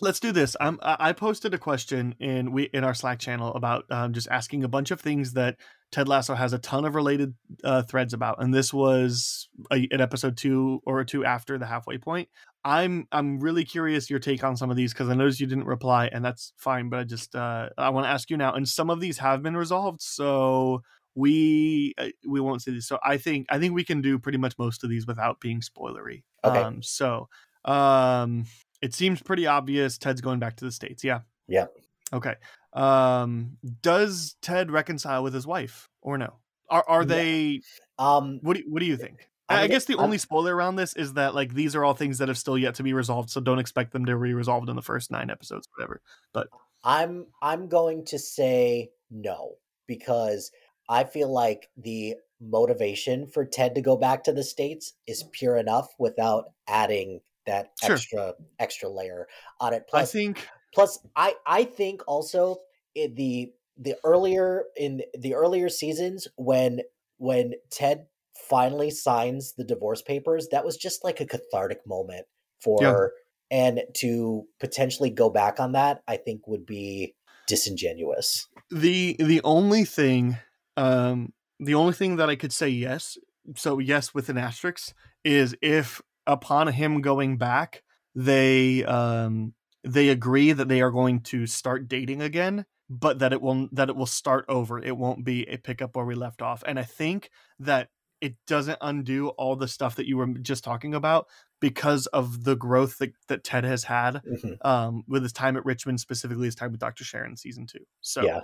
[SPEAKER 3] let's do this. I'm I I posted a question in we in our Slack channel about um, just asking a bunch of things that Ted Lasso has a ton of related uh, threads about, and this was a, an episode two or two after the halfway point. I'm I'm really curious your take on some of these because I noticed you didn't reply, and that's fine. But I just uh, I want to ask you now, and some of these have been resolved, so we uh, we won't see these. So I think I think we can do pretty much most of these without being spoilery.
[SPEAKER 9] Okay.
[SPEAKER 3] Um, so um, it seems pretty obvious Ted's going back to the states. Yeah.
[SPEAKER 9] Yeah.
[SPEAKER 3] Okay. Um, does Ted reconcile with his wife or no? Are are they?
[SPEAKER 9] Um,
[SPEAKER 3] What do you, what do you think?
[SPEAKER 9] I'm
[SPEAKER 3] I I guess the
[SPEAKER 9] I'm-
[SPEAKER 3] only spoiler around this is that like these are all things that have still yet to be resolved, so don't expect them to be resolved in the first nine episodes, whatever.
[SPEAKER 9] But I'm I'm going to say no because I feel like the motivation for Ted to go back to the states is pure enough without adding that
[SPEAKER 3] Sure.
[SPEAKER 9] extra extra layer on it. Plus, I
[SPEAKER 3] think
[SPEAKER 9] plus I I think also in the the earlier in the earlier seasons when when Ted finally signs the divorce papers, that was just like a cathartic moment for and to potentially go back on that, I think would be disingenuous.
[SPEAKER 3] the the only thing um the only thing that I could say yes, so yes with an asterisk, is if upon him going back, they um they agree that they are going to start dating again, but that it will that it will start over. It won't be a pickup where we left off. And I think that it doesn't undo all the stuff that you were just talking about because of the growth that, that Ted has had
[SPEAKER 9] Mhm.
[SPEAKER 3] um, with his time at Richmond, specifically his time with Dr. Sharon in season two. So
[SPEAKER 9] Yeah.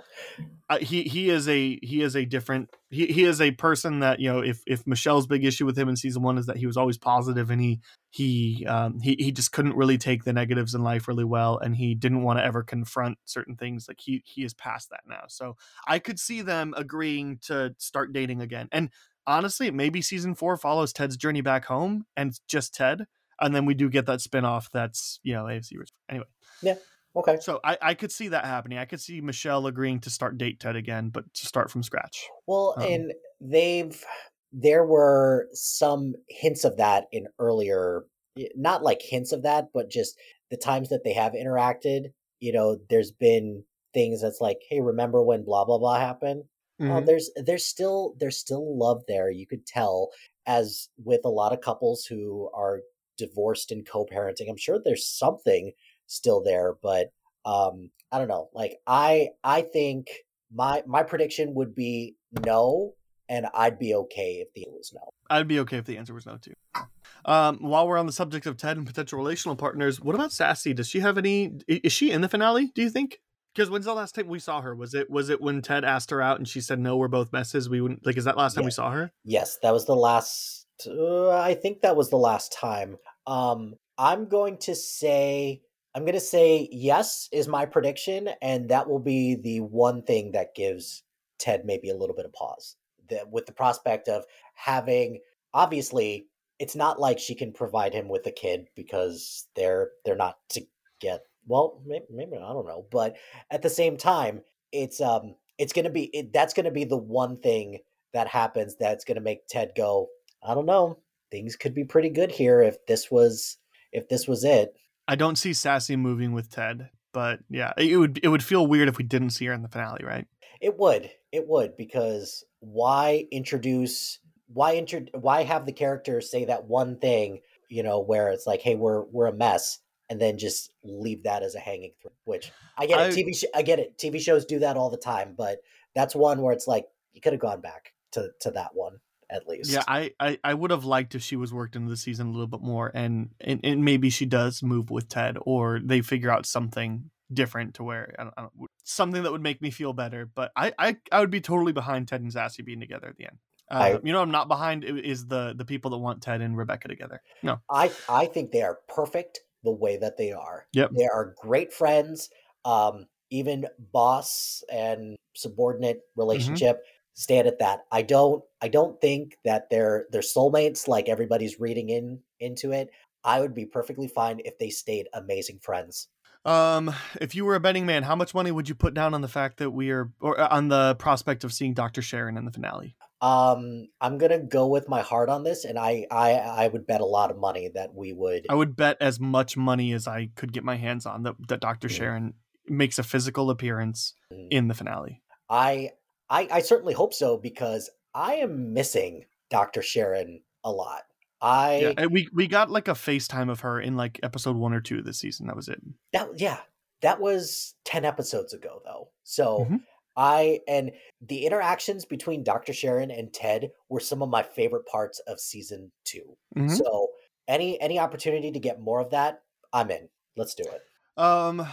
[SPEAKER 3] uh, he he is a he is a different he, he is a person that you know if if Michelle's big issue with him in season one is that he was always positive and he he um he he just couldn't really take the negatives in life really well and he didn't want to ever confront certain things like he he is past that now so I could see them agreeing to start dating again and honestly maybe season four follows Ted's journey back home and just Ted and then we do get that spin-off that's you know AFC anyway Yeah.
[SPEAKER 9] Okay.
[SPEAKER 3] so I, I could see that happening. I could see Michelle agreeing to start date Ted again, but to start from scratch.
[SPEAKER 9] Well,
[SPEAKER 3] Um,
[SPEAKER 9] and they've there were some hints of that in earlier not like hints of that, but just the times that they have interacted, you know, there's been things that's like, hey, remember when blah blah blah happened? Uh,
[SPEAKER 3] Mhm.
[SPEAKER 9] there's there's still there's still love there. You could tell, as with a lot of couples who are divorced and co-parenting. I'm sure there's something still there, but um, I don't know. Like I I think my my prediction would be no, and I'd be okay if the answer was no.
[SPEAKER 3] I'd be okay if the answer was no too. Um, while we're on the subject of Ted and potential relational partners, what about Sassy? Does she have any? Is she in the finale? Do you think? Because when's the last time we saw her? Was it was it when Ted asked her out and she said no, we're both messes? We wouldn't like. Is that last time we saw her?
[SPEAKER 9] Yes, that was the last. Uh, I think that was the last time. Um, I'm going to say I'm going to say yes is my prediction, and that will be the one thing that gives Ted maybe a little bit of pause. That with the prospect of having obviously it's not like she can provide him with a kid because they're they're not to get well maybe, maybe I don't know, but at the same time it's um it's gonna be it, that's gonna be the one thing that happens that's going to make Ted go, I don't know, things could be pretty good here if this was if this was it.
[SPEAKER 3] I don't see Sassy moving with Ted, but yeah, it would it would feel weird if we didn't see her in the finale, right?
[SPEAKER 9] It would. It would because why introduce why intro why have the character say that one thing, you know, where it's like, "Hey, we're we're a mess." And then just leave that as a hanging thread. Which I get it.
[SPEAKER 3] I-
[SPEAKER 9] TV sh- I get it. TV shows do that all the time, but that's one where it's like you could have gone back to to that one at least.
[SPEAKER 3] Yeah, I, I, I would have liked if she was worked into the season a little bit more, and, and and maybe she does move with Ted, or they figure out something different to where I don't, I don't, something that would make me feel better. But I, I I would be totally behind Ted and Sassy being together at the end. Uh,
[SPEAKER 9] I-
[SPEAKER 3] you know, I'm not behind is the the people that want Ted and Rebecca together. No,
[SPEAKER 9] I I think they are perfect the way that they are.
[SPEAKER 3] Yep.
[SPEAKER 9] They are great friends. Um, even boss and subordinate relationship stand at that. I don't I don't think that they're they're soulmates like everybody's reading in into it. I would be perfectly fine if they stayed amazing friends.
[SPEAKER 3] Um, if you were a betting man, how much money would you put down on the fact that we are, or uh, on the prospect of seeing Doctor Sharon in the finale?
[SPEAKER 9] Um, I'm gonna go with my heart on this, and I, I, I would bet a lot of money that we would.
[SPEAKER 3] I would bet as much money as I could get my hands on that that Doctor
[SPEAKER 9] Mhm.
[SPEAKER 3] Sharon makes a physical appearance
[SPEAKER 9] Mm.
[SPEAKER 3] in the finale.
[SPEAKER 9] I, I, I certainly hope so because I am missing Doctor Sharon a lot. I
[SPEAKER 3] Yeah, we we got like a FaceTime of her in like episode one or two this season. That was it.
[SPEAKER 9] that yeah that was 10 episodes ago though so
[SPEAKER 3] Mhm.
[SPEAKER 9] I and the interactions between dr sharon and ted were some of my favorite parts of season 2
[SPEAKER 3] Mhm.
[SPEAKER 9] so any any opportunity to get more of that i'm in let's do it
[SPEAKER 3] Um,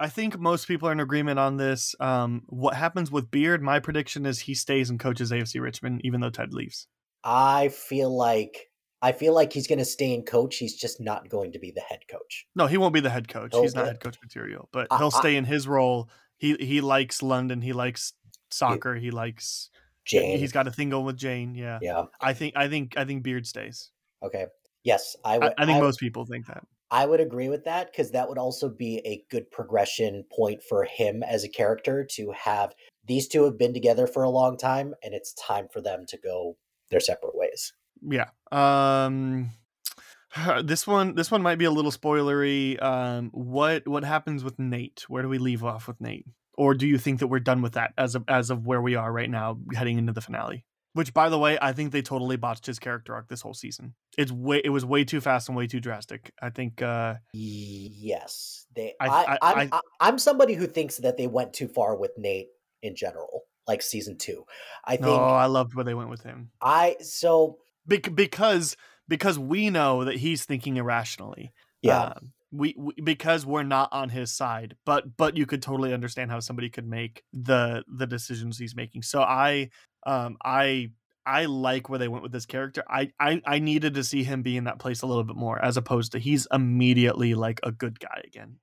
[SPEAKER 3] I think most people are in agreement on this. Um, what happens with Beard? My prediction is he stays and coaches AFC Richmond, even though Ted leaves.
[SPEAKER 9] i feel like i feel like he's going to stay in coach he's just not going to be the head coach
[SPEAKER 3] No, he won't be the head coach. He's not head coach material, but he'll
[SPEAKER 9] I-
[SPEAKER 3] stay in his role. He he likes London. He likes soccer. He likes.
[SPEAKER 9] jane
[SPEAKER 3] He's got a thing going with Jane. Yeah.
[SPEAKER 9] yeah
[SPEAKER 3] I think I think I think Beard stays.
[SPEAKER 9] okay yes i
[SPEAKER 3] I,
[SPEAKER 9] would
[SPEAKER 3] I think
[SPEAKER 9] I-
[SPEAKER 3] most people think that.
[SPEAKER 9] I would agree with that because that would also be a good progression point for him as a character to have these two have been together for a long time and it's time for them to go their separate ways.
[SPEAKER 3] Yeah. Um this one this one might be a little spoilery. Um what what happens with Nate? Where do we leave off with Nate? Or do you think that we're done with that as of as of where we are right now heading into the finale? Which by the way, I think they totally botched his character arc this whole season. It's way it was way too fast and way too drastic. I think uh
[SPEAKER 9] Yes, they.
[SPEAKER 3] I-
[SPEAKER 9] I, am I, I'm somebody who thinks that they went too far with Nate in general, like season two. I think
[SPEAKER 3] oh, I loved where they went with him.
[SPEAKER 9] I so
[SPEAKER 3] Bec- because because we know that he's thinking irrationally.
[SPEAKER 9] yeah.
[SPEAKER 3] Um, we, we because we're not on his side, but but you could totally understand how somebody could make the the decisions he's making. So I um I I like where they went with this character. I I I needed to see him be in that place a little bit more, as opposed to he's immediately like a good guy again.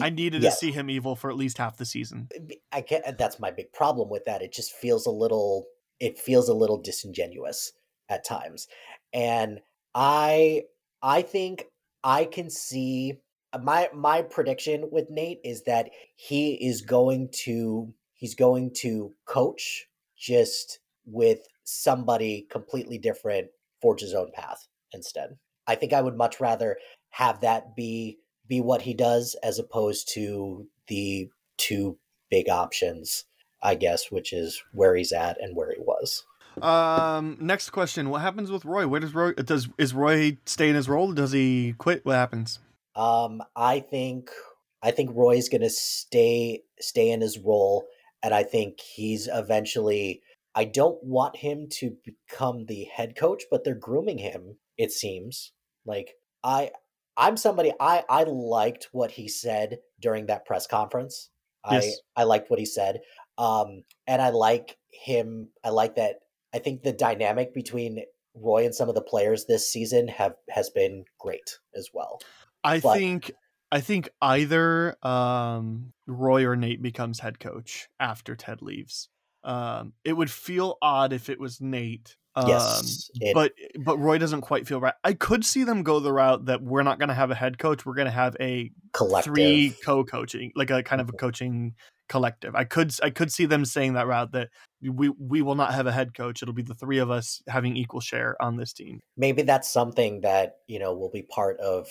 [SPEAKER 3] I needed to see him evil for at least half the season.
[SPEAKER 9] I can't. That's my big problem with that. It just feels a little. It feels a little disingenuous at times, and I I think I can see uh, my my prediction with Nate is that he is going to he's going to coach just with somebody completely different forge his own path instead. I think I would much rather have that be be what he does as opposed to the two big options, I guess, which is where he's at and where he was.
[SPEAKER 3] Um, next question: What happens with Roy? Where does Roy does is Roy stay in his role? Does he quit? What happens?
[SPEAKER 9] Um, I think I think Roy's gonna stay stay in his role, and I think he's eventually. I don't want him to become the head coach, but they're grooming him. It seems like I I'm somebody I I liked what he said during that press conference.
[SPEAKER 3] Yes.
[SPEAKER 9] I I liked what he said. Um, and I like him. I like that. I think the dynamic between Roy and some of the players this season have has been great as well.
[SPEAKER 3] I
[SPEAKER 9] But-
[SPEAKER 3] think I think either um, Roy or Nate becomes head coach after Ted leaves. Um, it would feel odd if it was Nate. Um,
[SPEAKER 9] Yes, it-
[SPEAKER 3] but but Roy doesn't quite feel right. I could see them go the route that we're not going to have a head coach. We're going to have a
[SPEAKER 9] Collective.
[SPEAKER 3] three co-coaching, like a kind of a coaching collective. I could I could see them saying that route that we we will not have a head coach. It'll be the three of us having equal share on this team.
[SPEAKER 9] Maybe that's something that you know will be part of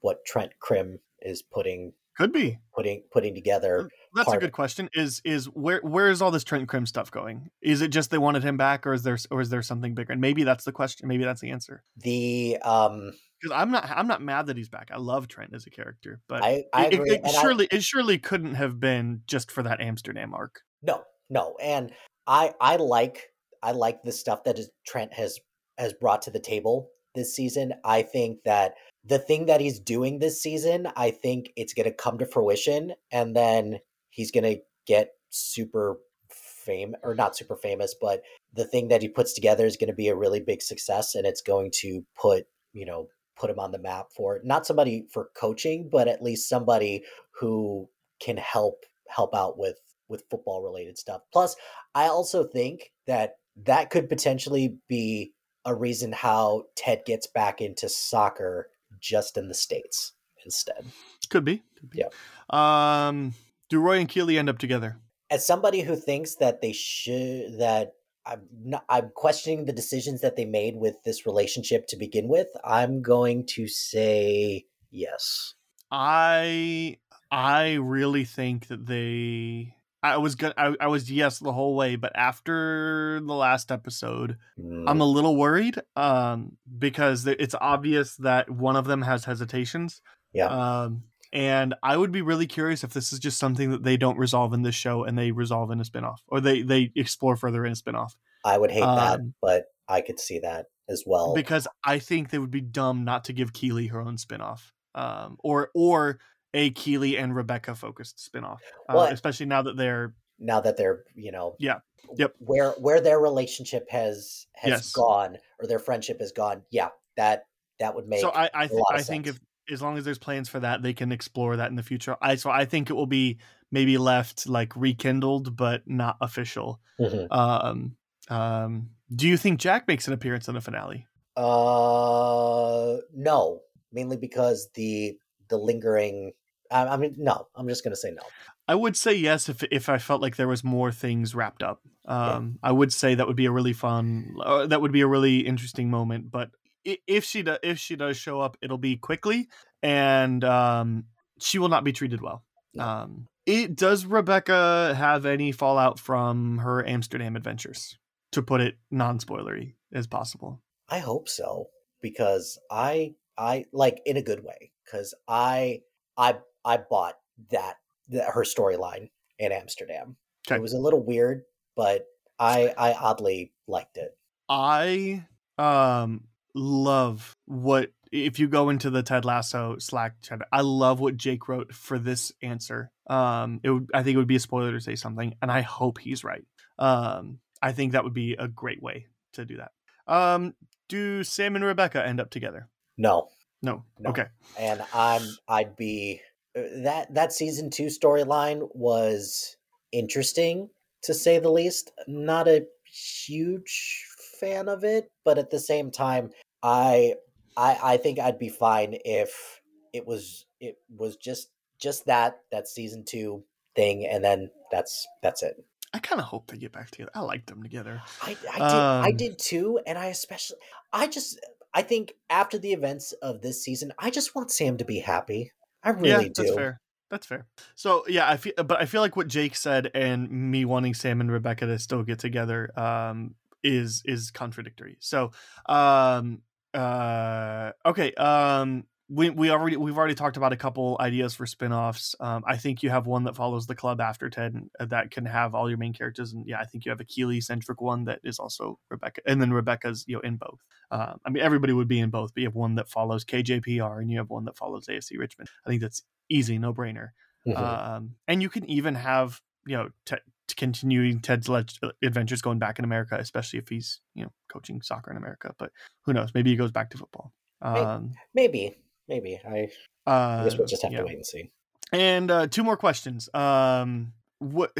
[SPEAKER 9] what Trent Crimm is putting
[SPEAKER 3] Could be.
[SPEAKER 9] putting putting together.
[SPEAKER 3] That's a good
[SPEAKER 9] of-
[SPEAKER 3] question. Is is where where is all this Trent Crimm stuff going? Is it just they wanted him back, or is there or is there something bigger? And maybe that's the question. Maybe that's the answer.
[SPEAKER 9] The um,
[SPEAKER 3] Because I'm not I'm not mad that he's back. I love Trent as a character, but
[SPEAKER 9] I I
[SPEAKER 3] it, it- it
[SPEAKER 9] and I-
[SPEAKER 3] surely it surely couldn't have been just for that Amsterdam arc.
[SPEAKER 9] No, no, and I I like I like the stuff that is, Trent has has brought to the table this season. I think that the thing that he's doing this season, I think it's going to come to fruition, and then he's going to get super fame or not super famous, but the thing that he puts together is going to be a really big success, and it's going to put you know put him on the map for not somebody for coaching, but at least somebody who can help help out with with football related stuff. Plus, I also think that that could potentially be a reason how Ted gets back into soccer just in the states instead.
[SPEAKER 3] Could be. Could be.
[SPEAKER 9] Yeah.
[SPEAKER 3] Um. Do Roy and Keely end up together?
[SPEAKER 9] As somebody who thinks that they should that I'm not, I'm questioning the decisions that they made with this relationship to begin with. I'm going to say yes.
[SPEAKER 3] I I really think that they I was gonna I, I was yes the whole way, but after the last episode,
[SPEAKER 9] Mm,
[SPEAKER 3] I'm a little worried um because it's obvious that one of them has hesitations.
[SPEAKER 9] Yeah.
[SPEAKER 3] Um and I would be really curious if this is just something that they don't resolve in this show and they resolve in a spin-off or they they explore further in a spin-off.
[SPEAKER 9] I would hate that,
[SPEAKER 3] um,
[SPEAKER 9] but I could see that as well.
[SPEAKER 3] because I think they would be dumb not to give Keeley her own spin-off. Um or or a Keeley and Rebecca focused spin-off. Uh, especially now that they're
[SPEAKER 9] now that they're you know
[SPEAKER 3] Yeah. Yep.
[SPEAKER 9] where where their relationship has has
[SPEAKER 3] Yes.
[SPEAKER 9] gone or their friendship has gone yeah that that would make
[SPEAKER 3] so I I, th- I think if as long as there's plans for that, they can explore that in the future. I so I think it will be maybe left like rekindled but not official.
[SPEAKER 9] Mhm.
[SPEAKER 3] Um um do you think Jack makes an appearance in the finale?
[SPEAKER 9] uh no mainly because the the lingering I, I mean no i'm just gonna say no
[SPEAKER 3] I would say yes if if I felt like there was more things wrapped up. Um, I would say that would be a really fun, uh, that would be a really interesting moment. But if she do, if she does show up, it'll be quickly, and um, she will not be treated well. Um, it does Rebecca have any fallout from her Amsterdam adventures? To put it non-spoilery as possible.
[SPEAKER 9] i hope so because i i like in a good way because i i i bought that, that her storyline in amsterdam
[SPEAKER 3] Okay.
[SPEAKER 9] it was a little weird but i i oddly liked it
[SPEAKER 3] I um love what if you go into the Ted Lasso Slack chat. I love what Jake wrote for this answer. Um, it would I think it would be a spoiler to say something, and I hope he's right. Um, I think that would be a great way to do that. Um, do Sam and Rebecca end up together?
[SPEAKER 9] no
[SPEAKER 3] No.
[SPEAKER 9] No.
[SPEAKER 3] Okay.
[SPEAKER 9] and I'm I'd be that that season two storyline was interesting to say the least. Not a huge fan of it, but at the same time, I I I think I'd be fine if it was it was just just that that season two thing, and then that's that's it.
[SPEAKER 3] I kind of hope they get back together. I like them together.
[SPEAKER 9] I, I did I
[SPEAKER 3] Um,
[SPEAKER 9] did too, and I especially I just I think after the events of this season, I just want Sam to be happy. I really
[SPEAKER 3] yeah,
[SPEAKER 9] do.
[SPEAKER 3] that's fair. That's fair. So yeah, I feel, but I feel like what Jake said and me wanting Sam and Rebecca to still get together um, is is contradictory. So, um, uh, okay, um, we we already we've already talked about a couple ideas for spin-offs. Um, I think you have one that follows the club after Ted and, uh, that can have all your main characters, and yeah, I think you have a Keeley centric one that is also Rebecca, and then Rebecca's you know in both. Um, I mean, everybody would be in both, but you have one that follows KJPR and you have one that follows AFC Richmond. I think that's easy, no brainer.
[SPEAKER 9] Mhm.
[SPEAKER 3] Um, and you can even have you know Ted, continuing Ted's le- adventures going back in America, especially if he's you know coaching soccer in America. But who knows? Maybe he goes back to football. Um,
[SPEAKER 9] maybe, maybe. I,
[SPEAKER 3] uh,
[SPEAKER 9] I guess we'll just have
[SPEAKER 3] yeah.
[SPEAKER 9] to wait and see.
[SPEAKER 3] And uh, two more questions. Um, what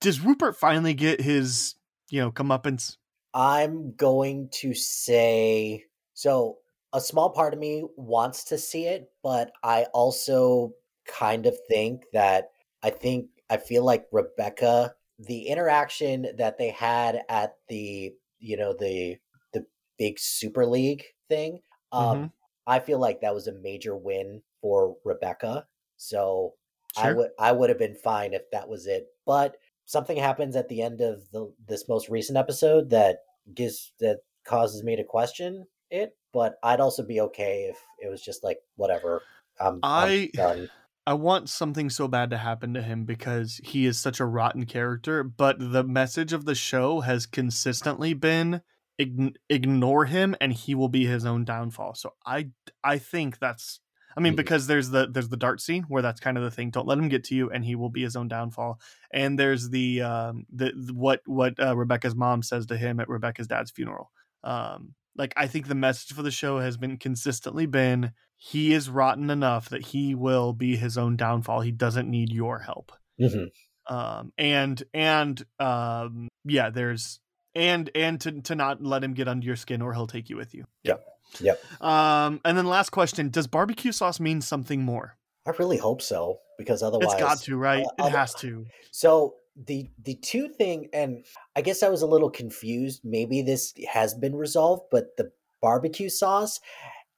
[SPEAKER 3] does Rupert finally get his you know comeuppance?
[SPEAKER 9] I'm going to say so. A small part of me wants to see it, but I also kind of think that I think I feel like Rebecca, the interaction that they had at the you know the the big Super League thing, um,
[SPEAKER 3] Mhm.
[SPEAKER 9] I feel like that was a major win for Rebecca. So I would I would have been fine if that was it. But something happens at the end of the this most recent episode that gives that causes me to question it. But I'd also be okay if it was just like whatever. I'm,
[SPEAKER 3] I-
[SPEAKER 9] I'm done.
[SPEAKER 3] I want something so bad to happen to him because he is such a rotten character. But the message of the show has consistently been ign- ignore him and he will be his own downfall. So I I think that's I mean
[SPEAKER 9] Mhm.
[SPEAKER 3] because there's the there's the dart scene where that's kind of the thing. Don't let him get to you and he will be his own downfall. And there's the um the, what what uh, Rebecca's mom says to him at Rebecca's dad's funeral. Um like I think the message for the show has been consistently been he is rotten enough that he will be his own downfall. He doesn't need your help.
[SPEAKER 9] Mhm.
[SPEAKER 3] Um and and um yeah, there's and and to to not let him get under your skin or he'll take you with you.
[SPEAKER 9] Yep. Yep.
[SPEAKER 3] Um and then last question, does barbecue sauce mean something more?
[SPEAKER 9] I really hope so because otherwise
[SPEAKER 3] it's got to, right?
[SPEAKER 9] uh,
[SPEAKER 3] it has to.
[SPEAKER 9] So the the two thing and I guess I was a little confused. Maybe this has been resolved, but the barbecue sauce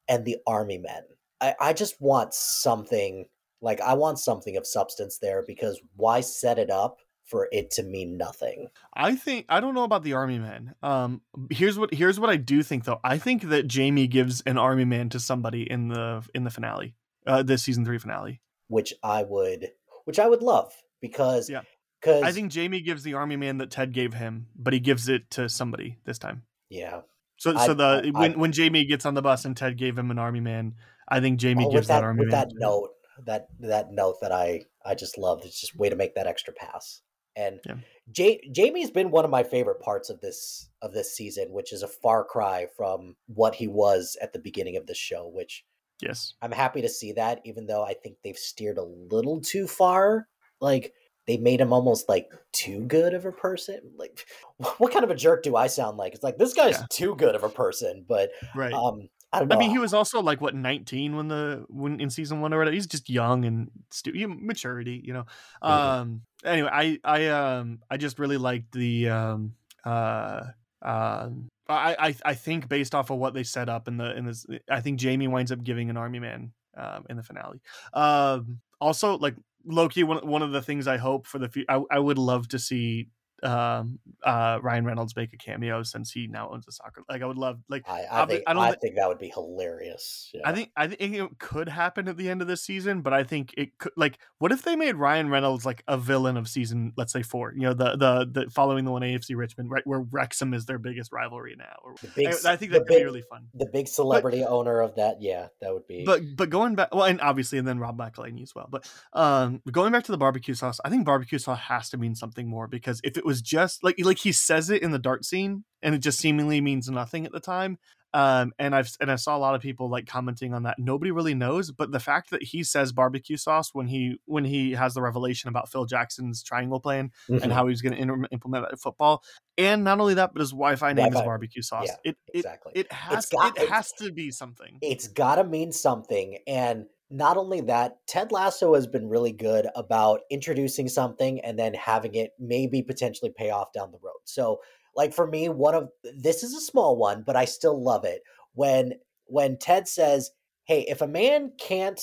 [SPEAKER 9] and the army men. I, I just want something like I want something of substance there because why set it up for it to mean nothing?
[SPEAKER 3] I think I don't know about the army man. Um, here's what here's what I do think though. I think that Jamie gives an army man to somebody in the in the finale, uh, this season three finale.
[SPEAKER 9] Which I would, which I would love because
[SPEAKER 3] Yeah.
[SPEAKER 9] because
[SPEAKER 3] I think Jamie gives the army man that Ted gave him, but he gives it to somebody this time.
[SPEAKER 9] yeah.
[SPEAKER 3] So
[SPEAKER 9] I-
[SPEAKER 3] so the
[SPEAKER 9] I-
[SPEAKER 3] when
[SPEAKER 9] I-
[SPEAKER 3] when Jamie gets on the bus and Ted gave him an army man, I think Jamie
[SPEAKER 9] Oh,
[SPEAKER 3] gives that,
[SPEAKER 9] that,
[SPEAKER 3] army
[SPEAKER 9] with
[SPEAKER 3] man.
[SPEAKER 9] that note, that that note that I I just loved. It's just way to make that extra pass. And
[SPEAKER 3] Yeah.
[SPEAKER 9] Ja- Jamie's been one of my favorite parts of this of this season, which is a far cry from what he was at the beginning of the show. Which
[SPEAKER 3] Yes.
[SPEAKER 9] I'm happy to see that, even though I think they've steered a little too far. Like they made him almost like too good of a person. Like, what kind of a jerk do I sound like? It's like this guy's
[SPEAKER 3] Yeah.
[SPEAKER 9] too good of a person, but
[SPEAKER 3] Right.
[SPEAKER 9] um, I don't know.
[SPEAKER 3] I mean, he was also like what 19 when the when in season one or whatever. He's just young and stu- maturity, you know.
[SPEAKER 9] Mhm.
[SPEAKER 3] Um. Anyway, I I um I just really liked the um uh uh I, I I think based off of what they set up in the in this, I think Jamie winds up giving an army man um in the finale. Um. Also, like Loki, one one of the things I hope for the future, I, I would love to see um uh Ryan Reynolds make a cameo since he now owns a soccer. Like I would love like
[SPEAKER 9] I, I think
[SPEAKER 3] I
[SPEAKER 9] I,
[SPEAKER 3] don't thi-
[SPEAKER 9] think that would be hilarious. Yeah.
[SPEAKER 3] I think I think it could happen at the end of this season, but I think it could like what if they made Ryan Reynolds like a villain of season, let's say four, you know, the the the following the one AFC Richmond, right where Wrexham is their biggest rivalry now. Or,
[SPEAKER 9] big,
[SPEAKER 3] I, I think
[SPEAKER 9] the
[SPEAKER 3] that could be really fun.
[SPEAKER 9] the big celebrity owner of that. Yeah, that would be.
[SPEAKER 3] But but going back, well, and obviously, and then Rob McElhenney as well. But um, going back to the barbecue sauce, I think barbecue sauce has to mean something more because if it was just like like he says it in the dart scene, and it just seemingly means nothing at the time. Um, and I've and I saw a lot of people like commenting on that. Nobody really knows, but the fact that he says barbecue sauce when he when he has the revelation about Phil Jackson's triangle plan and
[SPEAKER 9] Mhm,
[SPEAKER 3] how he's going to implement that in football, and not only that, but his Wi-Fi name is
[SPEAKER 9] Wi-Fi.
[SPEAKER 3] barbecue sauce.
[SPEAKER 9] Yeah,
[SPEAKER 3] it it
[SPEAKER 9] exactly.
[SPEAKER 3] it has
[SPEAKER 9] got-
[SPEAKER 3] it has to be something.
[SPEAKER 9] it's got to mean something. And not only that, Ted Lasso has been really good about introducing something and then having it maybe potentially pay off down the road. So, like for me, one of this is a small one, but I still love it when when Ted says, "Hey, if a man can't."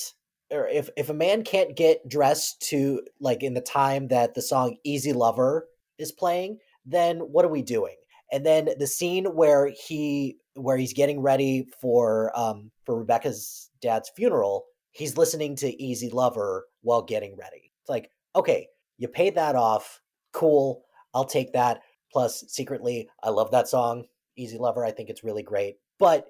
[SPEAKER 9] Or if, if a man can't get dressed to like in the time that the song Easy Lover is playing, then what are we doing? And then the scene where he where he's getting ready for um for Rebecca's dad's funeral, he's listening to Easy Lover while getting ready. It's like, okay, you paid that off. Cool. I'll take that. Plus, secretly, I love that song, Easy Lover. I think it's really great. But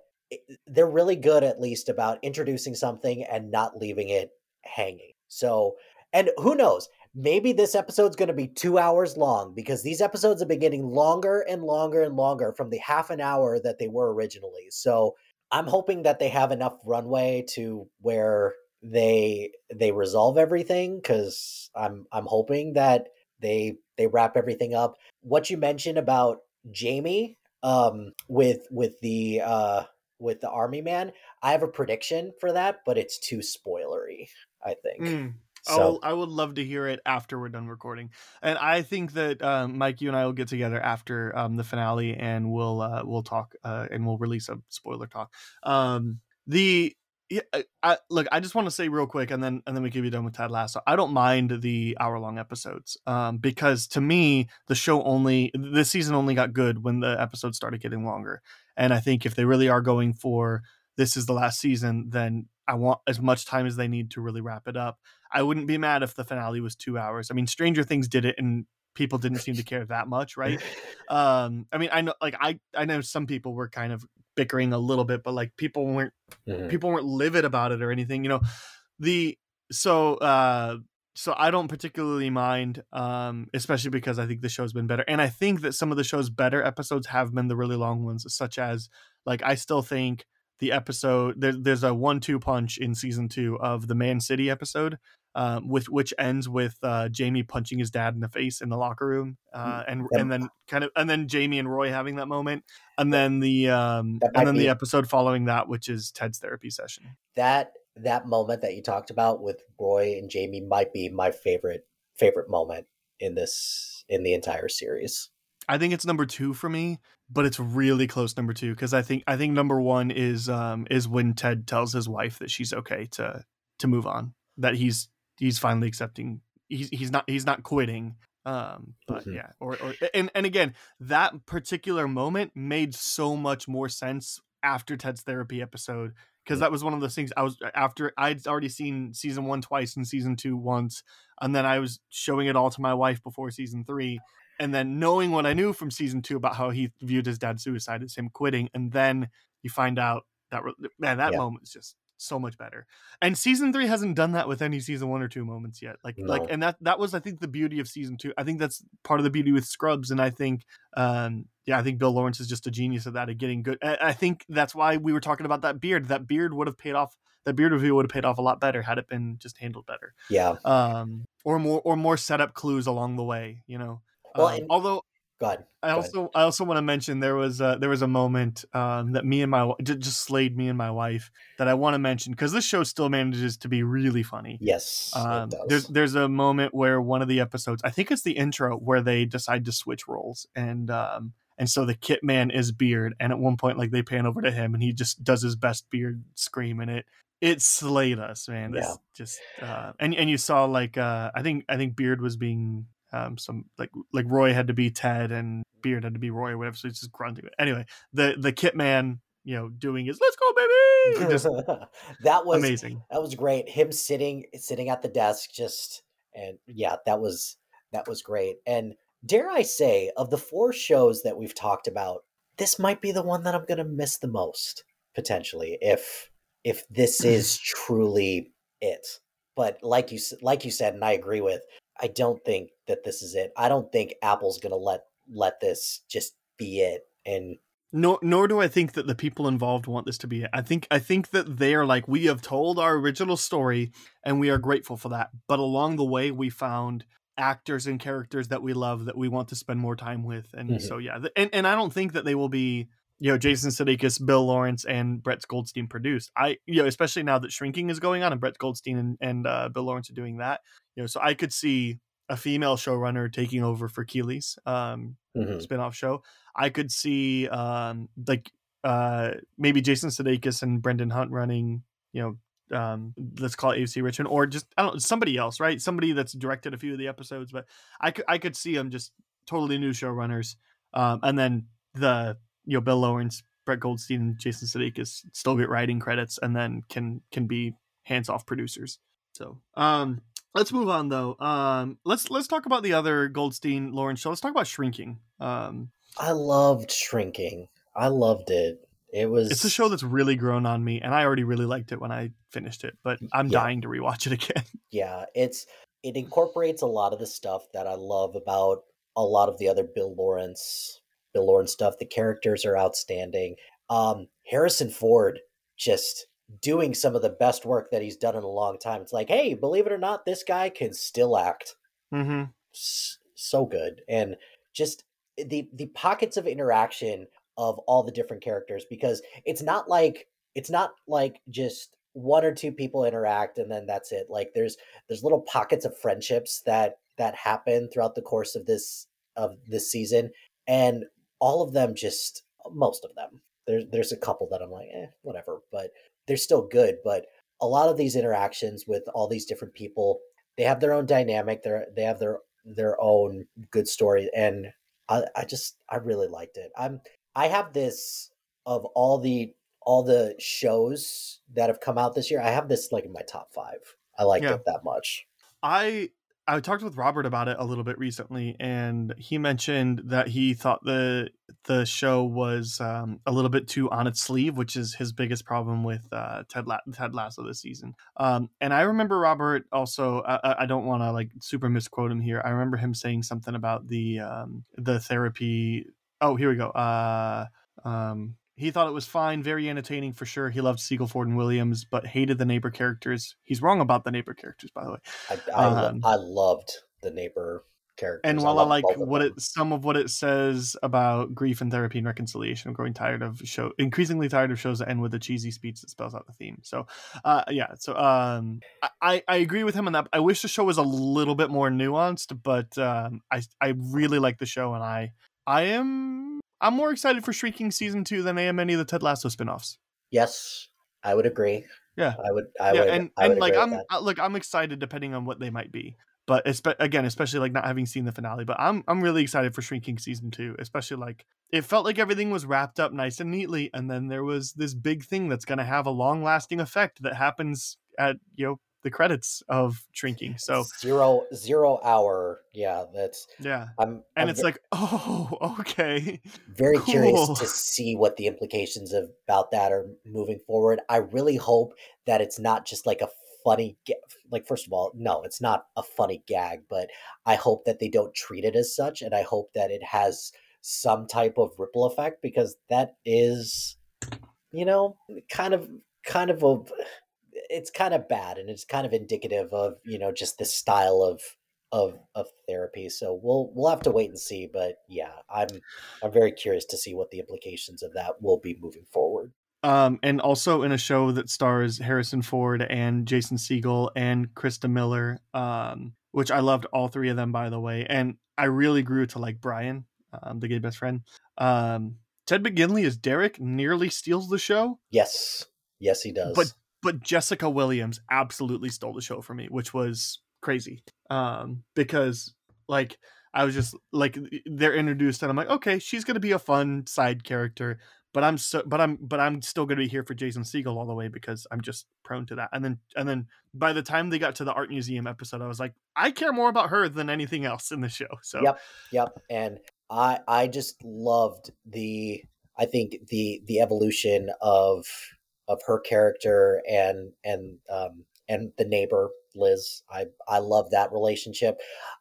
[SPEAKER 9] they're really good, at least, about introducing something and not leaving it hanging. So, and who knows? Maybe this episode's going to be two hours long because these episodes have been getting longer and longer and longer from the half an hour that they were originally. So, I'm hoping that they have enough runway to where they they resolve everything because I'm I'm hoping that they they wrap everything up. What you mentioned about Jamie um with with the uh with the army man, I have a prediction for that, but it's too spoilery, I think.
[SPEAKER 3] Mm.
[SPEAKER 9] So
[SPEAKER 3] I'll, I would love to hear it after we're done recording, and I think that um, Mike, you and I will get together after um, the finale, and we'll uh, we'll talk uh, and we'll release a spoiler talk. Um, the yeah, I, I, look, I just want to say real quick, and then and then we can be done with Ted Lasso. I don't mind the hour long episodes um, because to me the show only this season only got good when the episodes started getting longer, and I think if they really are going for this is the last season, then I want as much time as they need to really wrap it up. I wouldn't be mad if the finale was two hours. I mean, Stranger Things did it, and people didn't seem to care that much, right? Um, I mean, I know, like, I I know some people were kind of bickering a little bit, but like, people weren't
[SPEAKER 9] Mhm.
[SPEAKER 3] people weren't livid about it or anything, you know. The so uh so I don't particularly mind, um, especially because I think the show's been better, and I think that some of the show's better episodes have been the really long ones, such as like I still think the episode there, there's a one-two punch in season two of the Man City episode, um, with which ends with uh, Jamie punching his dad in the face in the locker room, uh, and
[SPEAKER 9] Yep.
[SPEAKER 3] and then kind of and then Jamie and Roy having that moment, and then the um, and then
[SPEAKER 9] be-
[SPEAKER 3] the episode following that, which is Ted's therapy session.
[SPEAKER 9] that that moment that you talked about with Roy and Jamie might be my favorite favorite moment in this in the entire series.
[SPEAKER 3] I think it's number two for me, but it's really close number two because I think I think number one is um is when Ted tells his wife that she's okay to to move on, that he's he's finally accepting he's he's not he's not quitting. Um, but
[SPEAKER 9] Mhm.
[SPEAKER 3] yeah, or or and and again, that particular moment made so much more sense after Ted's therapy episode because that was one of those things I was after I'd already seen season one twice and season two once, and then I was showing it all to my wife before season three, and then knowing what I knew from season two about how he viewed his dad's suicide as him quitting, and then you find out that man that
[SPEAKER 9] Yeah.
[SPEAKER 3] moment is just so much better. And season three hasn't done that with any season one or two moments yet. Like like and that that was I think the beauty of season two. I think that's part of the beauty with Scrubs, and I think um yeah I think Bill Lawrence is just a genius at that at getting good. I, I think that's why we were talking about that beard. That beard would have paid off. That beard review would have paid off a lot better had it been just handled better
[SPEAKER 9] Yeah.
[SPEAKER 3] um or more or more setup clues along the way you know
[SPEAKER 9] Well,
[SPEAKER 3] Um,
[SPEAKER 9] and-
[SPEAKER 3] although
[SPEAKER 9] God,
[SPEAKER 3] i
[SPEAKER 9] Go ahead.
[SPEAKER 3] also i also want to mention there was uh there was a moment um that me and my just slayed me and my wife that i want to mention because this show still manages to be really funny
[SPEAKER 9] Yes,
[SPEAKER 3] um,
[SPEAKER 9] it does.
[SPEAKER 3] there's there's a moment where one of the episodes, I think it's the intro, where they decide to switch roles, and um, and so the Kit Man is Beard, and at one point, like they pan over to him, and he just does his best Beard scream, and it it slayed us, man.
[SPEAKER 9] Yeah.
[SPEAKER 3] just uh, and and you saw like uh, I think I think Beard was being um some like like Roy had to be Ted and Beard had to be Roy or whatever, so he's just grunting. Anyway, the the Kit Man, you know, doing his "Let's go, baby," just
[SPEAKER 9] that was
[SPEAKER 3] amazing.
[SPEAKER 9] that was great. Him sitting sitting at the desk, just and yeah, that was that was great. And dare I say, of the four shows that we've talked about, this might be the one that I'm gonna miss the most potentially if if this is truly it. But like you like you said, and I agree with, I don't think that this is it. I don't think Apple's gonna let let this just be it. And
[SPEAKER 3] nor nor do I think that the people involved want this to be it. I think I think that they are like we have told our original story and we are grateful for that. But along the way we found actors and characters that we love that we want to spend more time with. And
[SPEAKER 9] Mhm.
[SPEAKER 3] so yeah, and and I don't think that they will be you know Jason Sudeikis, Bill Lawrence, and Brett Goldstein produced. I you know especially now that Shrinking is going on and Brett Goldstein and, and uh, Bill Lawrence are doing that. You know, so I could see a female showrunner taking over for Keeley's. Um,
[SPEAKER 9] mhm,
[SPEAKER 3] spin-off show i could see um like uh maybe jason sudeikis and brendan hunt running you know um let's call it AFC richmond or just i don't know somebody else right somebody that's directed a few of the episodes but i could i could see them just totally new showrunners um and then the you know bill lawrence brett goldstein and jason sudeikis still get writing credits and then can can be hands-off producers so um let's move on though um let's let's talk about the other goldstein lawrence show let's talk about shrinking um
[SPEAKER 9] I loved Shrinking. I loved it. It was
[SPEAKER 3] it's a show that's really grown on me and i already really liked it when i finished it but i'm
[SPEAKER 9] Yeah.
[SPEAKER 3] dying to rewatch it again
[SPEAKER 9] yeah it's it incorporates a lot of the stuff that i love about a lot of the other bill lawrence bill lawrence stuff the characters are outstanding. Um harrison ford just doing some of the best work that he's done in a long time. It's like hey believe it or not this guy can still act.
[SPEAKER 3] Mm-hmm.
[SPEAKER 9] s- so good. And just the the pockets of interaction of all the different characters because it's not like it's not like just one or two people interact and then that's it. Like there's there's little pockets of friendships that that happen throughout the course of this of this season. And all of them just most of them there's there's a couple that I'm like eh whatever but they're still good but a lot of these interactions with all these different people they have their own dynamic they're they have their their own good story and I, I just I really liked it. I'm I have this of all the all the shows that have come out this year. I have this like in my top five. I liked
[SPEAKER 3] Yeah.
[SPEAKER 9] it that much.
[SPEAKER 3] I I talked with Robert about it a little bit recently, and he mentioned that he thought the the show was um, a little bit too on its sleeve, which is his biggest problem with uh, Ted La- Ted Lasso this season. Um, and I remember Robert also. I, I- don't want to like super misquote him here. I remember him saying something about the um, the therapy. Oh, here we go. Uh, um, he thought it was fine, very entertaining for sure. He loved Segel Ford and Williams, but hated the neighbor characters. He's wrong about the neighbor characters, by the way.
[SPEAKER 9] I I,
[SPEAKER 3] Um,
[SPEAKER 9] I loved the neighbor characters.
[SPEAKER 3] and while I,
[SPEAKER 9] love
[SPEAKER 3] like what
[SPEAKER 9] them.
[SPEAKER 3] it some of what it says about grief and therapy and reconciliation, I'm growing tired of show increasingly tired of shows that end with a cheesy speech that spells out the theme. So uh yeah, so um I- I, I agree with him on that. I wish the show was a little bit more nuanced, but um I I really like the show and I I am I'm more excited for Shrinking season two than I am any of the Ted Lasso spin-offs.
[SPEAKER 9] Yes, I would agree.
[SPEAKER 3] Yeah.
[SPEAKER 9] I would. I
[SPEAKER 3] yeah,
[SPEAKER 9] would.
[SPEAKER 3] and
[SPEAKER 9] I would
[SPEAKER 3] and like I'm look, I'm excited depending on what they might be. But espe- again, especially like not having seen the finale, but I'm I'm really excited for Shrinking season two. Especially like it felt like everything was wrapped up nice and neatly, and then there was this big thing that's going to have a long lasting effect that happens at you know the credits of Shrinking. So
[SPEAKER 9] zero zero hour. Yeah, that's.
[SPEAKER 3] yeah,
[SPEAKER 9] I'm.
[SPEAKER 3] and
[SPEAKER 9] I'm
[SPEAKER 3] it's
[SPEAKER 9] ve-
[SPEAKER 3] like oh okay,
[SPEAKER 9] very curious to see what the implications of, about that are moving forward. I really hope that it's not just like a funny ga- like first of all no it's not a funny gag but i hope that they don't treat it as such and i hope that it has some type of ripple effect because that is you know kind of kind of a it's kind of bad and it's kind of indicative of you know just this style of of of therapy so we'll we'll have to wait and see but yeah i'm i'm very curious to see what the implications of that will be moving forward.
[SPEAKER 3] Um, and also in a show that stars Harrison Ford and Jason Segel and Christa Miller, um, which I loved all three of them by the way, and I really grew to like Brian, um, the gay best friend. Um, Ted McGinley as Derek nearly steals the show,
[SPEAKER 9] yes. Yes he does.
[SPEAKER 3] but but Jessica Williams absolutely stole the show for me, which was crazy. Um, because like I was just like they're introduced and I'm like, okay, she's gonna be a fun side character, but I'm so but I'm but I'm still gonna be here for Jason Segel all the way because I'm just prone to that. And then and then by the time they got to the art museum episode, I was like, I care more about her than anything else in the show. So
[SPEAKER 9] Yep. Yep. And I I just loved the I think the the evolution of of her character and and um and the neighbor Liz. I I love that relationship.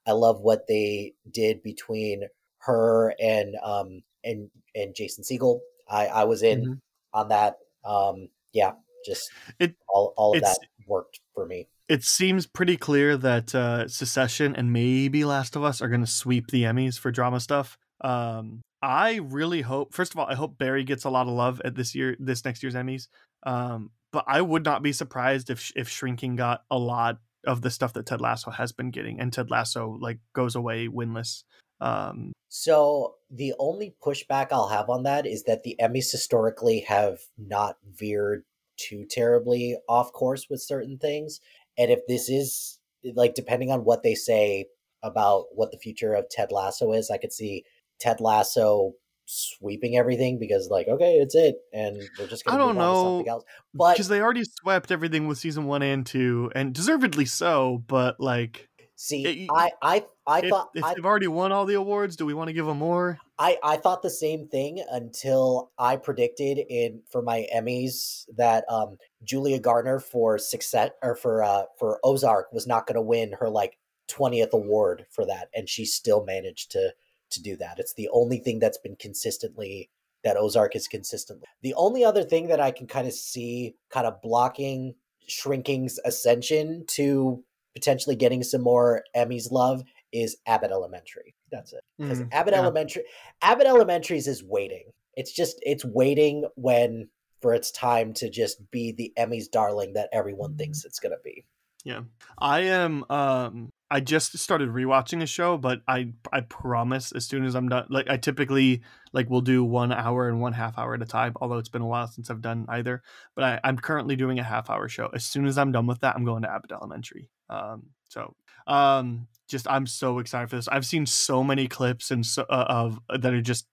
[SPEAKER 9] I love what they did between her and um and and Jason Segel. I I was in
[SPEAKER 3] Mhm.
[SPEAKER 9] on that. Um yeah, just
[SPEAKER 3] It-
[SPEAKER 9] all all of that worked for me.
[SPEAKER 3] it seems pretty clear that uh, Succession and maybe Last of Us are going to sweep the Emmys for drama stuff. Um, I really hope. First of all, I hope Barry gets a lot of love at this year, this next year's Emmys. Um, but I would not be surprised if if Shrinking got a lot of the stuff that Ted Lasso has been getting, and Ted Lasso like goes away winless. Um,
[SPEAKER 9] So the only pushback I'll have on that is that the Emmys historically have not veered too terribly off course with certain things. And if this is like depending on what they say about what the future of Ted Lasso is, I could see Ted Lasso sweeping everything because like okay it's it and we're just gonna
[SPEAKER 3] I don't
[SPEAKER 9] move on to
[SPEAKER 3] know,
[SPEAKER 9] something else but
[SPEAKER 3] because they already swept everything with season one and two, and deservedly so. But like,
[SPEAKER 9] see
[SPEAKER 3] it-
[SPEAKER 9] i i i
[SPEAKER 3] if,
[SPEAKER 9] thought
[SPEAKER 3] if
[SPEAKER 9] I,
[SPEAKER 3] they've already won all the awards, do we want to give them more?
[SPEAKER 9] I, I thought the same thing until I predicted in for my Emmys that um, Julia Garner for success or for uh, for Ozark was not going to win her like twentieth award for that, and she still managed to to do that. It's the only thing that's been consistently that Ozark is consistently. The only other thing that I can kind of see kind of blocking Shrinking's ascension to potentially getting some more Emmys love is Abbott Elementary. That's it because
[SPEAKER 3] Mm,
[SPEAKER 9] Abbott
[SPEAKER 3] yeah.
[SPEAKER 9] Elementary, Abbott Elementaries is waiting. It's just it's waiting when for its time to just be the Emmys darling that everyone thinks it's gonna be.
[SPEAKER 3] Yeah. I am um I just started rewatching a show, but I I promise as soon as I'm done like I typically like will do one hour and one half hour at a time, although it's been a while since I've done either. But I, I'm currently doing a half hour show. As soon as I'm done with that, I'm going to Abbott Elementary. Um so um just I'm so excited for this. I've seen so many clips and so uh, of that are just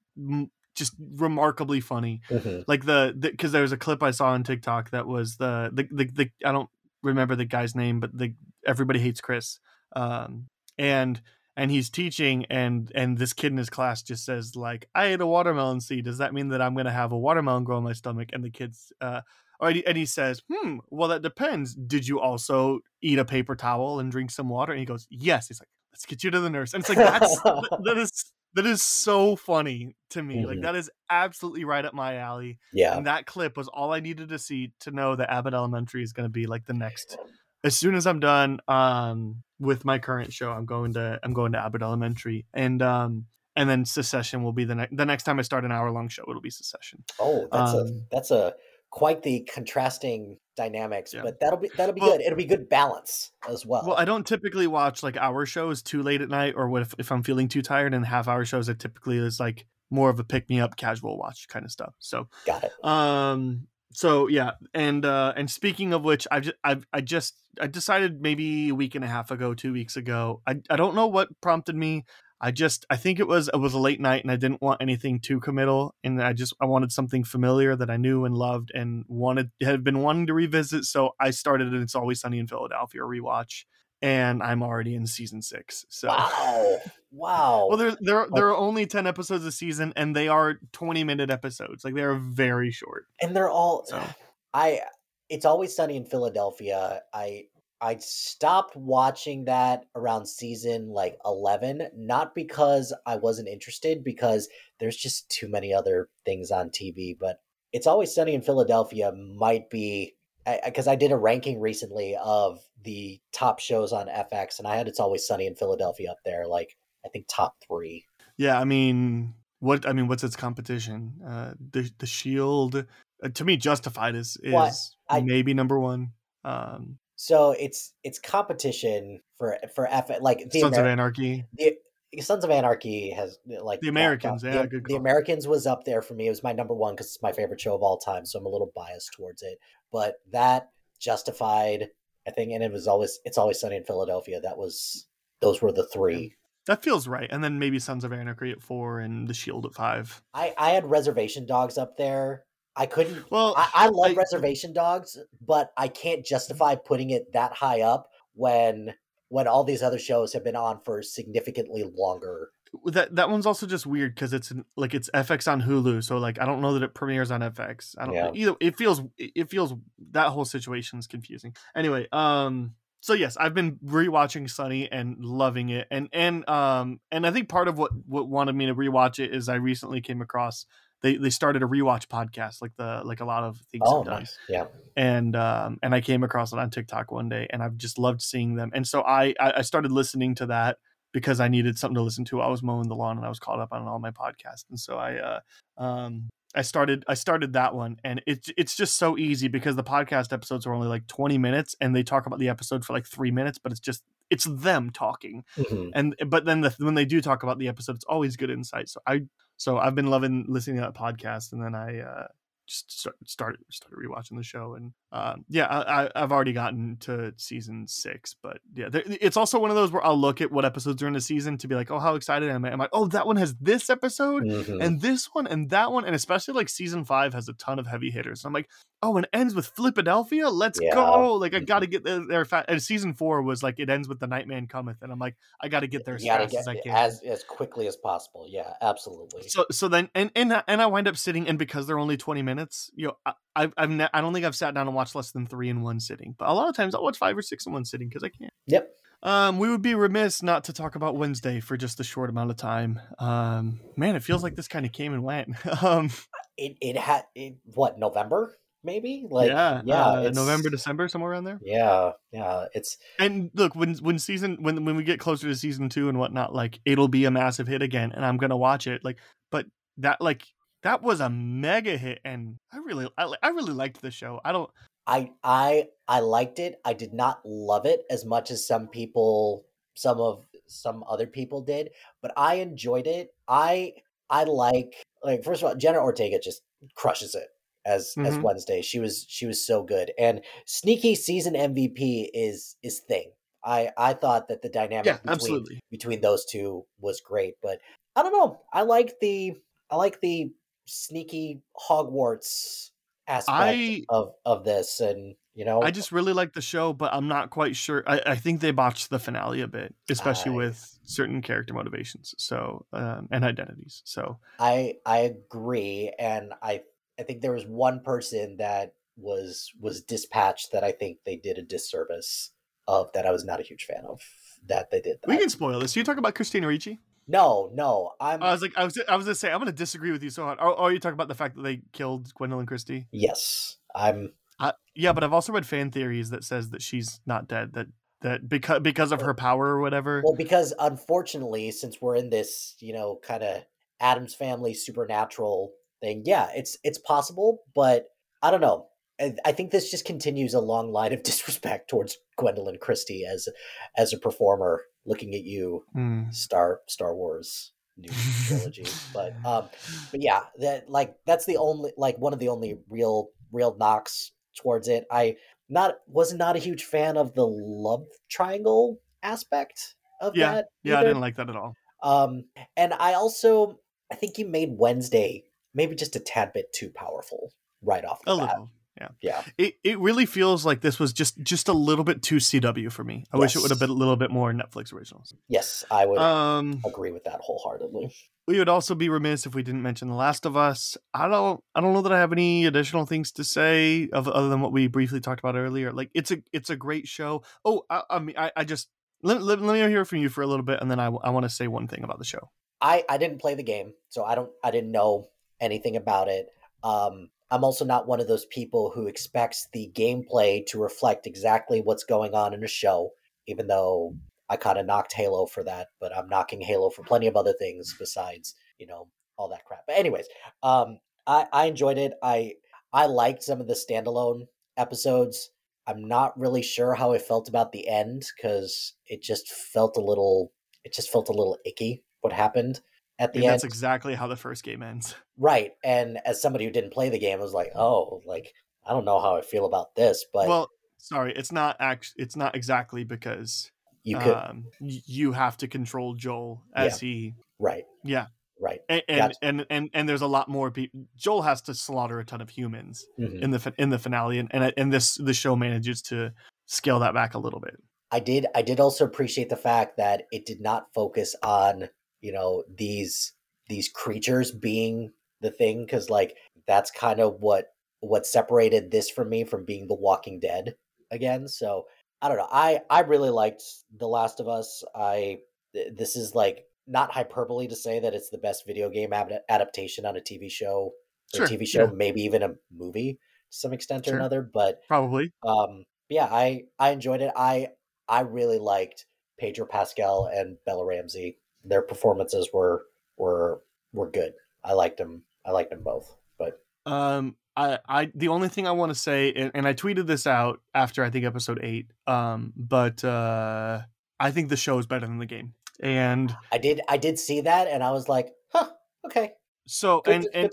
[SPEAKER 3] just remarkably funny like the because there was a clip I saw on TikTok that was the the, the the I don't remember the guy's name, but the everybody hates Chris, um, and and he's teaching and and this kid in his class just says like I ate a watermelon seed. Does that mean that I'm gonna have a watermelon grow in my stomach? And the kids. Uh, and he says, "Hmm. Well, that depends. Did you also eat a paper towel and drink some water?" And he goes, "Yes." He's like, "Let's get you to the nurse." And it's like that's that is that is so funny to me. Like
[SPEAKER 9] Mhm.
[SPEAKER 3] that is absolutely right up my alley.
[SPEAKER 9] yeah.
[SPEAKER 3] And that clip was all I needed to see to know that Abbott Elementary is going to be like the next as soon as I'm done um with my current show, I'm going to I'm going to Abbott Elementary, and um and then Succession will be the next the next time I start an hour long show. It'll be Succession.
[SPEAKER 9] Oh, that's a
[SPEAKER 3] Um,
[SPEAKER 9] that's a quite the contrasting dynamics,
[SPEAKER 3] Yeah.
[SPEAKER 9] but that'll be that'll be
[SPEAKER 3] Well-
[SPEAKER 9] good. It'll be good balance as well.
[SPEAKER 3] Well, I don't typically watch like hour shows too late at night, or what if, if I'm feeling too tired. And half hour shows, I typically is like more of a pick me up, casual watch kind of stuff. So
[SPEAKER 9] Got it.
[SPEAKER 3] Um. So yeah, and uh, and speaking of which, I've just, I've I just I decided maybe a week and a half ago, two weeks ago. I I don't know what prompted me. I just I think it was it was a late night and I didn't want anything too committal and I just I wanted something familiar that I knew and loved and wanted had been wanting to revisit. So I started an It's Always Sunny in Philadelphia rewatch, and I'm already in season six. So.
[SPEAKER 9] Wow. Wow.
[SPEAKER 3] Well, there there there are only ten episodes a season, and they are twenty minute episodes. Like they are very short.
[SPEAKER 9] and they're all
[SPEAKER 3] So.
[SPEAKER 9] I it's always sunny in Philadelphia. I I stopped watching that around season like 11 not because I wasn't interested because there's just too many other things on TV but it's always sunny in Philadelphia might be because I, did a ranking recently of the top shows on FX and I had it's always sunny in Philadelphia up there like I think top 3
[SPEAKER 3] Yeah, I mean, what I mean, what's its competition? Uh, the the Shield, uh, to me, Justified is is
[SPEAKER 9] Well, I-
[SPEAKER 3] maybe number one. Um,
[SPEAKER 9] so it's it's competition for for F like the
[SPEAKER 3] Sons of Anarchy.
[SPEAKER 9] the Sons of Anarchy has like
[SPEAKER 3] The Americans, yeah,
[SPEAKER 9] the,
[SPEAKER 3] good
[SPEAKER 9] the. Americans was up there for me. It was my number one because it's my favorite show of all time, so I'm a little biased towards it. But that Justified, I think, and it was always it's always sunny in Philadelphia. That was those were the three.
[SPEAKER 3] That feels right. And then maybe Sons of Anarchy at four and the Shield at five.
[SPEAKER 9] I I had Reservation Dogs up there. I couldn't.
[SPEAKER 3] Well,
[SPEAKER 9] I, I love
[SPEAKER 3] I-
[SPEAKER 9] Reservation Dogs, but I can't justify putting it that high up when when all these other shows have been on for significantly longer.
[SPEAKER 3] That that one's also just weird because it's an- like it's FX on Hulu, so like I don't know that it premieres on FX. I don't
[SPEAKER 9] Yeah.
[SPEAKER 3] either. It feels it feels that whole situation is confusing. Anyway, um, so yes, I've been rewatching Sunny and loving it, and and um and I think part of what what wanted me to rewatch it is I recently came across they they started a rewatch podcast like the like a lot of things
[SPEAKER 9] Oh,
[SPEAKER 3] done
[SPEAKER 9] nice. Yeah.
[SPEAKER 3] and um and I came across it on TikTok one day and I've just loved seeing them. And so I I I started listening to that because I needed something to listen to. I was mowing the lawn and I was caught up on all my podcasts. And so I uh um I started I started that one and it's it's just so easy because the podcast episodes are only like 20 minutes and they talk about the episode for like 3 minutes but it's just it's them talking
[SPEAKER 9] Mhm.
[SPEAKER 3] and but then the, when they do talk about the episode it's always good insight so i so i've been loving listening to that podcast and then i uh just start, started started rewatching the show and um yeah I, I i've already gotten to season six but yeah there, it's also one of those where i'll look at what episodes are in the season to be like oh how excited am i i'm like oh that one has this episode
[SPEAKER 9] Mhm.
[SPEAKER 3] and this one and that one and especially like season five has a ton of heavy hitters and i'm like oh and it ends with Philadelphia. let's
[SPEAKER 9] Yeah.
[SPEAKER 3] go like i gotta get there, there fa- and season four was like it ends with the nightman cometh and i'm like i gotta get there as fast
[SPEAKER 9] get
[SPEAKER 3] as i can
[SPEAKER 9] as as quickly as possible. Yeah, absolutely.
[SPEAKER 3] so so then and and I- and I wind up sitting and because they're only 20 minutes you know I, I've I've ne- I don't think I've sat down and watched less than 3 in one sitting but a lot of times I'll watch 5 or 6 in one sitting cuz I can't.
[SPEAKER 9] Yep.
[SPEAKER 3] um we would be remiss not to talk about Wednesday for just a short amount of time um man it feels like this kind of came and went um
[SPEAKER 9] It it had it, what November maybe like
[SPEAKER 3] yeah
[SPEAKER 9] yeah
[SPEAKER 3] uh, November December somewhere around there
[SPEAKER 9] Yeah, yeah. It's
[SPEAKER 3] and look when when season when when we get closer to season 2 and whatnot like it'll be a massive hit again and I'm going to watch it like but that like that was a mega hit and I really I, I really liked the show I don't
[SPEAKER 9] I I I liked it. I did not love it as much as some people some of some other people did, but I enjoyed it. I I like like first of all, Jenna Ortega just crushes it as as
[SPEAKER 3] Mhm.
[SPEAKER 9] Wednesday. She was she was so good. And sneaky season MVP is is thing. I I thought that the dynamic
[SPEAKER 3] Yeah,
[SPEAKER 9] between
[SPEAKER 3] absolutely.
[SPEAKER 9] between those two was great, but I don't know. I like the I like the sneaky Hogwarts aspect
[SPEAKER 3] I-
[SPEAKER 9] of of this, and you know,
[SPEAKER 3] I just really like the show, but I'm not quite sure. I, I think they botched the finale a bit, especially
[SPEAKER 9] I-
[SPEAKER 3] with certain character motivations, so um, and identities. So
[SPEAKER 9] I I agree, and I I think there was one person that was was dispatched that I think they did a disservice of that I was not a huge fan of that they did that.
[SPEAKER 3] we can spoil this. You talk about Christina Ricci.
[SPEAKER 9] No, no, I'm
[SPEAKER 3] I was like, I was, I was gonna say, I'm gonna disagree with you so hard. Oh, oh, or, or you talking about the fact that they killed Gwendoline Christie.
[SPEAKER 9] yes, I'm
[SPEAKER 3] I, yeah, but I've also read fan theories that says that she's not dead. That that because because of her power or whatever.
[SPEAKER 9] Well, because unfortunately, since we're in this, you know, kind of Addams family supernatural thing, yeah, it's it's possible, but I don't know. I, I think this just continues a long line of disrespect towards Gwendoline Christie as as a performer. Looking at you,
[SPEAKER 3] Mm.
[SPEAKER 9] Star Star Wars new trilogy, but um, but yeah, that like that's the only like one of the only real real knocks towards it. I not was not a huge fan of the love triangle aspect of
[SPEAKER 3] Yeah,
[SPEAKER 9] that.
[SPEAKER 3] Yeah, I didn't like that at all.
[SPEAKER 9] Um, and I also I think you made Wednesday maybe just a tad bit too powerful right off the
[SPEAKER 3] A
[SPEAKER 9] bat.
[SPEAKER 3] little. Yeah.
[SPEAKER 9] Yeah.
[SPEAKER 3] It it really feels like this was just just a little bit too CW for me. I wish it would have been a little bit more Netflix originals.
[SPEAKER 9] Yes, I would
[SPEAKER 3] Um,
[SPEAKER 9] agree with that wholeheartedly.
[SPEAKER 3] we would also be remiss if we didn't mention The Last of Us. I don't I don't know that I have any additional things to say of other than what we briefly talked about earlier. Like it's a it's a great show. Oh, I, I mean I, I just let, let, let me hear from you for a little bit and then I, I want to say one thing about the show.
[SPEAKER 9] I I didn't play the game, so I don't I didn't know anything about it. Um, I'm also not one of those people who expects the gameplay to reflect exactly what's going on in a show, even though I kind of knocked Halo for that, but I'm knocking Halo for plenty of other things besides, you know, all that crap. But anyways, um, I I enjoyed it. I I liked some of the standalone episodes. I'm not really sure how I felt about the end because it just felt a little it just felt a little icky what happened at the
[SPEAKER 3] And
[SPEAKER 9] end.
[SPEAKER 3] that's exactly how the first game ends.
[SPEAKER 9] right. And as somebody who didn't play the game, I was like, oh, like I don't know how I feel about this, but
[SPEAKER 3] well, sorry, it's not act it's not exactly because
[SPEAKER 9] you could
[SPEAKER 3] um, you have to control Joel as he
[SPEAKER 9] right,
[SPEAKER 3] yeah.
[SPEAKER 9] right.
[SPEAKER 3] And and,
[SPEAKER 9] Gotcha.
[SPEAKER 3] and and and there's a lot more people. Joel has to slaughter a ton of humans
[SPEAKER 9] Mhm.
[SPEAKER 3] in the in the finale, and and, and this the show manages to scale that back a little bit.
[SPEAKER 9] I did I did also appreciate the fact that it did not focus on, you know, these these creatures being the thing cuz like that's kind of what what separated this from me from being The Walking Dead again. So, I don't know. I I really liked The Last of Us. I th- this is like not hyperbole to say that it's the best video game ad- adaptation on a TV show, or
[SPEAKER 3] Sure,
[SPEAKER 9] a TV show,
[SPEAKER 3] yeah.
[SPEAKER 9] maybe even a movie to some extent or
[SPEAKER 3] Sure.
[SPEAKER 9] another, but
[SPEAKER 3] Probably.
[SPEAKER 9] um yeah i i enjoyed it i i really liked pedro pascal and bella ramsey their performances were were were good i liked them i liked them both but
[SPEAKER 3] Um, I, I, the only thing I want to say, and, and I tweeted this out after I think episode eight. Um, but uh, I think the show is better than the game, and
[SPEAKER 9] i did i did see that and i was like huh okay
[SPEAKER 3] so
[SPEAKER 9] Good
[SPEAKER 3] and
[SPEAKER 9] to-
[SPEAKER 3] and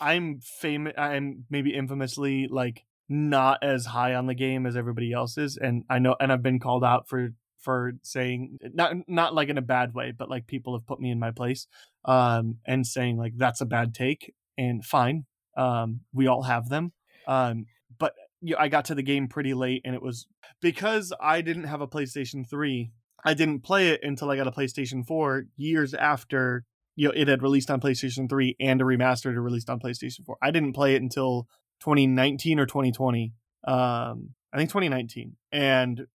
[SPEAKER 3] I'm famous. I'm maybe infamously like not as high on the game as everybody else is, and I know, and I've been called out for for saying not not like in a bad way, but like people have put me in my place, um, and saying like that's a bad take, and fine, um, we all have them, um, but yeah, I got to the game pretty late, and it was because I didn't have a PlayStation Three. I didn't play it until I got a PlayStation Four years after you know it had released on PlayStation 3 and a remastered had released on PlayStation 4. I didn't play it until 2019 or 2020. Um I think 2019. And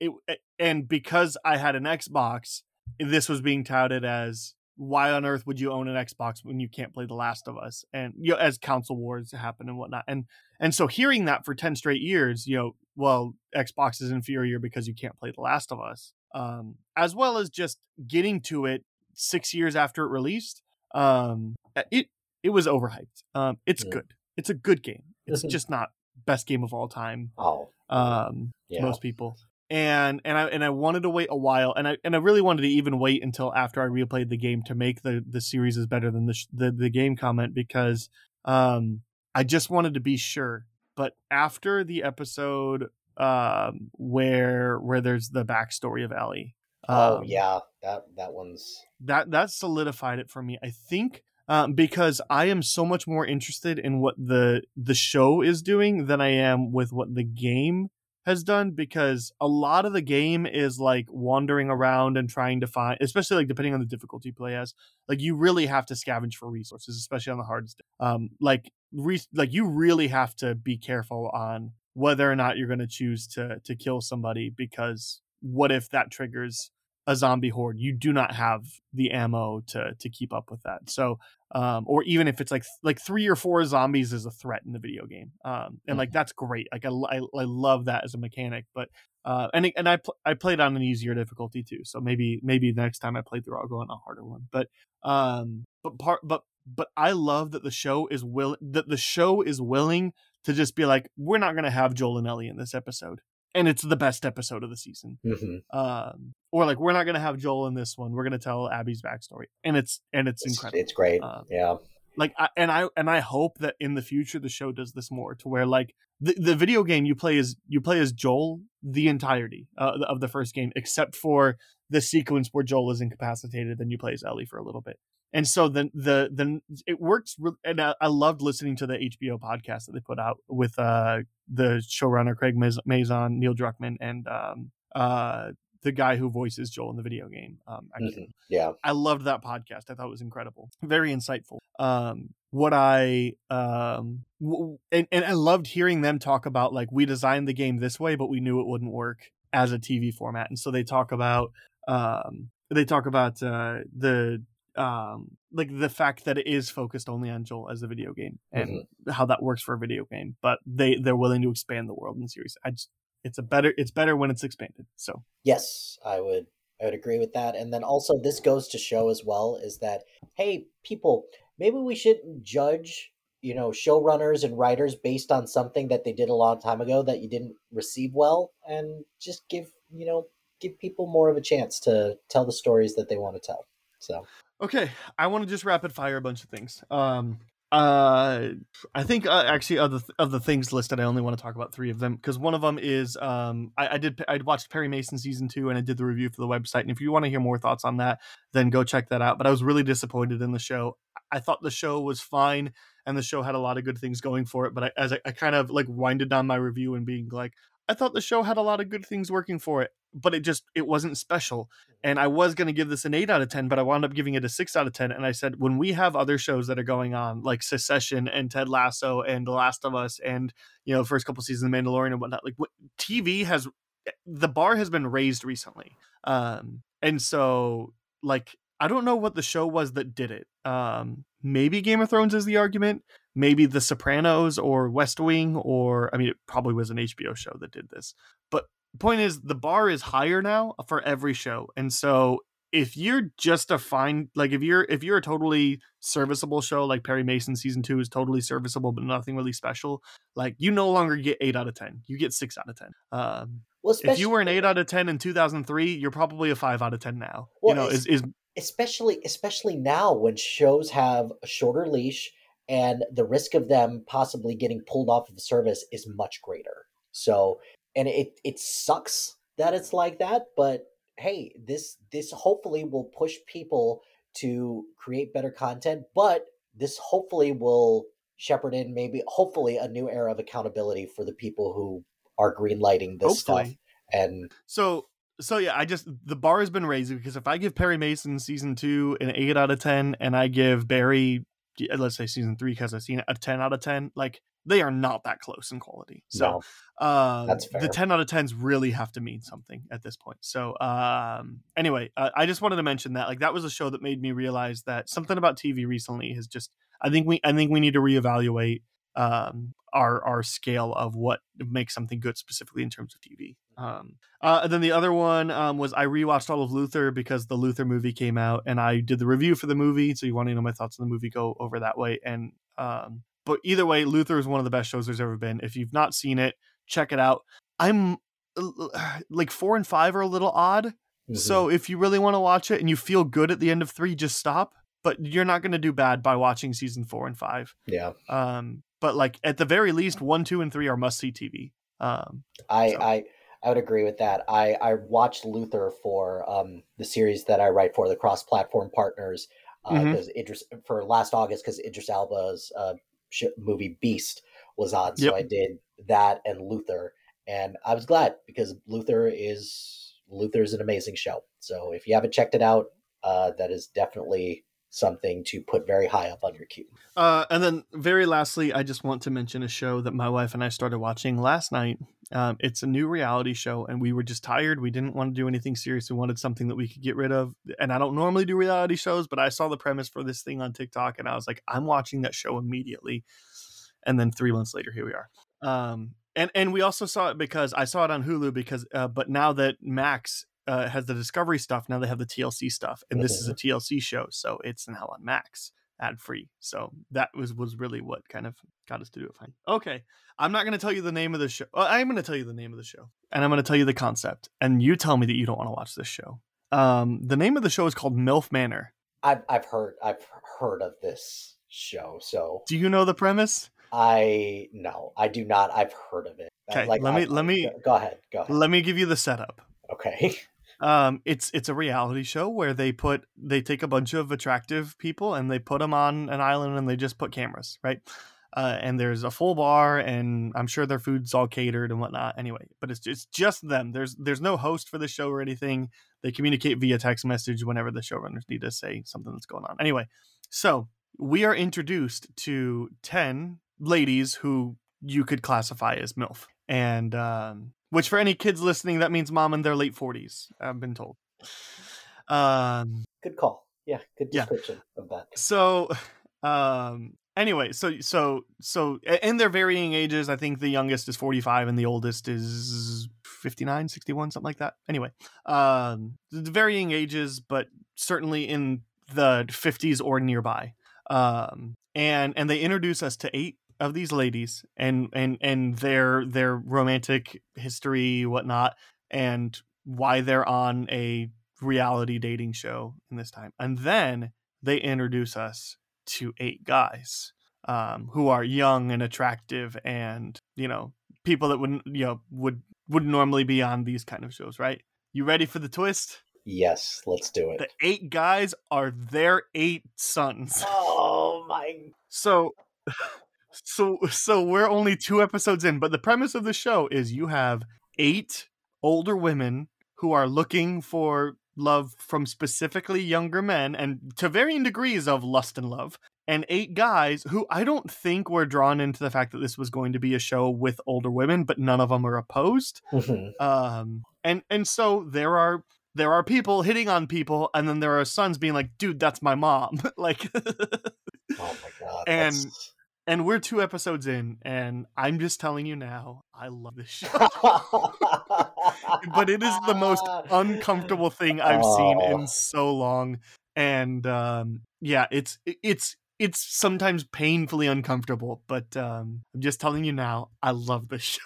[SPEAKER 3] it and because I had an Xbox, this was being touted as why on earth would you own an Xbox when you can't play The Last of Us? And you know, as console wars happen and whatnot. And and so hearing that for 10 straight years, you know, well, Xbox is inferior because you can't play The Last of Us. Um, as well as just getting to it six years after it released. Um, it it was overhyped. Um, it's
[SPEAKER 9] Yeah.
[SPEAKER 3] good. It's a good game. It's just not best game of all time.
[SPEAKER 9] oh
[SPEAKER 3] Um,
[SPEAKER 9] Yeah.
[SPEAKER 3] most people. And and I and I wanted to wait a while, and I and I really wanted to even wait until after I replayed the game to make the the series is better than the sh- the, the game comment because um I just wanted to be sure. But after the episode um where where there's the backstory of Ellie,
[SPEAKER 9] oh
[SPEAKER 3] um,
[SPEAKER 9] yeah that that one's
[SPEAKER 3] that that solidified it for me i think um, because i am so much more interested in what the the show is doing than i am with what the game has done because a lot of the game is like wandering around and trying to find especially like depending on the difficulty play as like you really have to scavenge for resources especially on the hardest um like re- like you really have to be careful on whether or not you're going to choose to to kill somebody because what if that triggers a zombie horde, you do not have the ammo to to keep up with that. So, um, or even if it's like like three or four zombies is a threat in the video game, um, and like that's great. Like I, I, I love that as a mechanic, but uh, and and I pl- I played on an easier difficulty too. So maybe maybe the next time I play through, I'll go on a harder one. But um, but part but but I love that the show is will that the show is willing to just be like, we're not gonna have Joel and Ellie in this episode, and it's the best episode of the season.
[SPEAKER 9] Mm-hmm.
[SPEAKER 3] Um, or like we're not gonna have Joel in this one. We're gonna tell Abby's backstory, and it's and it's,
[SPEAKER 9] It's,
[SPEAKER 3] incredible.
[SPEAKER 9] it's great.
[SPEAKER 3] Um,
[SPEAKER 9] yeah.
[SPEAKER 3] like I, and i and i hope that in the future the show does this more to where like the, the video game you play is you play as joel the entirety uh, of the first game except for the sequence where joel is incapacitated then you play as ellie for a little bit and so then the then it works re- and I, I loved listening to the hbo podcast that they put out with uh the showrunner craig Maz- mazin neil druckmann and um uh the guy who voices joel in the video game um
[SPEAKER 9] Mhm. Yeah.
[SPEAKER 3] I loved that podcast. I thought it was incredible, very insightful. Um, what I um, w- and and I loved hearing them talk about like we designed the game this way, but we knew it wouldn't work as a TV format, and so they talk about um, they talk about uh, the um, like the fact that it is focused only on Joel as a video game and how that works for a video game, but they they're willing to expand the world in the series. I just it's a better it's better when it's expanded. So
[SPEAKER 9] Yes, I would I would agree with that. And then also this goes to show as well is that hey, people, maybe we shouldn't judge, you know, showrunners and writers based on something that they did a long time ago that you didn't receive well and just give, you know, give people more of a chance to tell the stories that they want to tell. So,
[SPEAKER 3] Okay, I want to just rapid fire a bunch of things. Um, uh, I think uh, actually of the of the things listed, I only want to talk about three of them because one of them is um, I, I did I watched Perry Mason season two and I did the review for the website. And if you want to hear more thoughts on that, then go check that out. But I was really disappointed in the show. I thought the show was fine and the show had a lot of good things going for it. But I, as I, I kind of like winded down my review and being like, I thought the show had a lot of good things working for it, but it just it wasn't special and I was going to give this an 8 out of 10, but I wound up giving it a 6 out of 10. And I said, when we have other shows that are going on, like Succession and Ted Lasso and The Last of Us and, you know, first couple seasons of Mandalorian and whatnot, like what, TV has, the bar has been raised recently. Um, and so, like, I don't know what the show was that did it. Um, maybe Game of Thrones is the argument. Maybe The Sopranos or West Wing, or, I mean, it probably was an HBO show that did this. But the point is the bar is higher now for every show. And so if you're just a fine like if you're if you're a totally serviceable show like perry mason season two is totally serviceable but nothing really special like you no longer get 8 out of 10 you get 6 out of 10 um
[SPEAKER 9] well,
[SPEAKER 3] if you were an 8 out of 10 in 2003 you're probably a 5 out of 10 now
[SPEAKER 9] Well,
[SPEAKER 3] you know is is
[SPEAKER 9] especially especially now when shows have a shorter leash and the risk of them possibly getting pulled off of the service is much greater. So, and it it sucks that it's like that, but hey, this this hopefully will push people to create better content, but this hopefully will shepherd in maybe hopefully a new era of accountability for the people who are greenlighting this stuff and
[SPEAKER 3] So so yeah, I just the bar has been raised because if I give Perry Mason season two an eight out of ten, and I give Barry let's say season three because I've seen it a ten out of ten, like they are not that close in quality. So
[SPEAKER 9] no,
[SPEAKER 3] um,
[SPEAKER 9] That's
[SPEAKER 3] the 10 out of 10s really have to mean something at this point. So, um, anyway, uh, I just wanted to mention that like that was a show that made me realize that something about TV recently has just I think we I think we need to reevaluate um our our scale of what makes something good specifically in terms of TV. Um uh and then the other one um was I rewatched all of Luther because the Luther movie came out and I did the review for the movie. So you want to know my thoughts on the movie, go over that way. And um but either way, Luther is one of the best shows there's ever been. If you've not seen it, check it out. I'm like four and five are a little odd.
[SPEAKER 9] Mhm.
[SPEAKER 3] So if you really want to watch it and you feel good at the end of three, just stop. But you're not going to do bad by watching season four and five.
[SPEAKER 9] yeah.
[SPEAKER 3] Um, but like at the very least, one, two, and three are must see TV. Um,
[SPEAKER 9] I,
[SPEAKER 3] So-
[SPEAKER 9] I I would agree with that. I I watched Luther for um the series that I write for the cross platform partners because Idris for last August because Idris Elba's uh sh- movie Beast was on, so
[SPEAKER 3] Yep.
[SPEAKER 9] I did that and Luther, and I was glad because Luther is Luther is an amazing show. So if you haven't checked it out, uh, that is definitely something to put very high up on your queue.
[SPEAKER 3] Uh, and then very lastly, I just want to mention a show that my wife and I started watching last night. Um, it's a new reality show, and we were just tired. We didn't want to do anything serious. We wanted something that we could get rid of. And I don't normally do reality shows, but I saw the premise for this thing on TikTok, and I was like, I'm watching that show immediately. And then three months later, here we are. Um, and and we also saw it because I saw it on Hulu because, uh, but now that Max uh, has the Discovery stuff, now they have the TLC stuff, and this is a TLC show, so it's now on Max ad free. So that was was really what kind of got us to do it. Fine. Okay, I'm not going to tell you the name of the show. Well, I'm going to tell you the name of the show, and I'm going to tell you the concept, and you tell me that you don't want to watch this show. Um, the name of the show is called MILF Manor.
[SPEAKER 9] I've I've heard I've heard of this show. So
[SPEAKER 3] Do you know the premise?
[SPEAKER 9] I no, I do not. I've heard of it.
[SPEAKER 3] Okay,
[SPEAKER 9] Like,
[SPEAKER 3] let me-
[SPEAKER 9] I-
[SPEAKER 3] let me-
[SPEAKER 9] go- go ahead. Go ahead.
[SPEAKER 3] Let me give you the setup.
[SPEAKER 9] Okay.
[SPEAKER 3] Um, it's it's a reality show where they put they take a bunch of attractive people and they put them on an island and they just put cameras, right? Uh, and there's a full bar and I'm sure their food's all catered and whatnot. Anyway, but it's it's just them. There's there's no host for the show or anything. They communicate via text message whenever the showrunners need to say something that's going on. Anyway, so we are introduced to ten ladies who you could classify as MILF. And um, which for any kids listening, that means mom in their late 40s, I've been told. Um,
[SPEAKER 9] Good call. Yeah, good
[SPEAKER 3] Yeah.
[SPEAKER 9] description of that.
[SPEAKER 3] so um anyway so so so in their varying ages i think the youngest is 45 and the oldest is 59 61 something like that anyway um the varying ages but certainly in the 50s or nearby um and and they introduce us to eight of these ladies and and and their their romantic history whatnot and why they're on a reality dating show in this time. And then they introduce us to eight guys um, who are young and attractive and you know people that wouldn't you know would would normally be on these kind of shows right? You ready for the twist?
[SPEAKER 9] Yes, let's do it.
[SPEAKER 3] the eight guys are their eight sons.
[SPEAKER 9] Oh my
[SPEAKER 3] so so so we're only two episodes in but the premise of the show is you have eight older women who are looking for love from specifically younger men and to varying degrees of lust and love and eight guys who I don't think were drawn into the fact that this was going to be a show with older women but none of them are opposed
[SPEAKER 9] Mhm.
[SPEAKER 3] um and and so there are there are people hitting on people and then there are sons being like dude that's my mom like
[SPEAKER 9] Oh my god.
[SPEAKER 3] And-
[SPEAKER 9] that's-
[SPEAKER 3] and we're two episodes in and i'm just telling you now i love this show but it is the most uncomfortable thing i've seen
[SPEAKER 9] Oh.
[SPEAKER 3] in so long and um yeah it's it's it's sometimes painfully uncomfortable but um i'm just telling you now i love this show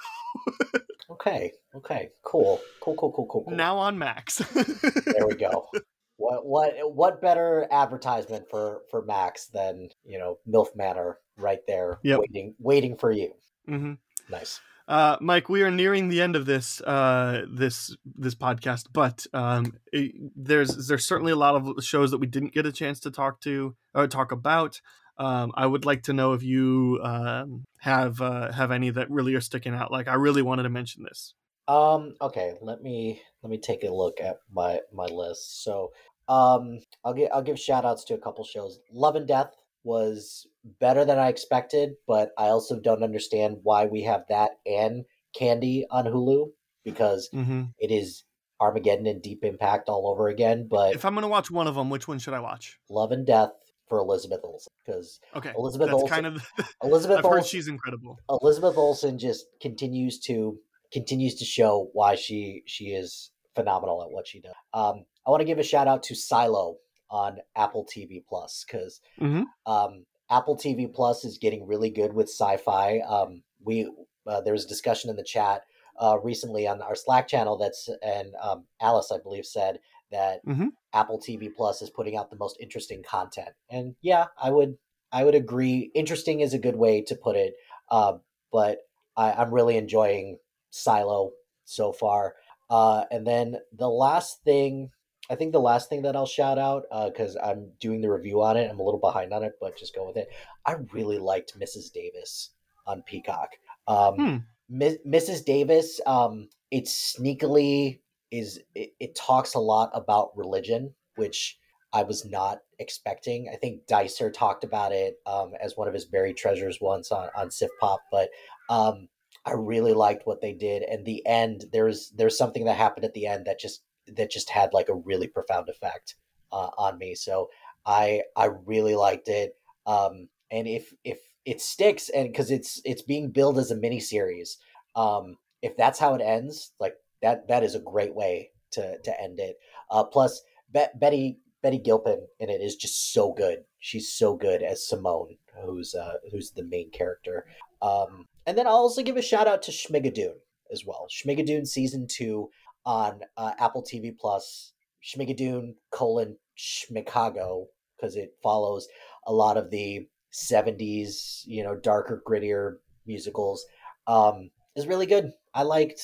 [SPEAKER 9] Okay. Okay. Cool. Cool. Cool. Cool. Cool. cool.
[SPEAKER 3] now on max
[SPEAKER 9] there we go. What what what better advertisement for for Max than you know MILF Manor right there
[SPEAKER 3] Yep.
[SPEAKER 9] waiting waiting for you.
[SPEAKER 3] hmm
[SPEAKER 9] Nice.
[SPEAKER 3] Uh, Mike, we are nearing the end of this uh, this this podcast, but um, it- there's there's certainly a lot of shows that we didn't get a chance to talk to or talk about. Um, I would like to know if you um, have uh, have any that really are sticking out. Like, I really wanted to mention this.
[SPEAKER 9] Um. Okay. Let me let me take a look at my my list. So, um, I'll get I'll give shout outs to a couple shows. Love and Death was better than I expected, but I also don't understand why we have that and Candy on Hulu because
[SPEAKER 3] hmm
[SPEAKER 9] it is Armageddon and Deep Impact all over again. But
[SPEAKER 3] If I'm gonna watch one of them, which one should I watch?
[SPEAKER 9] Love and Death for Elizabeth Olsen because
[SPEAKER 3] Okay,
[SPEAKER 9] Elizabeth Olsen-
[SPEAKER 3] kind of.
[SPEAKER 9] Elizabeth
[SPEAKER 3] I've heard
[SPEAKER 9] Olsen,
[SPEAKER 3] she's incredible.
[SPEAKER 9] Elizabeth Olsen just continues to continues to show why she she is phenomenal at what she does. Um, I want to give a shout out to Silo on Apple TV Plus because
[SPEAKER 3] Mhm.
[SPEAKER 9] um, Apple TV Plus is getting really good with sci-fi. Um, we uh, there was a discussion in the chat uh, recently on our Slack channel that's and um, Alice I believe said that
[SPEAKER 3] Mhm.
[SPEAKER 9] Apple TV Plus is putting out the most interesting content, and yeah, I would I would agree. Interesting is a good way to put it. Uh, but I, I'm really enjoying Silo so far. Uh, and then the last thing, I think the last thing that I'll shout out, because I'm doing the review on it, I'm a little behind on it, but just go with it. I really liked Mrs. Davis on Peacock. Um,
[SPEAKER 3] Hmm.
[SPEAKER 9] Mrs. Davis, um, it sneakily is, it, it talks a lot about religion, which I was not expecting. I think Dicer talked about it um, as one of his buried treasures once on, on Sif Pop, but um, I really liked what they did, and the end there's there's something that happened at the end that just that just had like a really profound effect uh, on me. So I I really liked it. Um, and if if it sticks, and because it's it's being billed as a mini series, um, if that's how it ends, like that that is a great way to to end it. Uh, plus, Be- Betty Betty Gilpin in it is just so good. She's so good as Simone, who's uh, who's the main character. Um, and then I'll also give a shout out to Schmigadoon as well. Schmigadoon season two on uh, Apple TV Plus. Schmigadoon colon Schmicago because it follows a lot of the 70s, you know, darker, grittier musicals. Um, is really good. I liked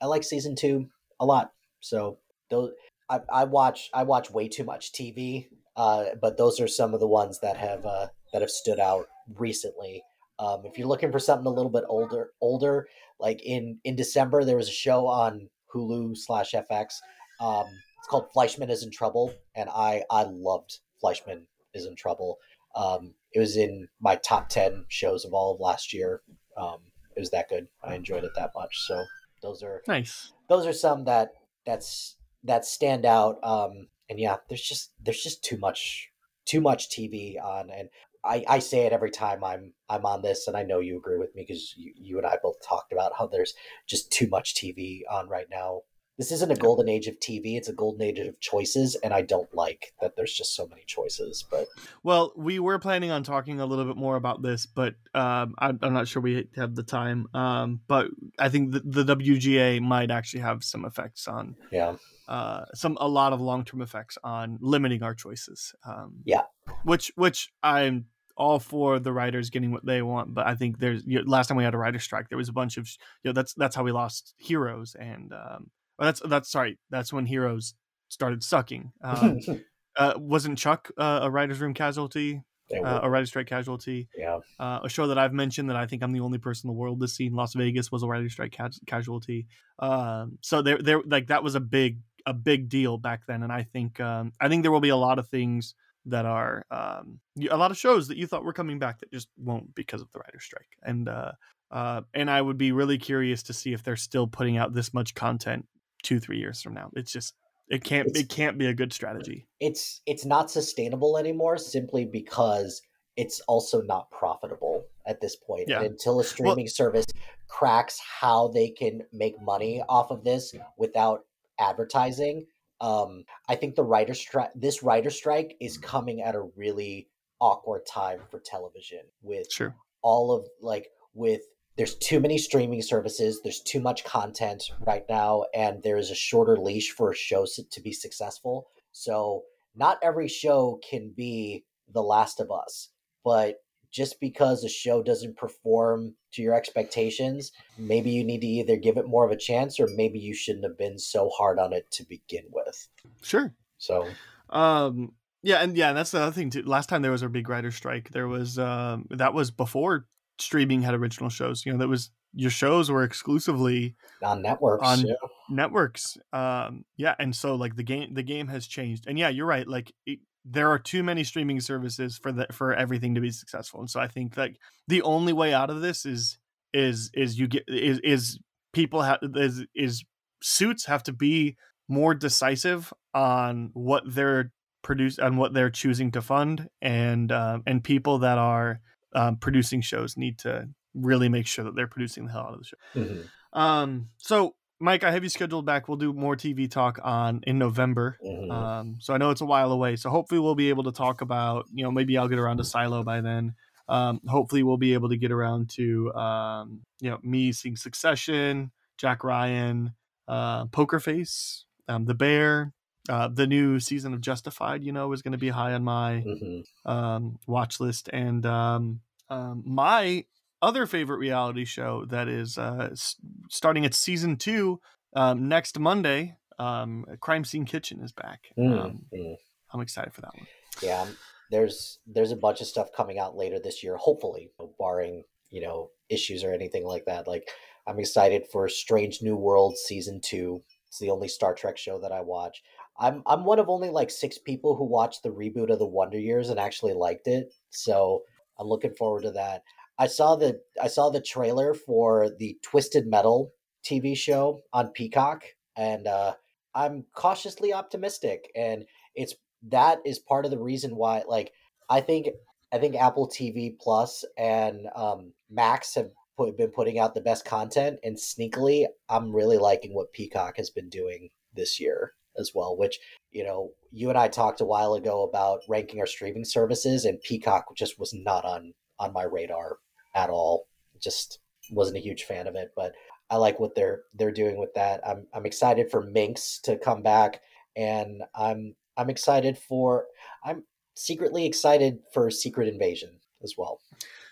[SPEAKER 9] I like season two a lot. So those I, I watch I watch way too much TV, uh, but those are some of the ones that have uh, that have stood out recently. Um, if you're looking for something a little bit older, older, like in in December, there was a show on Hulu slash FX. Um, it's called Fleischman is in Trouble, and I I loved Fleischman is in Trouble. Um, it was in my top ten shows of all of last year. Um, it was that good. I enjoyed it that much. So those are
[SPEAKER 3] Nice.
[SPEAKER 9] those are some that that's that stand out. Um, and yeah, there's just there's just too much too much TV on, and I, I say it every time I'm I'm on this, and I know you agree with me because you, you and I both talked about how there's just too much TV on right now. This isn't a golden age of TV; it's a golden age of choices, and I don't like that there's just so many choices. But
[SPEAKER 3] Well, we were planning on talking a little bit more about this, but um, I'm, I'm not sure we have the time. Um, but I think the, the WGA might actually have some effects on
[SPEAKER 9] yeah,
[SPEAKER 3] uh, some a lot of long term effects on limiting our choices. Um,
[SPEAKER 9] Yeah.
[SPEAKER 3] which which I'm all for the writers getting what they want, but I think there's you know, last time we had a writer strike, there was a bunch of you know that's that's how we lost heroes, and um, that's that's sorry, that's when heroes started sucking. Um, uh, wasn't Chuck uh, a writers room casualty, uh, a writer strike casualty?
[SPEAKER 9] yeah,
[SPEAKER 3] uh, a show that I've mentioned that I think I'm the only person in the world that's seen. Las Vegas was a writer's strike ca- casualty. Um, so there, there, like that was a big, a big deal back then. And I think, um, I think there will be a lot of things that are, um, a lot of shows that you thought were coming back that just won't because of the writer's strike. And, uh, uh, and I would be really curious to see if they're still putting out this much content two, three years from now. It's just, it can't,
[SPEAKER 9] It's-
[SPEAKER 3] it can't be a good strategy.
[SPEAKER 9] it's it's not sustainable anymore simply because it's also not profitable at this point.
[SPEAKER 3] Yeah.
[SPEAKER 9] And until a streaming service cracks how they can make money off of this without advertising, um, I think the writer strike this writer strike is coming at a really awkward time for television with
[SPEAKER 3] Sure.
[SPEAKER 9] all of like with there's too many streaming services there's too much content right now and there is a shorter leash for a show to be successful so not every show can be the last of us but just because a show doesn't perform to your expectations maybe you need to either give it more of a chance or maybe you shouldn't have been so hard on it to begin with
[SPEAKER 3] Sure.
[SPEAKER 9] so
[SPEAKER 3] Um, yeah, and yeah, that's the other thing too. Last time there was a big writer strike, there was um, that was before streaming had original shows. You know, that was your shows were exclusively
[SPEAKER 9] on networks
[SPEAKER 3] On-
[SPEAKER 9] yeah.
[SPEAKER 3] networks. Um, yeah, and so like the game, the game has changed. And yeah, you're right. Like it, there are too many streaming services for the for everything to be successful. And so I think like the only way out of this is is is you get is is people have is is suits have to be more decisive on what they're produce on what they're choosing to fund. And um, and people that are um, producing shows need to really make sure that they're producing the hell out of the show.
[SPEAKER 9] Mhm,
[SPEAKER 3] um so mike i have you scheduled back we'll do more tv talk on in november
[SPEAKER 9] mhm.
[SPEAKER 3] um so i know it's a while away so hopefully we'll be able to talk about you know maybe i'll get around to silo by then um hopefully we'll be able to get around to um you know me seeing succession jack ryan uh poker face um the bear uh the new season of justified you know is going to be high on my
[SPEAKER 9] Mhm.
[SPEAKER 3] um, watch list and um, um, my other favorite reality show that is uh, s- starting its season two um, next Monday. Um, Crime Scene Kitchen is back.
[SPEAKER 9] Mm,
[SPEAKER 3] Um,
[SPEAKER 9] mm.
[SPEAKER 3] I'm excited for that one.
[SPEAKER 9] Yeah, um, there's there's a bunch of stuff coming out later this year, hopefully, barring you know issues or anything like that. Like I'm excited for Strange New World season two. It's the only Star Trek show that I watch. I'm I'm one of only like six people who watched the reboot of the Wonder Years and actually liked it. So I'm looking forward to that. I saw the I saw the trailer for the Twisted Metal TV show on Peacock, and uh, I'm cautiously optimistic. And it's that is part of the reason why, like, I think I think Apple TV Plus and um, Max have put, been putting out the best content, and sneakily, I'm really liking what Peacock has been doing this year as well. Which you know, you and I talked a while ago about ranking our streaming services, and Peacock just was not on on my radar at all. Just wasn't a huge fan of it, but I like what they're they're doing with that. I'm I'm excited for Minx to come back, and I'm I'm excited for I'm secretly excited for Secret Invasion as well.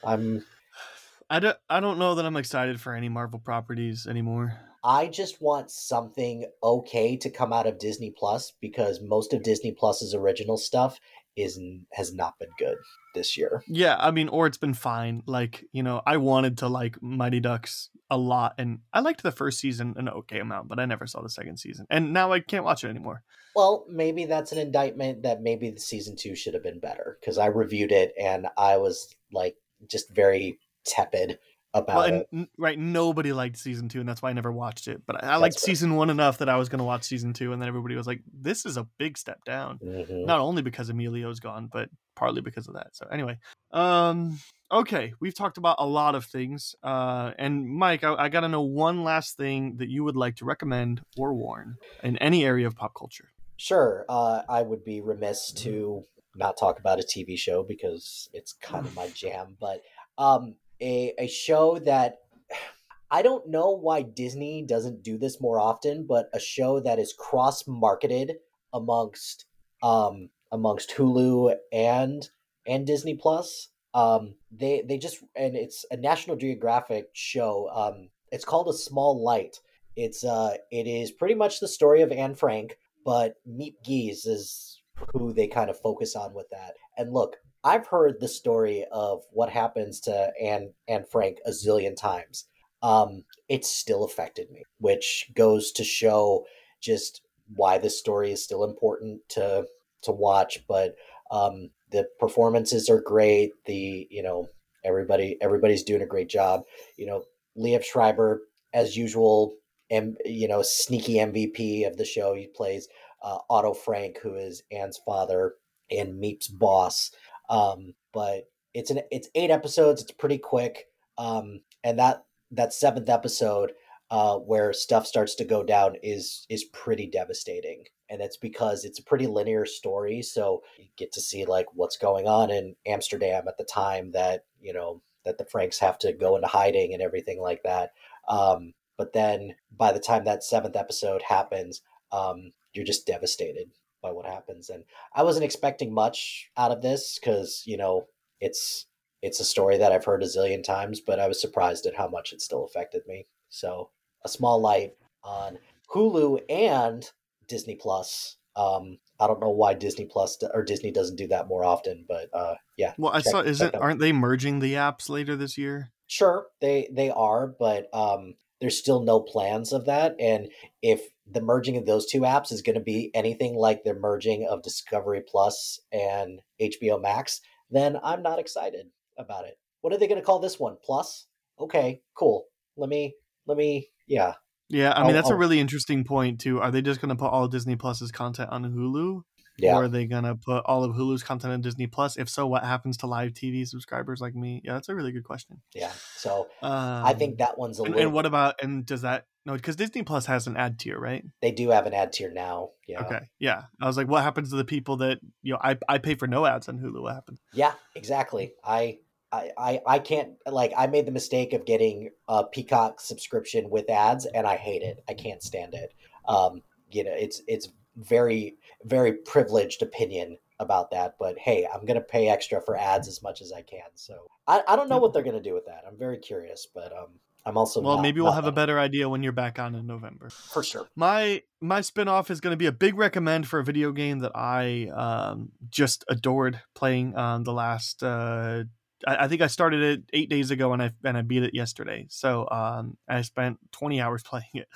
[SPEAKER 9] I'm
[SPEAKER 3] I don't I don't know that I'm excited for any Marvel properties anymore.
[SPEAKER 9] I just want something okay to come out of Disney Plus because most of Disney Plus's original stuff is has not been good this year.
[SPEAKER 3] Yeah, I mean, or it's been fine. Like, you know, I wanted to like Mighty Ducks a lot, and I liked the first season an okay amount, but I never saw the second season, and now I can't watch it anymore.
[SPEAKER 9] Well, maybe that's an indictment that maybe the season two should have been better because I reviewed it and I was like just very tepid about
[SPEAKER 3] Well, and
[SPEAKER 9] it.
[SPEAKER 3] right, nobody liked season two, and that's why I never watched it. But I, I liked
[SPEAKER 9] fair.
[SPEAKER 3] season one enough that I was going to watch season two, and then everybody was like, "This is a big step down."
[SPEAKER 9] Mhm.
[SPEAKER 3] Not only because Emilio's gone, but partly because of that. So anyway, um, okay, we've talked about a lot of things, uh, and Mike, I, I got to know one last thing that you would like to recommend or warn in any area of pop culture.
[SPEAKER 9] Sure, uh, I would be remiss to not talk about a TV show because it's kind of my jam. But um, a a show that I don't know why Disney doesn't do this more often, but a show that is cross marketed amongst um, amongst Hulu and and Disney Plus. Um, they they just and it's a National Geographic show. Um, it's called A Small Light. It's uh, it is pretty much the story of Anne Frank, but Miep Gies is who they kind of focus on with that. And look, I've heard the story of what happens to Anne and Frank a zillion times. Um, it still affected me, which goes to show just why this story is still important to to watch. But um, the performances are great. The you know everybody everybody's doing a great job. You know, Liev Schreiber as usual, and you know sneaky MVP of the show. He plays uh, Otto Frank, who is Anne's father and Miep's boss. Um, but it's an it's eight episodes. It's pretty quick. Um, and that that seventh episode uh, where stuff starts to go down is is pretty devastating and that's because it's a pretty linear story so you get to see like what's going on in amsterdam at the time that you know that the franks have to go into hiding and everything like that um, but then by the time that seventh episode happens um, you're just devastated by what happens and i wasn't expecting much out of this because you know it's it's a story that I've heard a zillion times, but I was surprised at how much it still affected me. So, a small light on Hulu and Disney Plus. Um, I don't know why Disney Plus or Disney doesn't do that more often, but uh, yeah,
[SPEAKER 3] Well, I
[SPEAKER 9] check-
[SPEAKER 3] saw. Isn't
[SPEAKER 9] them.
[SPEAKER 3] aren't they merging the apps later this year?
[SPEAKER 9] Sure, they they are, but um, there's still no plans of that. And if the merging of those two apps is going to be anything like the merging of Discovery Plus and HBO Max, then I'm not excited about it. What are they going to call this one? Plus? Okay, cool. Let me let me yeah.
[SPEAKER 3] Yeah, I mean
[SPEAKER 9] I'll-
[SPEAKER 3] that's a
[SPEAKER 9] I'll-
[SPEAKER 3] really interesting point too. Are they just going to put all Disney Plus's content on Hulu,
[SPEAKER 9] Yeah.
[SPEAKER 3] or are they to put all of Hulu's content on Disney Plus? If so, what happens to live TV subscribers like me? Yeah, that's a really good question.
[SPEAKER 9] yeah. So
[SPEAKER 3] Um,
[SPEAKER 9] I think that one's a
[SPEAKER 3] And,
[SPEAKER 9] little
[SPEAKER 3] and what about and does that no? Because Disney Plus has an ad tier, right?
[SPEAKER 9] they do have an ad tier now. Yeah.
[SPEAKER 3] Okay, yeah. I was like, what happens to the people that you know? I I pay for no ads on Hulu. What happens?
[SPEAKER 9] Yeah, exactly. I, I, I, I can't like I made the mistake of getting a Peacock subscription with ads, and I hate it. I can't stand it. Um, you know, it's it's very very privileged opinion about that, but hey, I'm gonna pay extra for ads as much as I can. So I, I don't know what they're gonna do with that. I'm very curious, but um, I'm also
[SPEAKER 3] Well,
[SPEAKER 9] not-
[SPEAKER 3] maybe we'll have a better idea when you're back on in November.
[SPEAKER 9] for sure.
[SPEAKER 3] My my spinoff is going to be a big recommend for a video game that I um, just adored playing um, the last. Uh, I, I think I started it eight days ago and I and I beat it yesterday. So um, I spent twenty hours playing it.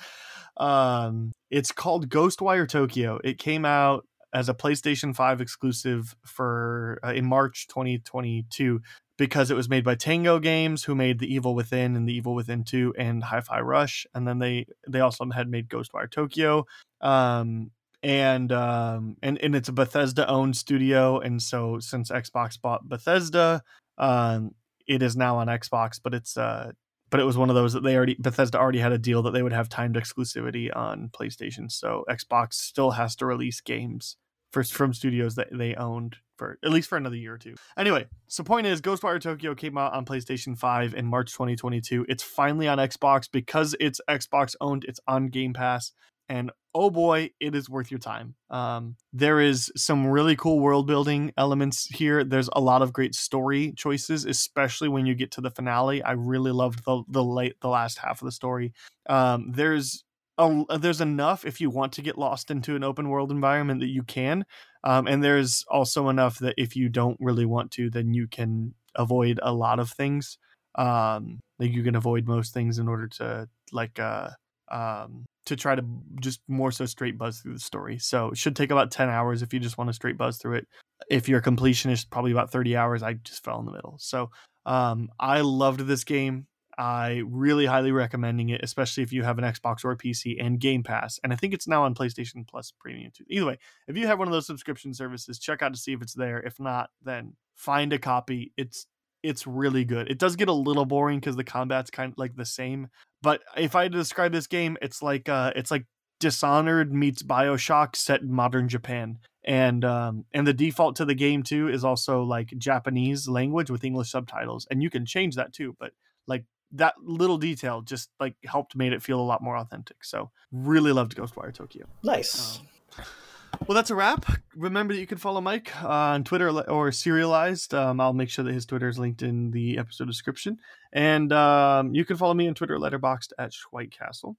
[SPEAKER 3] Um, it's called Ghostwire Tokyo. It came out as a PlayStation Five exclusive for uh, in March 2022. because it was made by Tango Games, who made The Evil Within and The Evil Within 2 and Hi-Fi Rush, and then they they also had made Ghostwire Tokyo. Um, and um, and and it's a Bethesda owned studio, and so since Xbox bought Bethesda, um, it is now on Xbox, but it's uh but it was one of those that they already Bethesda already had a deal that they would have timed exclusivity on PlayStation. So Xbox still has to release games for from studios that they owned for at least for another year or two. Anyway, so point is Ghostwire Tokyo came out on PlayStation 5 in March 2022. It's finally on Xbox because it's Xbox owned, it's on Game Pass and oh boy, it is worth your time. Um, there is some really cool world building elements here. There's a lot of great story choices, especially when you get to the finale. I really loved the the late the last half of the story. Um, there's a, there's enough if you want to get lost into an open world environment that you can, um, and there's also enough that if you don't really want to, then you can avoid a lot of things. Um, like you can avoid most things in order to like uh um to try to just more so straight buzz through the story. So it should take about 10 hours if you just want to straight buzz through it. If you're a completionist, probably about 30 hours. I just fell in the middle. So um, I loved this game. I really highly recommending it, especially if you have an Xbox or PC and Game Pass. And I think it's now on PlayStation Plus Premium too. Either way, if you have one of those subscription services, check out to see if it's there. If not, then find a copy. It's it's really good. It does get a little boring because the combat's kind of like the same. But if I had to describe this game, it's like uh, it's like Dishonored meets Bioshock set in modern Japan, and um, and the default to the game too is also like Japanese language with English subtitles, and you can change that too. But like that little detail just like helped made it feel a lot more authentic. So really loved Ghostwire Tokyo.
[SPEAKER 9] Nice.
[SPEAKER 3] Um, well, that's a wrap. Remember that you can follow Mike on Twitter or Serializd. Um, I'll make sure that his Twitter is linked in the episode description. And um, you can follow me on Twitter, letterboxd at Schwhitecastle.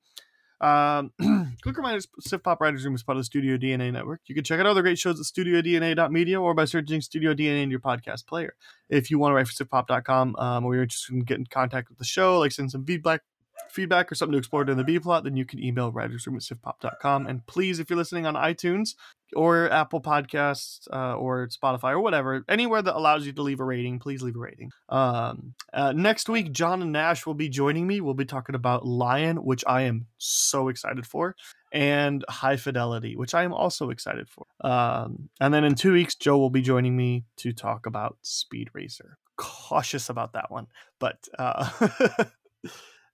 [SPEAKER 3] Um, quick reminder Siftpop Writers Room is part of the Studio DNA network. You can check out other great shows at studiodna.media or by searching Studio DNA in your podcast player. If you want to write for siftpop.com um, or you're interested in getting in contact with the show, like send some feedback, feedback or something to explore in the B plot, then you can email writersroom at siftpop.com. And please, if you're listening on iTunes or Apple Podcasts uh, or Spotify or whatever, anywhere that allows you to leave a rating, please leave a rating. Um, uh, next week, John and Nash will be joining me. We'll be talking about Lion, which I am so excited for, and High Fidelity, which I am also excited for. Um, and then in two weeks, Joe will be joining me to talk about Speed Racer. Cautious about that one, but. Uh,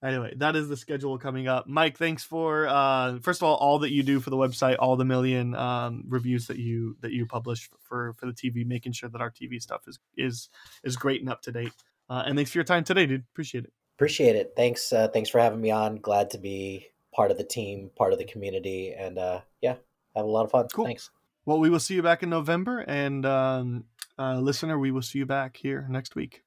[SPEAKER 3] anyway that is the schedule coming up. Mike thanks for uh first of all all that you do for the website all the million um reviews that you that you publish for for the tv making sure that our tv stuff is is is great and up to date. Uh, and thanks for your time today dude. Appreciate it.
[SPEAKER 9] Appreciate it. Thanks uh, thanks for having me on. Glad to be part of the team part of the community and uh yeah have a lot of fun. Cool. Thanks.
[SPEAKER 3] Well we will see you back in november and um uh listener we will see you back here next week